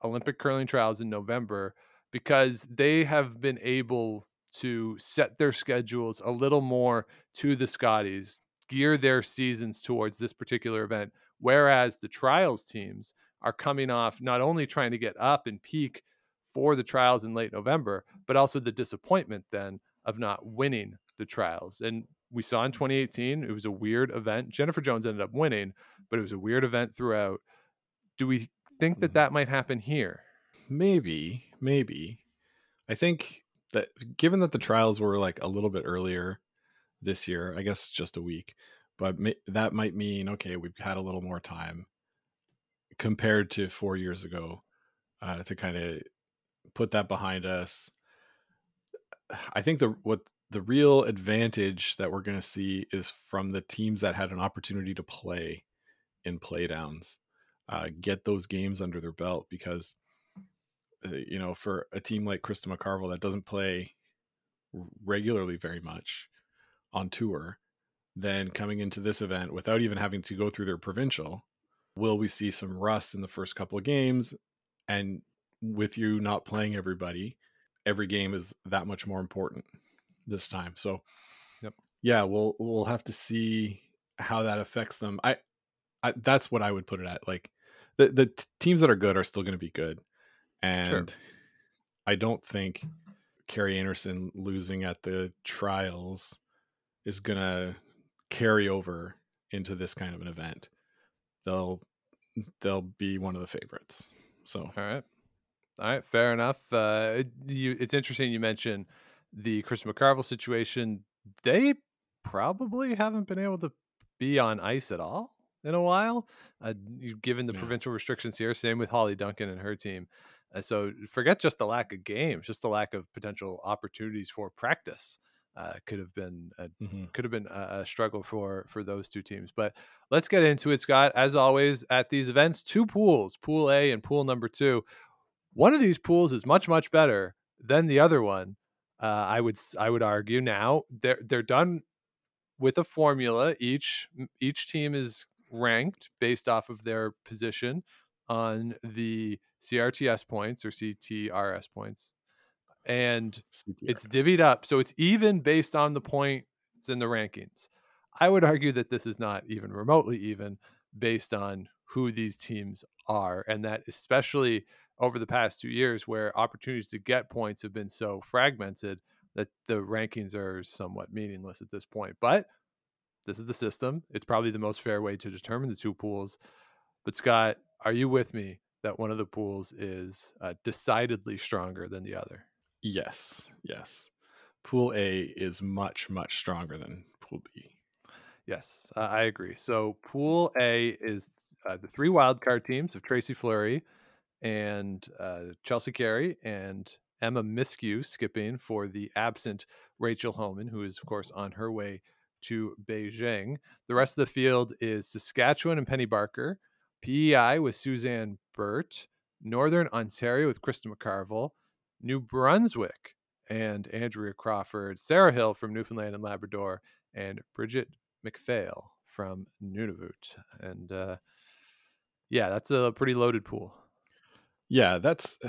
E: Olympic curling trials in November because they have been able to set their schedules a little more to the Scotties, gear their seasons towards this particular event. Whereas the trials teams are coming off not only trying to get up and peak for the trials in late November, but also the disappointment then of not winning the trials. And we saw in 2018, it was a weird event. Jennifer Jones ended up winning, but it was a weird event throughout. Do we think that
F: Mhm.
E: that might happen here?
F: Maybe, maybe. I think that given that the trials were like a little bit earlier this year, I guess just a week, but ma- that might mean okay, we've had a little more time compared to four years ago uh, to kind of put that behind us. I think the what the real advantage that we're going to see is from the teams that had an opportunity to play in playdowns, uh, get those games under their belt because Uh, you know, for a team like Krista McCarville that doesn't play regularly very much on tour, then coming into this event without even having to go through their provincial, will we see some rust in the first couple of games? And with you not playing everybody, every game is that much more important this time. So,
E: Yep.
F: yeah, we'll we'll have to see how that affects them. I, I that's what I would put it at. Like the the teams that are good are still going to be good, and I don't think Kerri Einarson losing at the trials is going to carry over into this kind of an event. They'll they'll be one of the favorites. So
E: All right. All right, fair enough. Uh, you, it's interesting you mentioned the Chris McCarville situation. They probably haven't been able to be on ice at all in a while, uh, given the
F: Yeah.
E: provincial restrictions here. Same with Hollie Duncan and her team. Uh, so forget just the lack of games, just the lack of potential opportunities for practice. Uh, could have been a
F: mhm.
E: could have been a, a struggle for for those two teams. But let's get into it, Scott. As always, at these events, two pools, Pool A and Pool Number Two. One of these pools is much much better than the other one. Uh, I would I would argue now they're they're done with a formula. Each each team is ranked based off of their position on the CRTS points or CTRS points, and it's divvied up so it's even based on the points in the rankings. I would argue that this is not even remotely even based on who these teams are and that especially over the past two years where opportunities to get points have been so fragmented that the rankings are somewhat meaningless at this point. But this is the system. It's probably the most fair way to determine the two pools. But scott are you with me that one of the pools is uh, decidedly stronger than the other.
F: Yes, yes. Pool A is much much stronger than Pool B.
E: Yes, uh, I agree. So Pool A is uh, the three wildcard teams of Tracy Fleury and uh, Chelsea Carey and Emma Miskew skipping for the absent Rachel Homan, who is, of course, on her way to Beijing. The rest of the field is Saskatchewan and Penny Barker, PEI with Suzanne Birt, Northern Ontario with Krista McCarville, New Brunswick and Andrea Crawford, Sarah Hill from Newfoundland and Labrador, and Brigitte MacPhail from Nunavut. And uh, yeah, that's a pretty loaded pool.
F: Yeah, that's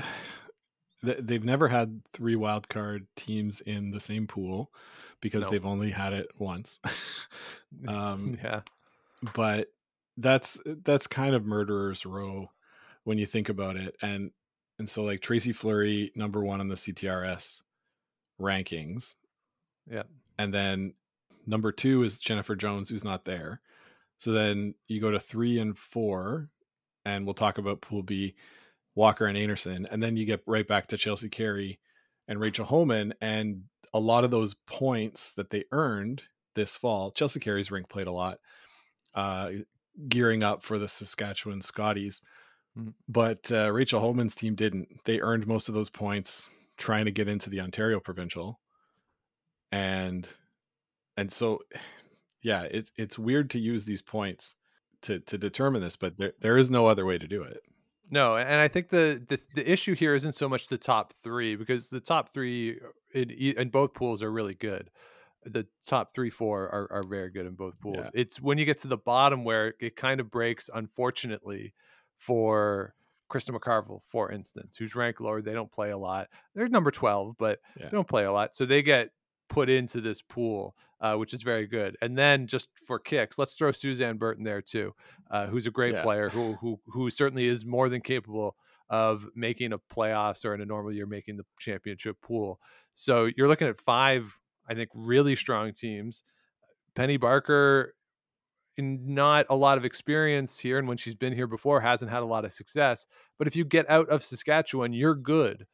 F: they've never had three wildcard teams in the same pool because
E: No.
F: they've only had it once. um,
E: yeah.
F: but that's that's kind of murderer's row when you think about it and and so like tracy fleury number one on the ctrs rankings
E: Yeah.
F: and then number two is jennifer jones who's not there so then you go to three and four and we'll talk about pool b walker and einarson and then you get right back to chelsea carey and rachel Homan. and a lot of those points that they earned this fall chelsea carey's rink played a lot uh, gearing up for the Saskatchewan Scotties.
E: Mhm.
F: But uh, Rachel Homan's team didn't. They earned most of those points trying to get into the Ontario Provincial, and and so yeah, it's it's weird to use these points to to determine this, but there there is no other way to do it.
E: No, and I think the, the the issue here isn't so much the top three because the top three in in both pools are really good. The top three, four are, are very good in both pools.
F: Yeah.
E: It's when you get to the bottom where it kind of breaks, unfortunately, for Krista McCarville, for instance, who's ranked lower. They don't play a lot. They're number twelve, but
F: Yeah.
E: they don't play a lot, so they get put into this pool, uh, which is very good. And then just for kicks, let's throw Suzanne Burton there too, uh, who's a great
F: Yeah.
E: player who who who certainly is more than capable of making a playoffs or in a normal year making the championship pool. So you're looking at five, I think, really strong teams. Penny Barker, not a lot of experience here, and when she's been here before, hasn't had a lot of success. But if you get out of Saskatchewan, you're good.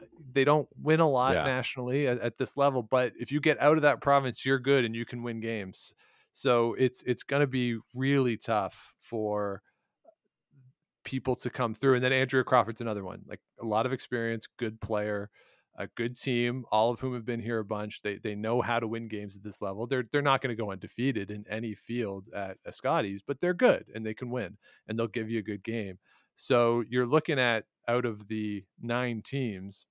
E: Uh, they don't win a lot
F: Yeah.
E: nationally at, at this level, but if you get out of that province, you're good and you can win games. So it's it's going to be really tough for people to come through. And then Andrea Crawford's another one, like a lot of experience, good player, a good team, all of whom have been here a bunch. They they know how to win games at this level. They're they're not going to go undefeated in any field at, Scotties, but they're good and they can win and they'll give you a good game. So you're looking at out of the nine teams,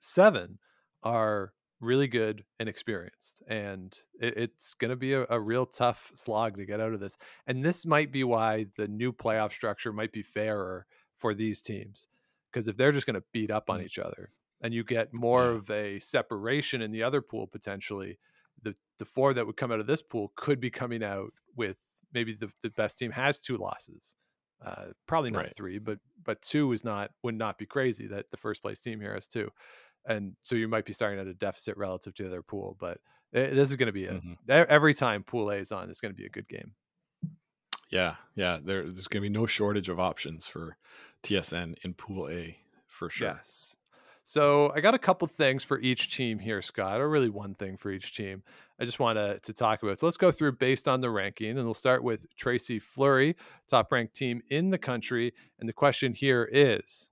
E: seven are really good and experienced. And it, it's going to be a, a real tough slog to get out of this. And this might be why the new playoff structure might be fairer for these teams. Because if they're just going to beat up on
F: Mm.
E: each other and you get more
F: Yeah.
E: of a separation in the other pool potentially, the, the four that would come out of this pool could be coming out with maybe the, the best team has two losses. Uh, probably not
F: Right.
E: three, but but two is not would not be crazy that the first place team here has two, and so you might be starting at a deficit relative to the other pool. But eh, this is going to be a
F: Mhm.
E: e- every time pool A is on, it's going to be a good game.
F: Yeah, yeah. There, there's going to be no shortage of options for TSN in Pool A for sure.
E: Yes. So I got a couple things for each team here, Scott, or really one thing for each team. I just want to to talk about. So let's go through based on the ranking, and we'll start with Tracy Fleury, top ranked team in the country. And the question here is.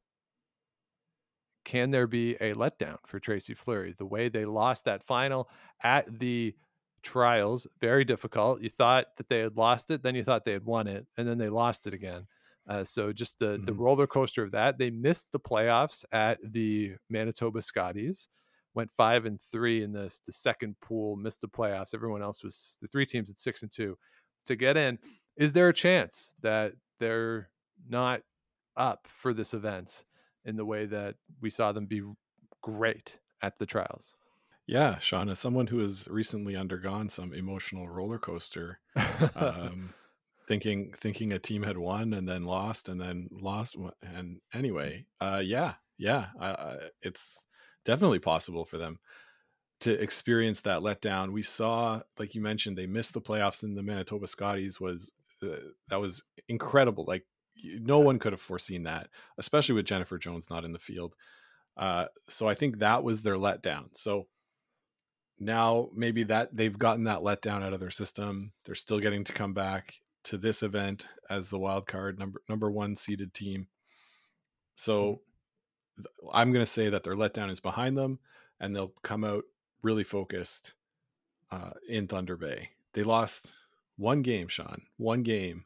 E: Can there be a letdown for Tracy Fleury? The way they lost that final at the trials, very difficult. You thought that they had lost it, then you thought they had won it, and then they lost it again. Uh, so just the the
F: Mhm.
E: roller coaster of that. They missed the playoffs at the Manitoba Scotties. Went five and three in the the second pool. Missed the playoffs. Everyone else was the three teams at six and two to get in. Is there a chance that they're not up for this event in the way that we saw them be great at the trials?
F: Yeah, Sean, as someone who has recently undergone some emotional roller coaster, um, thinking thinking a team had won and then lost and then lost, and anyway, uh, yeah, yeah, it's definitely possible for them to experience that letdown. We saw, like you mentioned, they missed the playoffs in the Manitoba Scotties. Was uh, that was incredible? Like no one could have foreseen that, especially with Jennifer Jones not in the field. Uh, so I think that was their letdown. So now maybe that they've gotten that letdown out of their system. They're still getting to come back to this event as the wild card number number one seeded team. So th- I'm going to say that their letdown is behind them, and they'll come out really focused uh, in Thunder Bay. They lost one game, Sean, one game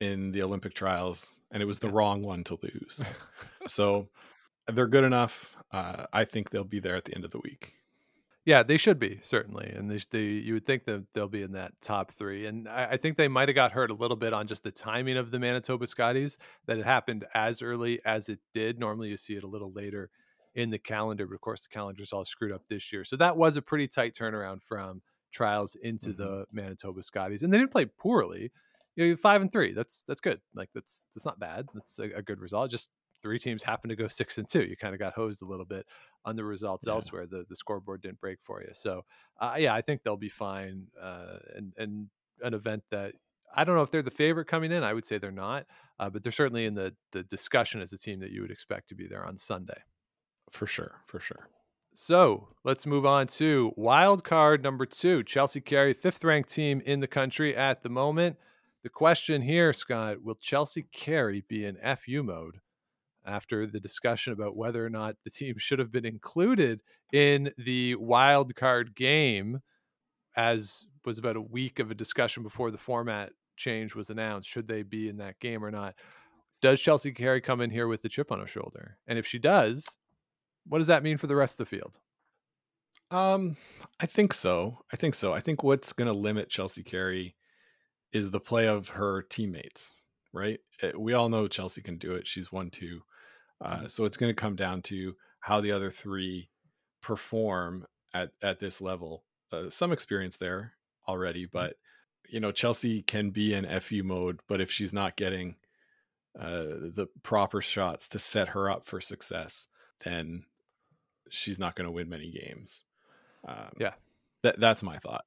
F: in the Olympic trials, and it was the
E: Yeah.
F: wrong one to lose. so they're good enough. Uh, I think they'll be there at the end of the week.
E: Yeah, they should be certainly, and they, they you would think that they'll be in that top three. And I, I think they might have got hurt a little bit on just the timing of the Manitoba Scotties that it happened as early as it did. Normally, you see it a little later in the calendar, but of course, the calendar's all screwed up this year. So that was a pretty tight turnaround from trials into
F: Mhm.
E: the Manitoba Scotties, and they didn't play poorly. You know, five and three. That's that's good. Like that's that's not bad. That's a, a good result. Just three teams happen to go six and two. You kind of got hosed a little bit on the results
F: Yeah.
E: elsewhere. The the scoreboard didn't break for you. So uh, yeah, I think they'll be fine. Uh, and and an event that I don't know if they're the favorite coming in. I would say they're not, uh, but they're certainly in the the discussion as a team that you would expect to be there on Sunday.
F: For sure, for sure.
E: So let's move on to wild card number two. Chelsea Carey, fifth ranked team in the country at the moment. The question here, Scott, will Chelsea Carey be in FU mode after the discussion about whether or not the team should have been included in the wild card game, as was about a week of a discussion before the format change was announced? Should they be in that game or not? Does Chelsea Carey come in here with the chip on her shoulder? And if she does, what does that mean for the rest of the field?
F: Um, I think so. I think so. I think what's going to limit Chelsea Carey is the play of her teammates, right? Uh, We all know Chelsea can do it. She's won two. Uh, so it's going to come down to how the other three perform at at this level. Uh, some experience there already, but you know Chelsea can be in FU mode, but if she's not getting uh, the proper shots to set her up for success, then she's not going to win many games. Um,
E: Yeah.
F: that that's my thought.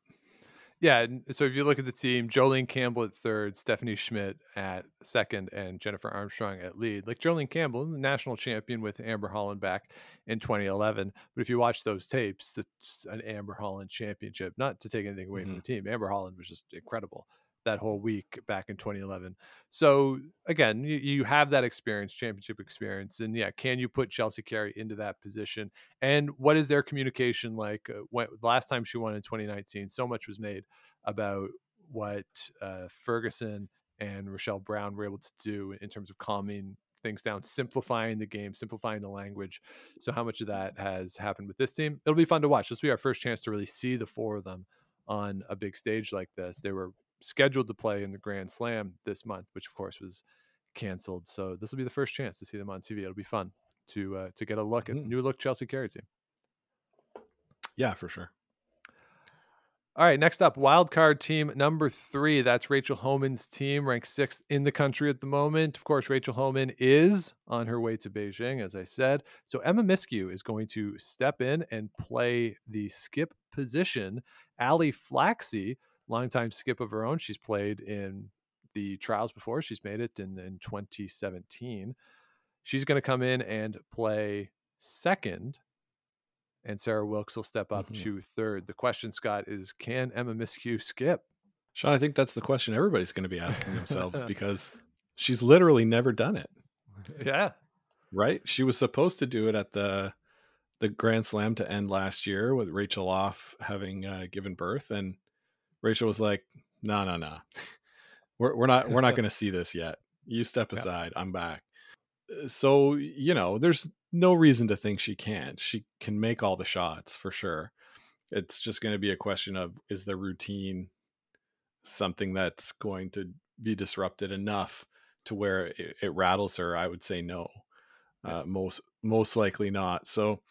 E: Yeah. So if you look at the team, Jolene Campbell at third, Stephanie Schmidt at second, and Jennifer Armstrong at lead. Like Jolene Campbell, the national champion with Amber Holland back in 2011. But if you watch those tapes, it's an Amber Holland championship. Not to take anything away from
F: Mhm.
E: the team, Amber Holland was just incredible that whole week back in 2011. So again, you, you have that experience, championship experience, and yeah, can you put Chelsea Carey into that position? And what is their communication like? Uh, when, last time she won in 2019, so much was made about what uh, Ferguson and Rachel Brown were able to do in terms of calming things down, simplifying the game, simplifying the language. So, how much of that has happened with this team? It'll be fun to watch. This will be our first chance to really see the four of them on a big stage like this. They were scheduled to play in the Grand Slam this month, which of course was canceled. So this will be the first chance to see them on TV. It'll be fun to uh, to get a look at
F: Mhm.
E: new look Chelsea Carey team.
F: Yeah, for sure.
E: All right, next up, wild card team number three. That's Rachel Homan's team, ranked sixth in the country at the moment. Of course, Rachel Homan is on her way to Beijing, as I said. So Emma Miskew is going to step in and play the skip position. Ali Flaxey, longtime skip of her own, she's played in the trials before. She's made it in, in 2017. She's going to come in and play second and Sarah Wilkes will step up
F: Mhm.
E: to third. The question, Scott, is can Emma Miskew skip?
F: Sean, I think that's the question everybody's going to be asking themselves because she's literally never done it,
E: Yeah.
F: right? She was supposed to do it at the the Grand Slam to end last year with Rachel off having uh, given birth, and Rachel was like, "No, no, no, we're we're not we're not going to see this yet. You step
E: Yeah.
F: aside. I'm back." Uh, So you know, there's no reason to think she can't. She can make all the shots for sure. It's just going to be a question of is the routine something that's going to be disrupted enough to where it, it rattles her? I would say no. Uh, most most likely not. So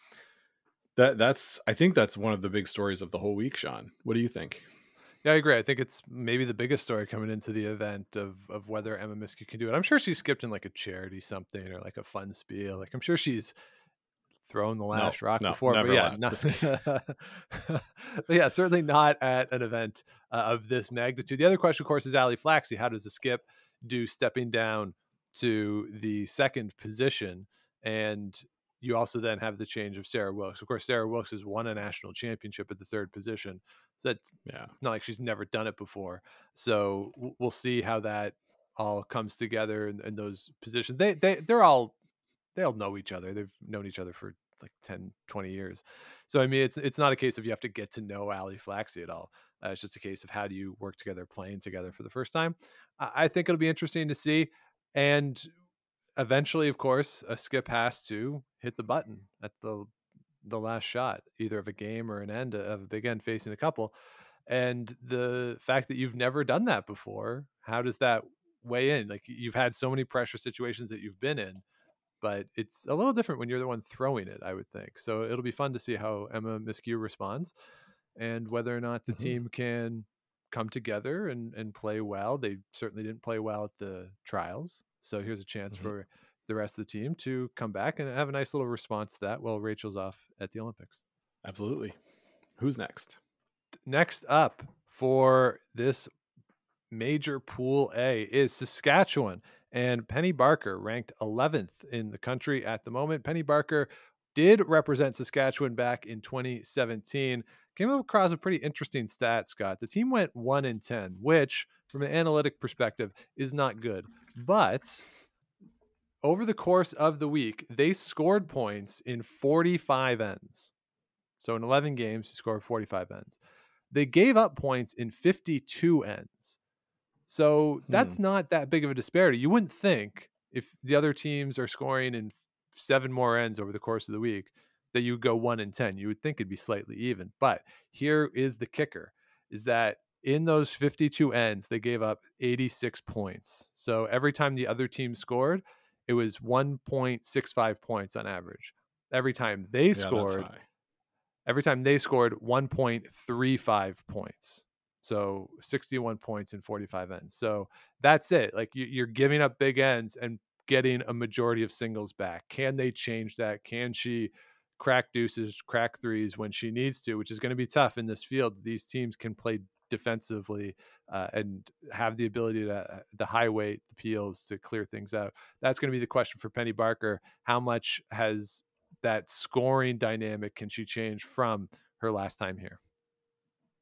F: that that's I think that's one of the big stories of the whole week, Sean. What do you think?
E: Yeah, I agree. I think it's maybe the biggest story coming into the event of of whether Emma Miskew can do it. I'm sure she skipped in like a charity something or like a fun spiel. Like I'm sure she's thrown the last rock
F: no,
E: before. But yeah, not, but yeah, certainly not at an event uh, of this magnitude. The other question, of course, is Ali Flaxey. How does the skip do stepping down to the second position. And you also then have the change of Sarah Wilkes. Of course, Sarah Wilkes has won a national championship at the third position. So it's
F: Yeah.
E: not like she's never done it before. So we'll see how that all comes together in, in those positions. They they they're all they all know each other. They've known each other for like 10, 20 years. So I mean it's it's not a case of you have to get to know Ali Flaxey at all. Uh, it's just a case of how do you work together playing together for the first time. I, I think it'll be interesting to see. And eventually, of course, a skip has to hit the button at the the last shot, either of a game or an end of a big end facing a couple. And the fact that you've never done that before, how does that weigh in? Like you've had so many pressure situations that you've been in, but it's a little different when you're the one throwing it, I would think. So it'll be fun to see how Emma Miskew responds and whether or not the
F: Mhm.
E: team can come together and, and play well. They certainly didn't play well at the trials. So here's a chance
F: Mhm.
E: for the rest of the team to come back and have a nice little response to that while Rachel's off at the Olympics.
F: Absolutely. Who's next?
E: Next up for this major pool A is Saskatchewan and Penny Barker, ranked 11th in the country at the moment. Penny Barker did represent Saskatchewan back in 2017. Came across a pretty interesting stat, Scott. The team went 1 in 10, which from an analytic perspective is not good. But over the course of the week, they scored points in 45 ends. So in 11 games, he scored 45 ends. They gave up points in 52 ends. So hmm. that's not that big of a disparity. You wouldn't think if the other teams are scoring in seven more ends over the course of the week that you would go one in 10. You would think it'd be slightly even. But here is the kicker is that in those 52 ends, they gave up 86 points. So every time the other team scored, it was 1.65 points on average. Every time they
F: Yeah,
E: scored, every time they scored 1.35 points. So 61 points in 45 ends. So that's it. Like you're giving up big ends and getting a majority of singles back. Can they change that? Can she crack deuces, crack threes when she needs to, which is going to be tough in this field. These teams can play defensively uh, and have the ability to the high weight, the peels to clear things out. That's going to be the question for Penny Barker. How much has that scoring dynamic can she change from her last time here?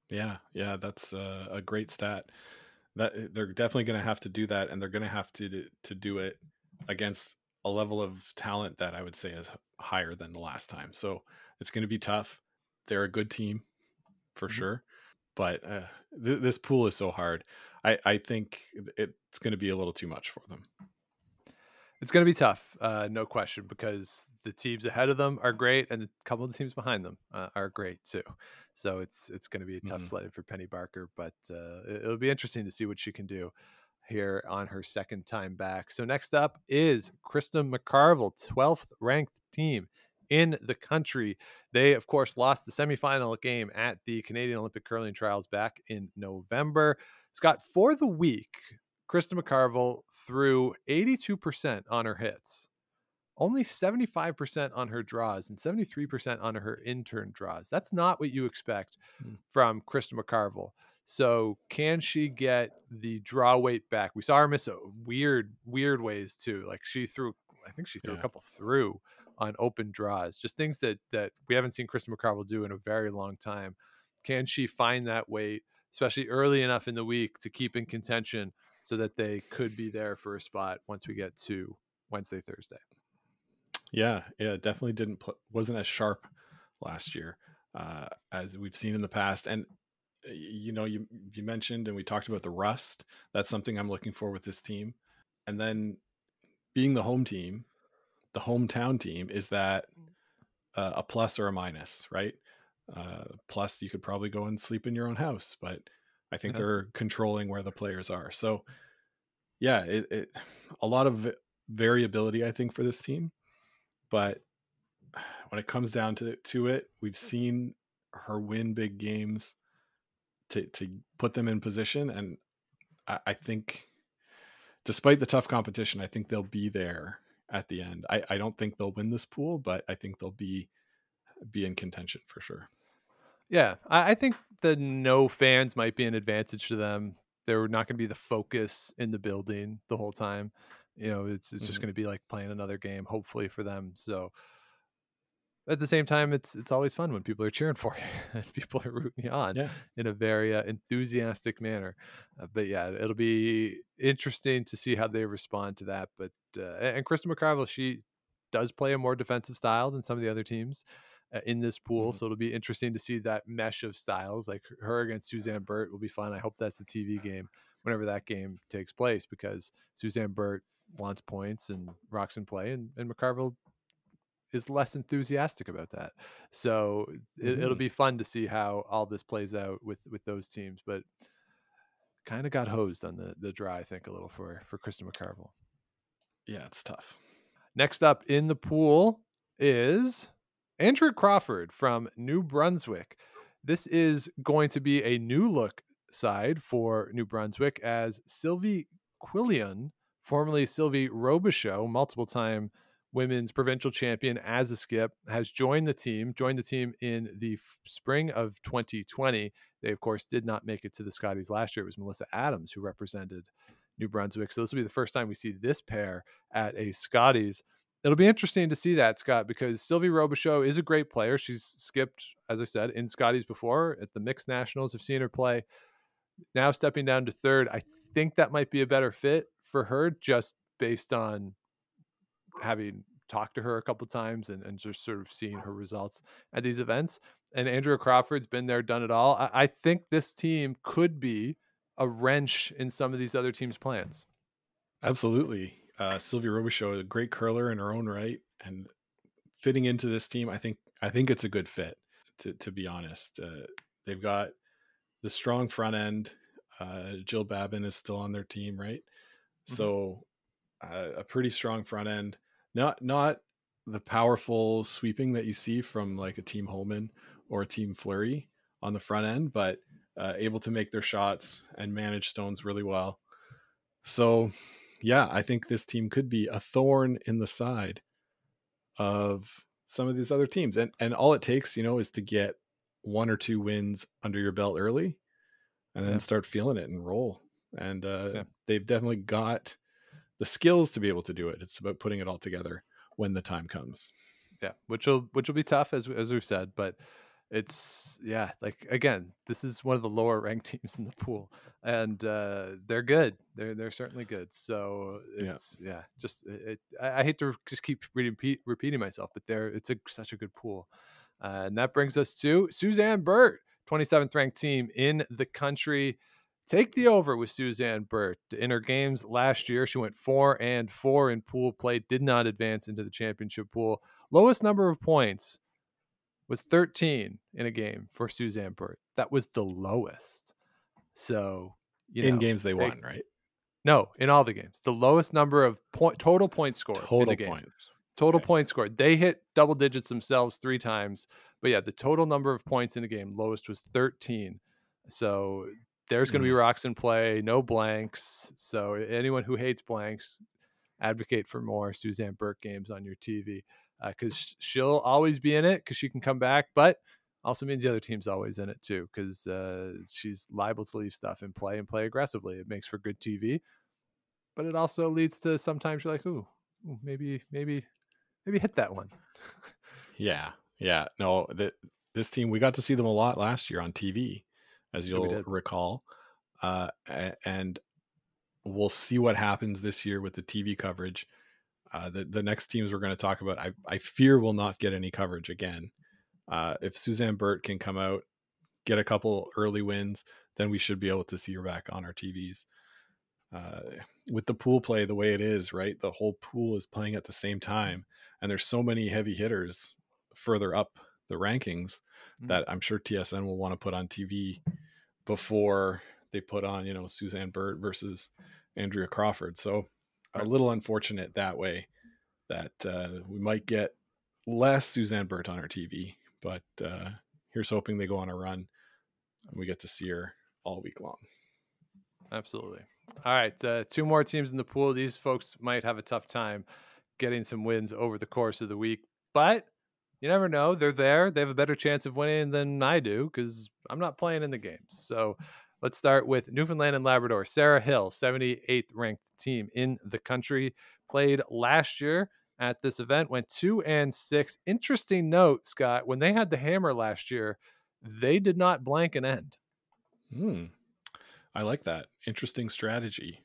F: Yeah, yeah, that's uh, a great stat. That they're definitely going to have to do that, and they're going to have to do- to do it against a level of talent that I would say is higher than the last time. So it's going to be tough. They're a good team for
E: Mhm.
F: sure, but uh, th- this pool is so hard. I I think it's going to be a little too much for them.
E: It's going to be tough, uh, no question, because the teams ahead of them are great, and a couple of the teams behind them uh, are great too. So it's it's going to be a tough
F: Mhm.
E: sledding for Penny Barker, but uh, it- it'll be interesting to see what she can do here on her second time back. So next up is Krista McCarville, 12th ranked team in the country. They, of course, lost the semifinal game at the Canadian Olympic Curling Trials back in November. Scott, for the week, Krista McCarville threw 82% on her hits, only 75% on her draws, and 73% on her in-turn draws. That's not what you expect
F: Hmm.
E: from Krista McCarville. So, can she get the draw weight back? We saw her miss a weird, weird ways too. Like she threw, I think she threw a couple through on open draws, just things that that we haven't seen Krista McCarville do in a very long time. Can she find that weight, especially early enough in the week, to keep in contention so that they could be there for a spot once we get to Wednesday, Thursday?
F: Yeah, yeah, definitely didn't put wasn't as sharp last year uh, as we've seen in the past. And you know, you you mentioned and we talked about the rust. That's something I'm looking for with this team. And then being the home team, the hometown team, is that uh, a plus or a minus, right? Uh, plus, you could probably go and sleep in your own house, but I think
E: Yeah.
F: they're controlling where the players are. So, yeah, it, it a lot of variability, I think, for this team but when it comes down to to it, we've seen her win big games to to put them in position, and I, I think, despite the tough competition, I think they'll be there at the end. I, I don't think they'll win this pool, but I think they'll be be in contention for sure.
E: Yeah, I, I think the no fans might be an advantage to them they're not going to be the focus in the building the whole time. You know, it's it's just
F: Mhm.
E: going to be like playing another game, hopefully for them. So at the same time, it's it's always fun when people are cheering for you and people are rooting you on
F: Yeah.
E: in a very uh, enthusiastic manner. Uh, but yeah, it'll be interesting to see how they respond to that. But uh, and Krista McCarville, she does play a more defensive style than some of the other teams uh, in this pool.
F: Mhm.
E: So it'll be interesting to see that mesh of styles. Like her against Suzanne Birt will be fun. I hope that's the TV game whenever that game takes place because Suzanne Birt wants points and rocks and play, and, and McCarville is less enthusiastic about that. So it, it'll
F: Mhm.
E: be fun to see how all this plays out with with those teams. But kind of got hosed on the the draw, I think, a little for for Krista McCarville.
F: Yeah, it's tough.
E: Next up in the pool is Andrea Crawford from New Brunswick. This is going to be a new look side for New Brunswick as Sylvie Quillian, formerly Sylvie Robichaud, multiple time women's provincial champion as a skip, has joined the team, joined the team in the spring of 2020. They, of course, did not make it to the Scotties last year. It was Melissa Adams who represented New Brunswick. So this will be the first time we see this pair at a Scotties. It'll be interesting to see that, Scott, because Sylvie Robichaud is a great player. She's skipped, as I said, in Scotties before at the mixed nationals. I've seen her play. Now stepping down to third, I think that might be a better fit for her just based on having talked to her a couple times and, and just sort of seeing her results at these events. And Andrea Crawford's been there, done it all. I, I think this team could be a wrench in some of these other teams' plans.
F: Absolutely. Uh, Sylvia Robichaud, a great curler in her own right, and fitting into this team, I think I think it's a good fit. To to be honest, uh, they've got the strong front end. Uh, Jill Babin is still on their team, right?
E: Mhm.
F: So uh, a pretty strong front end. Not not the powerful sweeping that you see from like a team Homan or a team Fleury on the front end, but uh, able to make their shots and manage stones really well. So, yeah, I think this team could be a thorn in the side of some of these other teams, and and all it takes, you know, is to get one or two wins under your belt early, and then
E: Yeah.
F: start feeling it and roll. And uh,
E: Yeah.
F: they've definitely got the skills to be able to do it. It's about putting it all together when the time comes.
E: Yeah, which will which will be tough as as we've said, but it's yeah, like again, this is one of the lower ranked teams in the pool, and uh, they're good. They're they're certainly good. So it's yeah, just it, I, I hate to just keep repeat, repeating myself, but there it's a such a good pool, uh, and that brings us to Suzanne Birt, 27th ranked team in the country. Take the over with Suzanne Birt. In her games last year, she went four and four in pool play, did not advance into the championship pool. Lowest number of points was 13 in a game for Suzanne Birt. That was the lowest. So, you
F: in games they
E: they-
F: won, right?
E: No, in all the games. The lowest number of point total points scored in
F: Total points.
E: Total
F: Okay.
E: points scored. They hit double digits themselves three times. But yeah, the total number of points in a game, lowest was 13. So there's going to be
F: Mm.
E: rocks in play, no blanks. So anyone who hates blanks, advocate for more Suzanne Birt games on your TV because she'll always be in it because she can come back. But also means the other team's always in it too because uh, she's liable to leave stuff in play and play aggressively. It makes for good TV, but it also leads to sometimes you're like, ooh, ooh maybe, maybe, maybe hit that one.
F: Yeah, yeah. No, that this team we got to see them a lot last year on TV, as you'll
E: did.
F: recall, uh, and we'll see what happens this year with the TV coverage. Uh, the the next teams we're going to talk about, I I fear will not get any coverage again. Uh, if Suzanne Birt can come out, get a couple early wins, then we should be able to see her back on our TVs. Uh, with the pool play the way it is, right? The whole pool is playing at the same time, and there's so many heavy hitters further up the rankings
E: Mm.
F: that I'm sure TSN will want to put on TV before they put on, you know, Suzanne Birt versus Andrea Crawford. So a little unfortunate that way that uh, we might get less Suzanne Birt on our TV, but uh, here's hoping they go on a run and we get to see her all week long.
E: Absolutely. All right, uh, two more teams in the pool. These folks might have a tough time getting some wins over the course of the week, but you never know. They're there. They have a better chance of winning than I do because I'm not playing in the games. So Let's start with Newfoundland and Labrador. Sarah Hill, 78th ranked team in the country, played last year at this event, went two and six. Interesting note, Scott, when they had the hammer last year, they did not blank an end.
F: Hmm. I like that. Interesting strategy.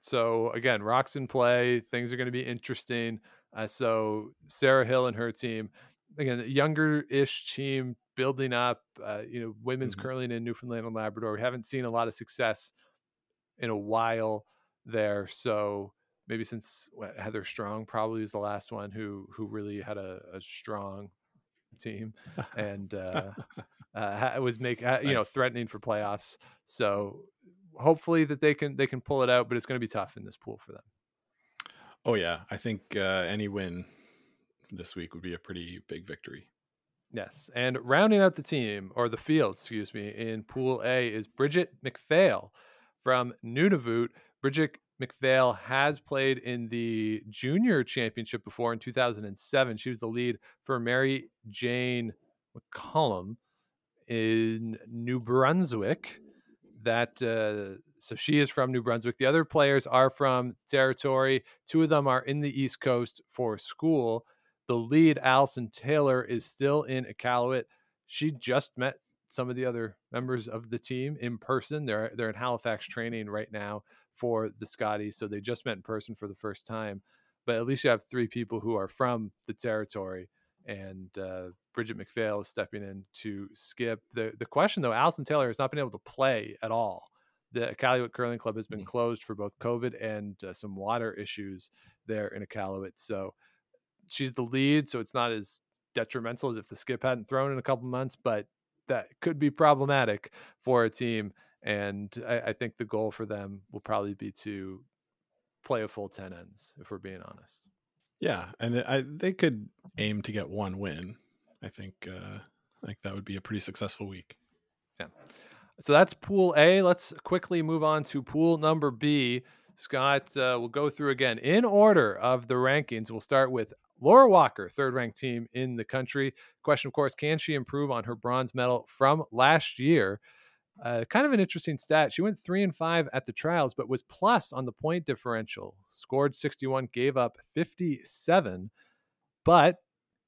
E: So again, rocks in play. Things are going to be interesting. Uh, so Sarah Hill and her team, again, a younger-ish team building up. Uh, you know, women's
F: Mhm.
E: curling in Newfoundland and Labrador. We haven't seen a lot of success in a while there. So maybe since what, Heather Strong probably was the last one who who really had a, a strong team and uh, uh, was make uh, you know threatening for playoffs. So hopefully that they can they can pull it out, but it's going to be tough in this pool for them.
F: Oh yeah, I think uh, any win this week would be a pretty big victory.
E: Yes. And rounding out the team, or the field, excuse me, in Pool A is Brigitte MacPhail from Nunavut. Brigitte MacPhail has played in the junior championship before in 2007. She was the lead for Mary Jane McCollum in New Brunswick. That uh, so she is from New Brunswick. The other players are from territory. Two of them are in the East Coast for school. The lead, Allison Taylor, is still in Iqaluit. She just met some of the other members of the team in person. They're they're in Halifax training right now for the Scotties, so they just met in person for the first time. But at least you have three people who are from the territory, and uh, Brigitte MacPhail is stepping in to skip. the The question though, Allison Taylor has not been able to play at all. The Iqaluit Curling Club has been
F: Mm.
E: closed for both COVID and uh, some water issues there in Iqaluit. So she's the lead, so it's not as detrimental as if the skip hadn't thrown in a couple months, but that could be problematic for a team. And I, I think the goal for them will probably be to play a full 10 ends, if we're being honest.
F: Yeah, and I, they could aim to get one win. I think uh, I think that would be a pretty successful week. Yeah.
E: So that's pool A. Let's quickly move on to pool number B. Scott, uh, we'll go through again in order of the rankings. We'll start with Laura Walker, third ranked team in the country. Question, of course, can she improve on her bronze medal from last year? Uh, kind of an interesting stat. She went three and five at the trials, but was plus on the point differential. Scored 61, gave up 57, but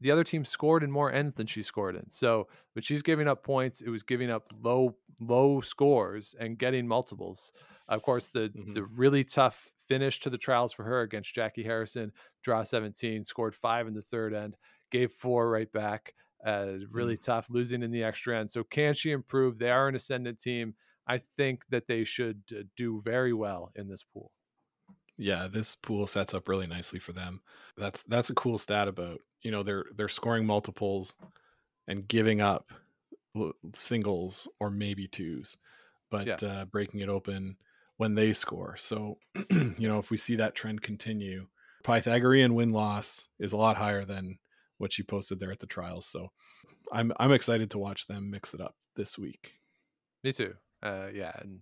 E: the other team scored in more ends than she scored in. So, but she's giving up points. It was giving up low low scores and getting multiples. Of course, the
F: Mhm.
E: the really tough finish to the trials for her against Jackie Harrison, draw 17, scored five in the third end, gave four right back. Uh, really tough, losing in the extra end. So, can she improve? They are an ascendant team. I think that they should uh, do very well in this pool.
F: Yeah, this pool sets up really nicely for them. That's that's a cool stat about you know they're they're scoring multiples and giving up singles or maybe twos, but
E: Yeah.
F: uh, breaking it open when they score. So you know if we see that trend continue, Pythagorean win loss is a lot higher than what she posted there at the trials. So I'm I'm excited to watch them mix it up this week.
E: Me too. Uh, yeah, and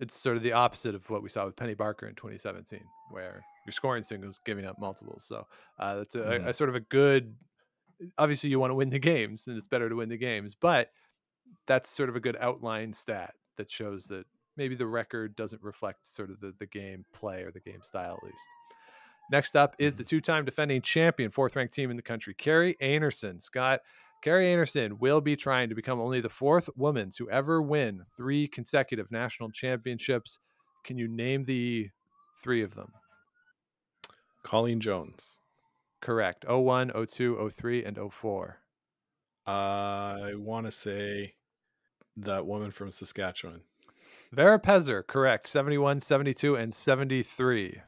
E: it's sort of the opposite of what we saw with Penny Barker in 2017, where you're scoring singles, giving up multiples. So uh, that's a,
F: Mhm.
E: a sort of a good. Obviously, you want to win the games, and it's better to win the games, but that's sort of a good outline stat that shows that maybe the record doesn't reflect sort of the, the game play or the game style at least. Next up is the mm-hmm. two-time defending champion, fourth-ranked team in the country, Kerri Einarson. Scott, Kerri Einarson will be trying to become only the fourth woman to ever win three consecutive national championships. Can you name the three of them?
F: Colleen Jones.
E: Correct. 01, 02, 03, and 04.
F: I want to say that woman from Saskatchewan.
E: Vera Pezer, correct. 71, 72, and 73.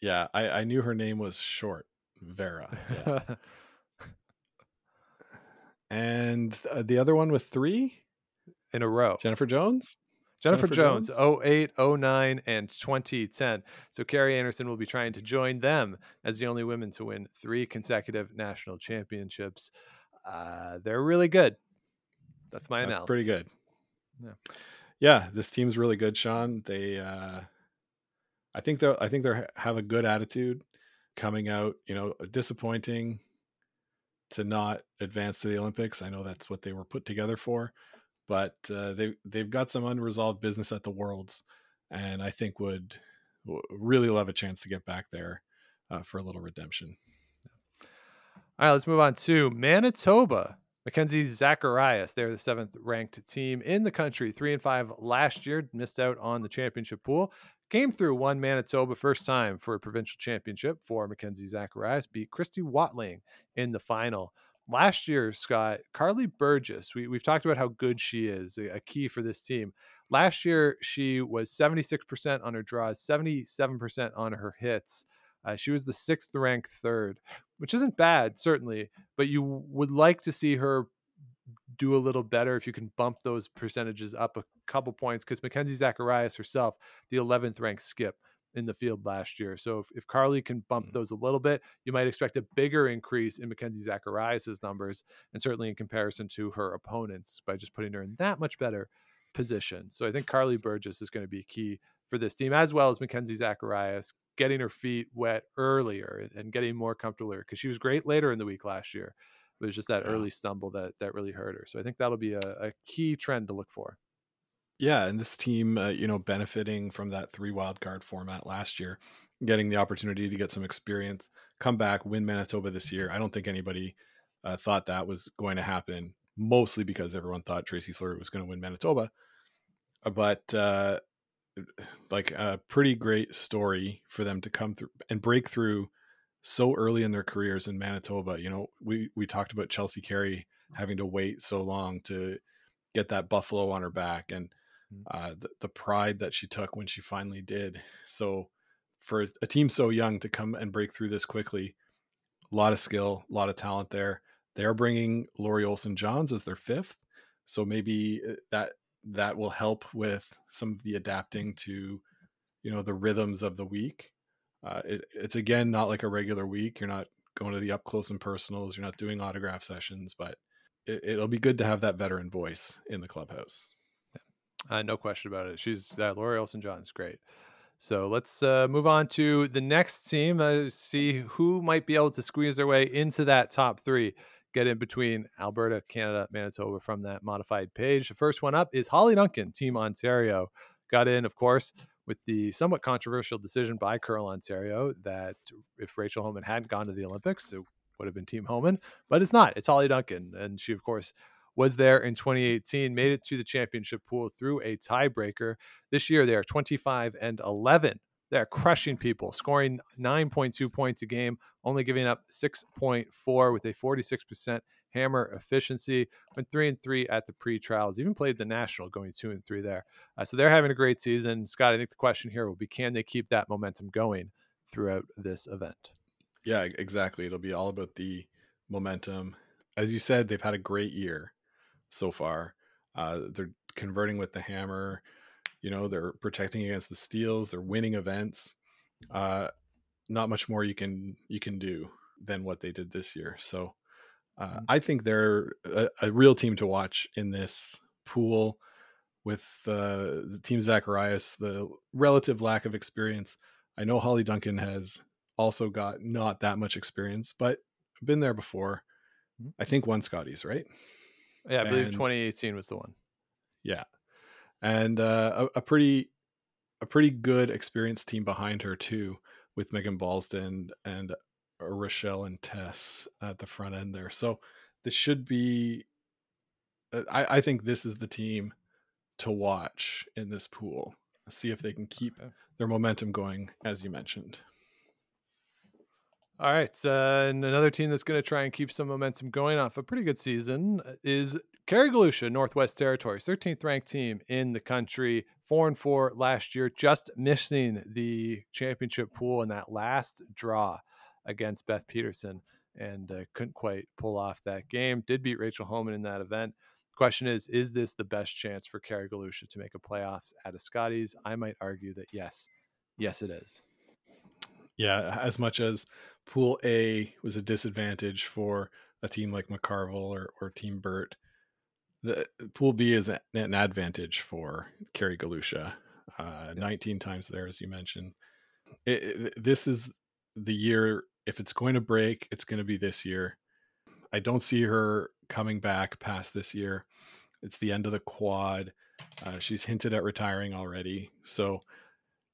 F: Yeah, I, I knew her name was short, Vera. Yeah. and uh, the other one with three,
E: In a row.
F: Jennifer Jones.
E: Jennifer,
F: Jennifer
E: Jones,
F: Jones?
E: 08, 09, and 2010. So Kerri Einarson will be trying to join them as the only women to win three consecutive national championships. Uh, they're really good. That's my
F: That's
E: analysis.
F: pretty good.
E: Yeah.
F: Yeah, this team's really good, Sean. They, uh, I think they, I think they have a good attitude coming out. You know, disappointing to not advance to the Olympics. I know that's what they were put together for, but uh, they they've got some unresolved business at the Worlds, and I think would, would really love a chance to get back there uh, for a little redemption.
E: All right, let's move on to Manitoba. Mackenzie Zacharias, they're the seventh ranked team in the country, three and five last year, missed out on the championship pool. Came through one Manitoba first time for a provincial championship for Mackenzie Zacharias, beat Kristy Watling in the final. Last year, Scott, Karlee Burgess, we, we've talked about how good she is, a, a key for this team. Last year, she was 76% on her draws, 77% on her hits. Uh, she was the sixth ranked third, which isn't bad, certainly, but you would like to see her do a little better if you can bump those percentages up a couple points because Mackenzie Zacharias herself, the 11th ranked skip in the field last year. So if, if Karlee can bump mm. those a little bit, you might expect a bigger increase in Mackenzie Zacharias' numbers and certainly in comparison to her opponents by just putting her in that much better position. So I think Karlee Burgess is going to be key for this team as well as Mackenzie Zacharias getting her feet wet earlier and getting more comfortable because she was great later in the week last year. It was just that yeah. early stumble that that really hurt her. So I think that'll be a, a key trend to look for.
F: Yeah, and this team, uh, you know, benefiting from that three wild card format last year, getting the opportunity to get some experience, come back, win Manitoba this year. I don't think anybody uh, thought that was going to happen. Mostly because everyone thought Tracy Fleury was going to win Manitoba, uh, but uh, like a pretty great story for them to come through and break through so early in their careers in Manitoba. You know, we we talked about Chelsea Carey having to wait so long to get that buffalo on her back and mm. uh, the, the pride that she took when she finally did. So for a team so young to come and break through this quickly, a lot of skill, a lot of talent there. They're bringing Lori Olson-Johns as their fifth. So maybe uh, that that will help with some of the adapting to you know the rhythms of the week. Uh, it, it's again not like a regular week. You're not going to the up close and personals. You're not doing autograph sessions but it, will be good to have that veteran voice in the clubhouse.
E: Uh, no question about it. She's uh, Lori Olson John's great. So let's uh, move on to the next team uh, see who might be able to squeeze their way into that top three get in between Alberta, Canada, Manitoba from that modified page. The first one up is Hollie Duncan, Team Ontario. Got in, of course, with the somewhat controversial decision by Curl Ontario that if Rachel Homan hadn't gone to the Olympics, it would have been Team Homan, but it's not. It's Hollie Duncan. And she, of course, was there in 2018, made it to the championship pool through a tiebreaker. This year, they are 25 and 11 they're crushing people, scoring 9.2 points a game, only giving up 6.4 with a 46% hammer efficiency. Went three and three at the pre-trials. Even played the national, going two and three there. Uh, so they're having a great season. Scott, I think the question here will be: Can they keep that momentum going throughout this event?
F: Yeah, exactly. It'll be all about the momentum. As you said, they've had a great year so far. Uh, they're converting with the hammer. You know, they're protecting against the steals. They're winning events. Uh, not much more you can you can do than what they did this year. So uh, mm-hmm. I think they're a, a, real team to watch in this pool with uh, the team Zacharias, the relative lack of experience. I know Hollie Duncan has also got not that much experience, but been there before. Mm-hmm. I think one Scotties right?
E: Yeah, I believe and, 2018 was the one.
F: Yeah and uh, a, a, pretty a pretty good experienced team behind her too, with Megan Balsdon and uh, Rachelle and Tess at the front end there. So this should be. Uh, I, I think this is the team to watch in this pool. See if they can keep their momentum going, as you mentioned.
E: All right. Uh, and another team that's going to try and keep some momentum going off a pretty good season uh, is Kerry Galusha, Northwest Territories, 13th ranked team in the country, four and four last year, just missing the championship pool in that last draw against Beth Peterson and uh, couldn't quite pull off that game. Did beat Rachel Homan in that event. Question is, is this the best chance for Kerry Galusha to make a playoffs at a? I might argue that yes. Yes, it is.
F: Yeah, as much as Pool A was a disadvantage for a team like McCarville or, or Team Birt, the Pool B is an advantage for Kerry Galusha. Uh, 19 times there, as you mentioned. It, it, this is the year. If it's going to break, it's going to be this year. I don't see her coming back past this year. It's the end of the quad. Uh, she's hinted at retiring already. So,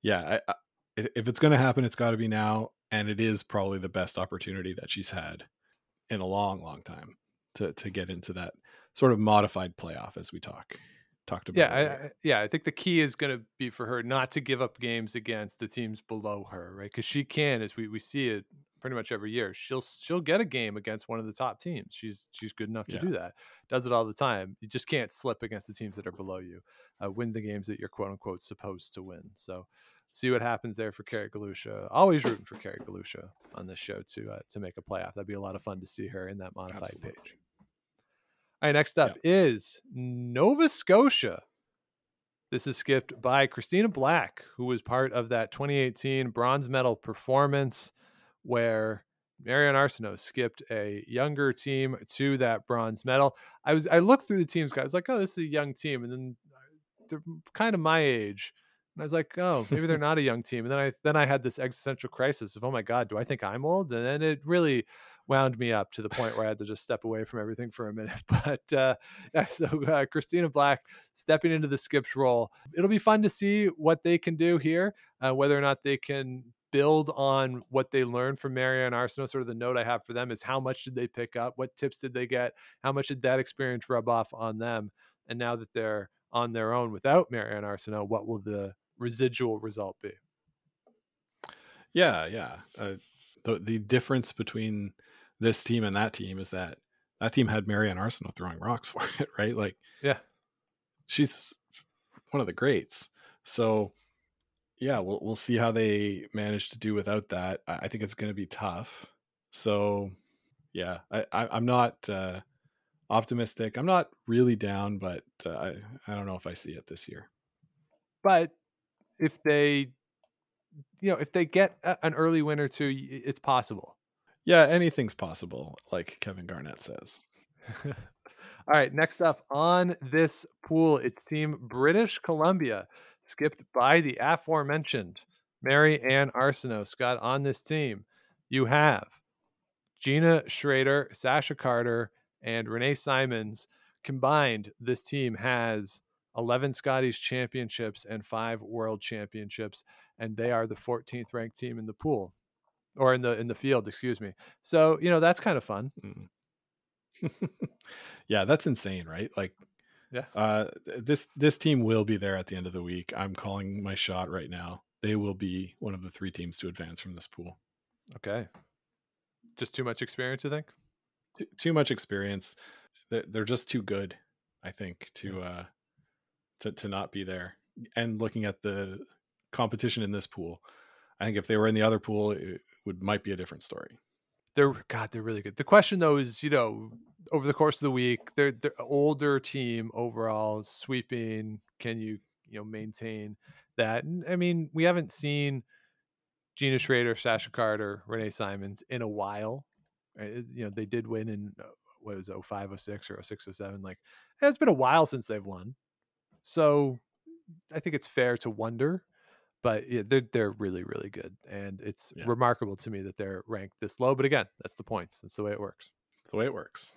F: yeah, I, I, if it's going to happen, it's got to be now. And it is probably the best opportunity that she's had in a long, long time to to get into that sort of modified playoff as we talk talked about.
E: Yeah, I, I, yeah. I think the key is going to be for her not to give up games against the teams below her, right? Because she can, as we we see it pretty much every year. She'll she'll get a game against one of the top teams. She's she's good enough to
F: Yeah.
E: do that. Does it all the time. You just can't slip against the teams that are below you. Uh, win the games that you're quote unquote supposed to win. So see what happens there for Kerry Galusha. Always rooting for Kerry Galusha on this show to uh, to make a playoff. That'd be a lot of fun to see her in that modified
F: Absolutely.
E: page. All right, next up is Nova Scotia. This is skipped by Christina Black, who was part of that 2018 bronze medal performance where Mary-Anne Arsenault skipped a younger team to that bronze medal. I was I looked through the teams, guys, like, oh, this is a young team, and then they're kind of my age. And I was like, oh, maybe they're not a young team. And then I then I had this existential crisis of, oh my God, do I think I'm old? And then it really wound me up to the point where I had to just step away from everything for a minute. But uh, so uh, Christina Black stepping into the skips role. It'll be fun to see what they can do here, uh, whether or not they can build on what they learned from Mary-Anne Arsenault. Sort of the note I have for them is how much did they pick up? What tips did they get? How much did that experience rub off on them? And now that they're on their own without Mary-Anne Arsenault, what will the residual result be?
F: Yeah, yeah. Uh, the the difference between this team and that team is that that team had Mary-Anne Arsenault throwing rocks for it, right? Like,
E: Yeah.
F: she's one of the greats. So, yeah, we'll we'll see how they manage to do without that. I, I think it's going to be tough. So, yeah, I, I I'm not uh, optimistic. I'm not really down, but uh, I I don't know if I see it this year.
E: But if they, you know, if they get a, an early win or two, it's possible.
F: Yeah, anything's possible, like Kevin Garnett says.
E: All right, next up on this pool, it's Team British Columbia, skipped by the aforementioned Mary-Anne Arsenault. Scott, on this team, you have Jeanna Schraeder, Sasha Carter, and Renee Simons. Combined, this team has 11 Scotties championships and five world championships, and they are the 14th ranked team in the pool or in the in the field, excuse me. So, you know, that's kind of fun.
F: Mm. yeah, that's insane, right? Like,
E: Yeah.
F: uh, this this team will be there at the end of the week. I'm calling my shot right now. They will be one of the three teams to advance from this pool.
E: Okay. Just too much experience, you think?
F: Too, too much experience. They're, they're just too good, I think, to uh, to to not be there. And looking at the competition in this pool, I think if they were in the other pool, it would might be a different story.
E: They're God, they're really good. The question though is, you know, over the course of the week, they're they're older team overall, sweeping. Can you, you know, maintain that? And I mean, we haven't seen Jeanna Schraeder, Sasha Carter, Renee Simons in a while. right? You know, they did win in uh, what was it, 05, 06 or 06, 07. Like it's been a while since they've won. So I think it's fair to wonder but yeah, they're they're really really good, and it's
F: Yeah.
E: remarkable to me that they're ranked this low. But again, that's the points. That's the way it works.
F: the way it works.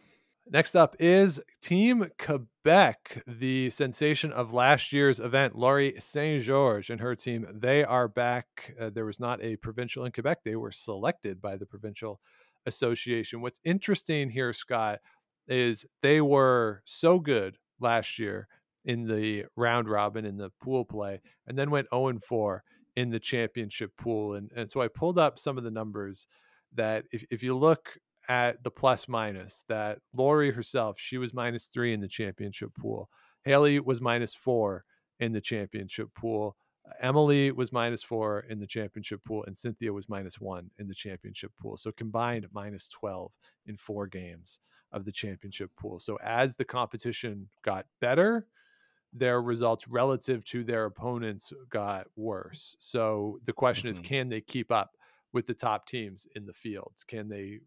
E: Next up is Team Quebec, the sensation of last year's event, Laurie St-Georges and her team. They are back. Uh, there was not a provincial in Quebec. They were selected by the provincial association. What's interesting here, Scott, is they were so good last year in the round robin in the pool play, and then went 0 4 in the championship pool. And, and so I pulled up some of the numbers that if, if you look at the plus minus, that Laurie herself, she was minus three in the championship pool. Hailey was minus four in the championship pool. Emily was minus four in the championship pool, and Cynthia was minus one in the championship pool. So combined, minus 12 in four games of the championship pool. So as the competition got better, their results relative to their opponents got worse. So the question is,
F: Mhm.
E: can they keep up with the top teams in the fields? Can they,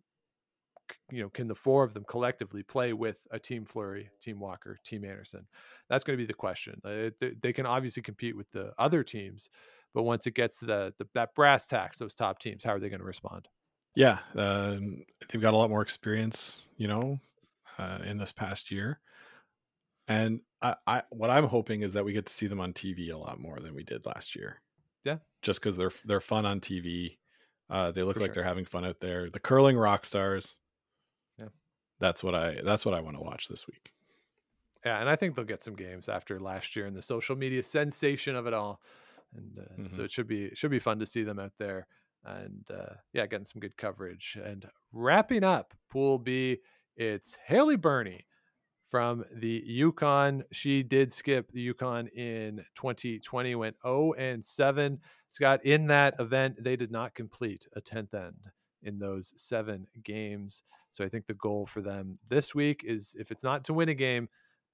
E: you know, can the four of them collectively play with a team Fleury, Team Walker, Team Einarson? That's going to be the question. Uh, they, they can obviously compete with the other teams, but once it gets to the, the that brass tacks, those top teams, how are they going to respond?
F: Yeah, um, they've got a lot more experience, you know, uh, in this past year. And I, I what I'm hoping is that we get to see them on TV a lot more than we did last year.
E: Yeah.
F: Just because they're they're fun on TV. Uh, they look
E: For
F: like
E: sure.
F: they're having fun out there. The curling rock stars.
E: Yeah.
F: That's what I that's what I want to watch this week.
E: Yeah, and I think they'll get some games after last year and the social media sensation of it all, and uh, so
F: Mhm.
E: it should be it should be fun to see them out there, and uh, yeah, getting some good coverage. And wrapping up Pool B, it's Hailey Birnie from the Yukon. She did skip the Yukon in 2020, went 0 and 7. Scott, in that event, they did not complete a 10th end in those seven games. So I think the goal for them this week is if it's not to win a game,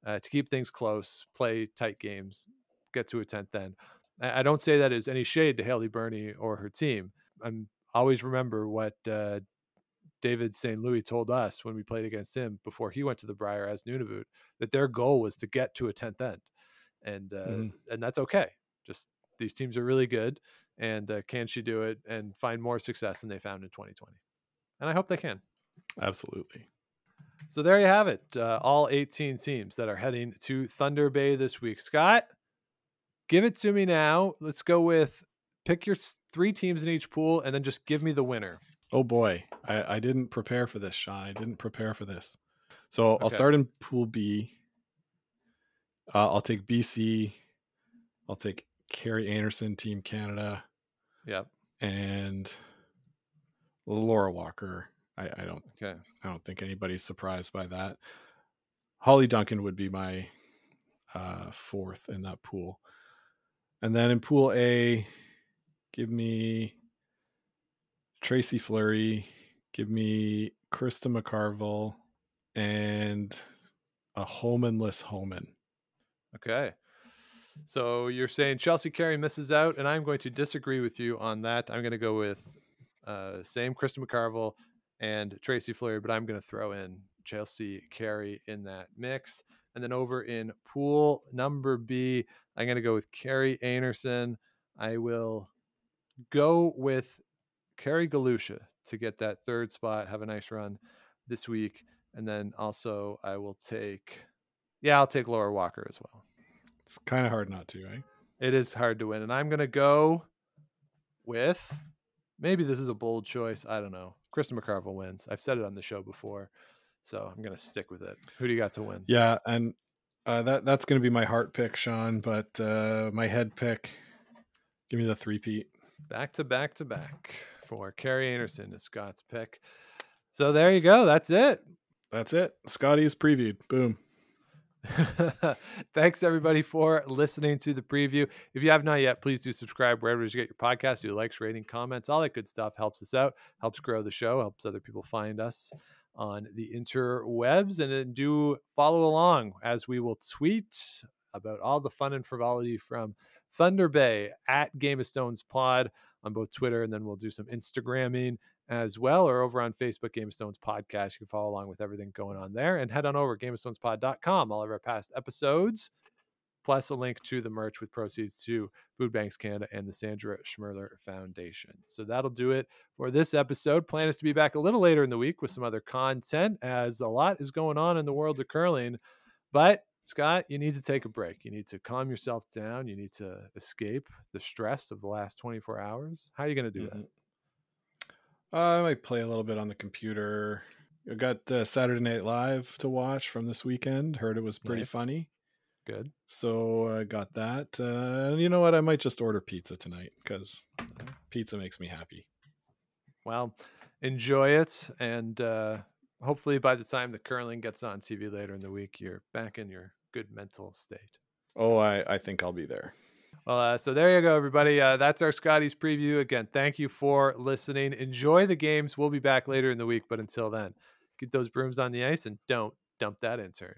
E: uh, to keep things close, play tight games, get to a 10th end. I, don't say that as any shade to Hailey Birnie or her team. I'm always remember what uh, David St. Louis told us when we played against him before he went to the Brier as Nunavut that their goal was to get to a 10th end. And uh,
F: Mhm.
E: and that's okay. Just these teams are really good and uh, can she do it and find more success than they found in 2020? And I hope they can.
F: Absolutely.
E: So there you have it. Uh, all 18 teams that are heading to Thunder Bay this week. Scott, give it to me now. Let's go with pick your three teams in each pool and then just give me the winner.
F: Oh boy, I, I didn't prepare for this, Sean. I didn't prepare for this. So I'll start in Pool B. Uh, I'll take BC. I'll take Kerri Einarson, Team Canada,
E: Yep.
F: and Laura Walker. I, I don't
E: Okay.
F: I don't think anybody's surprised by that. Hollie Duncan would be my uh, fourth in that pool. And then in pool A, give me Tracy Fleury, give me Krista McCarville, and a Homanless Homan.
E: Okay. So you're saying Chelsea Carey misses out, and I'm going to disagree with you on that. I'm going to go with uh, same Krista McCarville and Tracy Fleury, but I'm going to throw in Chelsea Carey in that mix. And then over in pool number B, I'm going to go with Kerri Einarson. I will go with Kerry Galusha to get that third spot, have a nice run this week. And then also I will take, yeah, I'll take Laura Walker as well.
F: It's kind of hard not to, eh?
E: It is hard to win. And I'm going to go with maybe this is a bold choice. I don't know. Krista McCarville wins. I've said it on the show before. So I'm going to stick with it. Who do you got to win?
F: Yeah, and uh, that that's going to be my heart pick, Sean. But uh, my head pick, give me the three peat.
E: Back to back to back for Kerri mm. Einarson is Scott's pick. So there you go. That's it.
F: That's it. Scotties previewed. Boom.
E: Thanks everybody for listening to the preview. If you have not yet, please do subscribe wherever you get your podcast. Your likes, rating, comments, all that good stuff helps us out, helps grow the show, helps other people find us on the interwebs, and then do follow along as we will tweet about all the fun and frivolity from Thunder Bay at Game of Stones Pod on both Twitter, and then we'll do some Instagramming as well, or over on Facebook, Game of Stones Podcast. You can follow along with everything going on there and head on over gameofstonespod.com. All of our past episodes, plus a link to the merch with proceeds to Food Banks Canada and the Sandra Schmirler Foundation. So that'll do it for this episode. Plan is to be back a little later in the week with some other content as a lot is going on in the world of curling. But Scott, you need to take a break. You need to calm yourself down. You need to escape the stress of the last 24 hours. How are you going to do that?
F: Mhm. Uh, I might play a little bit on the computer. I got uh, Saturday Night Live to watch from this weekend. Heard it was pretty
E: Nice.
F: funny.
E: Good.
F: So I got that. Uh, and you know what? I might just order pizza tonight because pizza makes me happy.
E: Well, enjoy it. And uh, hopefully by the time the curling gets on TV later in the week, you're back in your good mental state.
F: Oh, I, I think I'll be there.
E: Well, uh, so there you go, everybody. Uh, that's our Scotties preview. Again, thank you for listening. Enjoy the games. We'll be back later in the week, but until then, keep those brooms on the ice and don't dump that intern.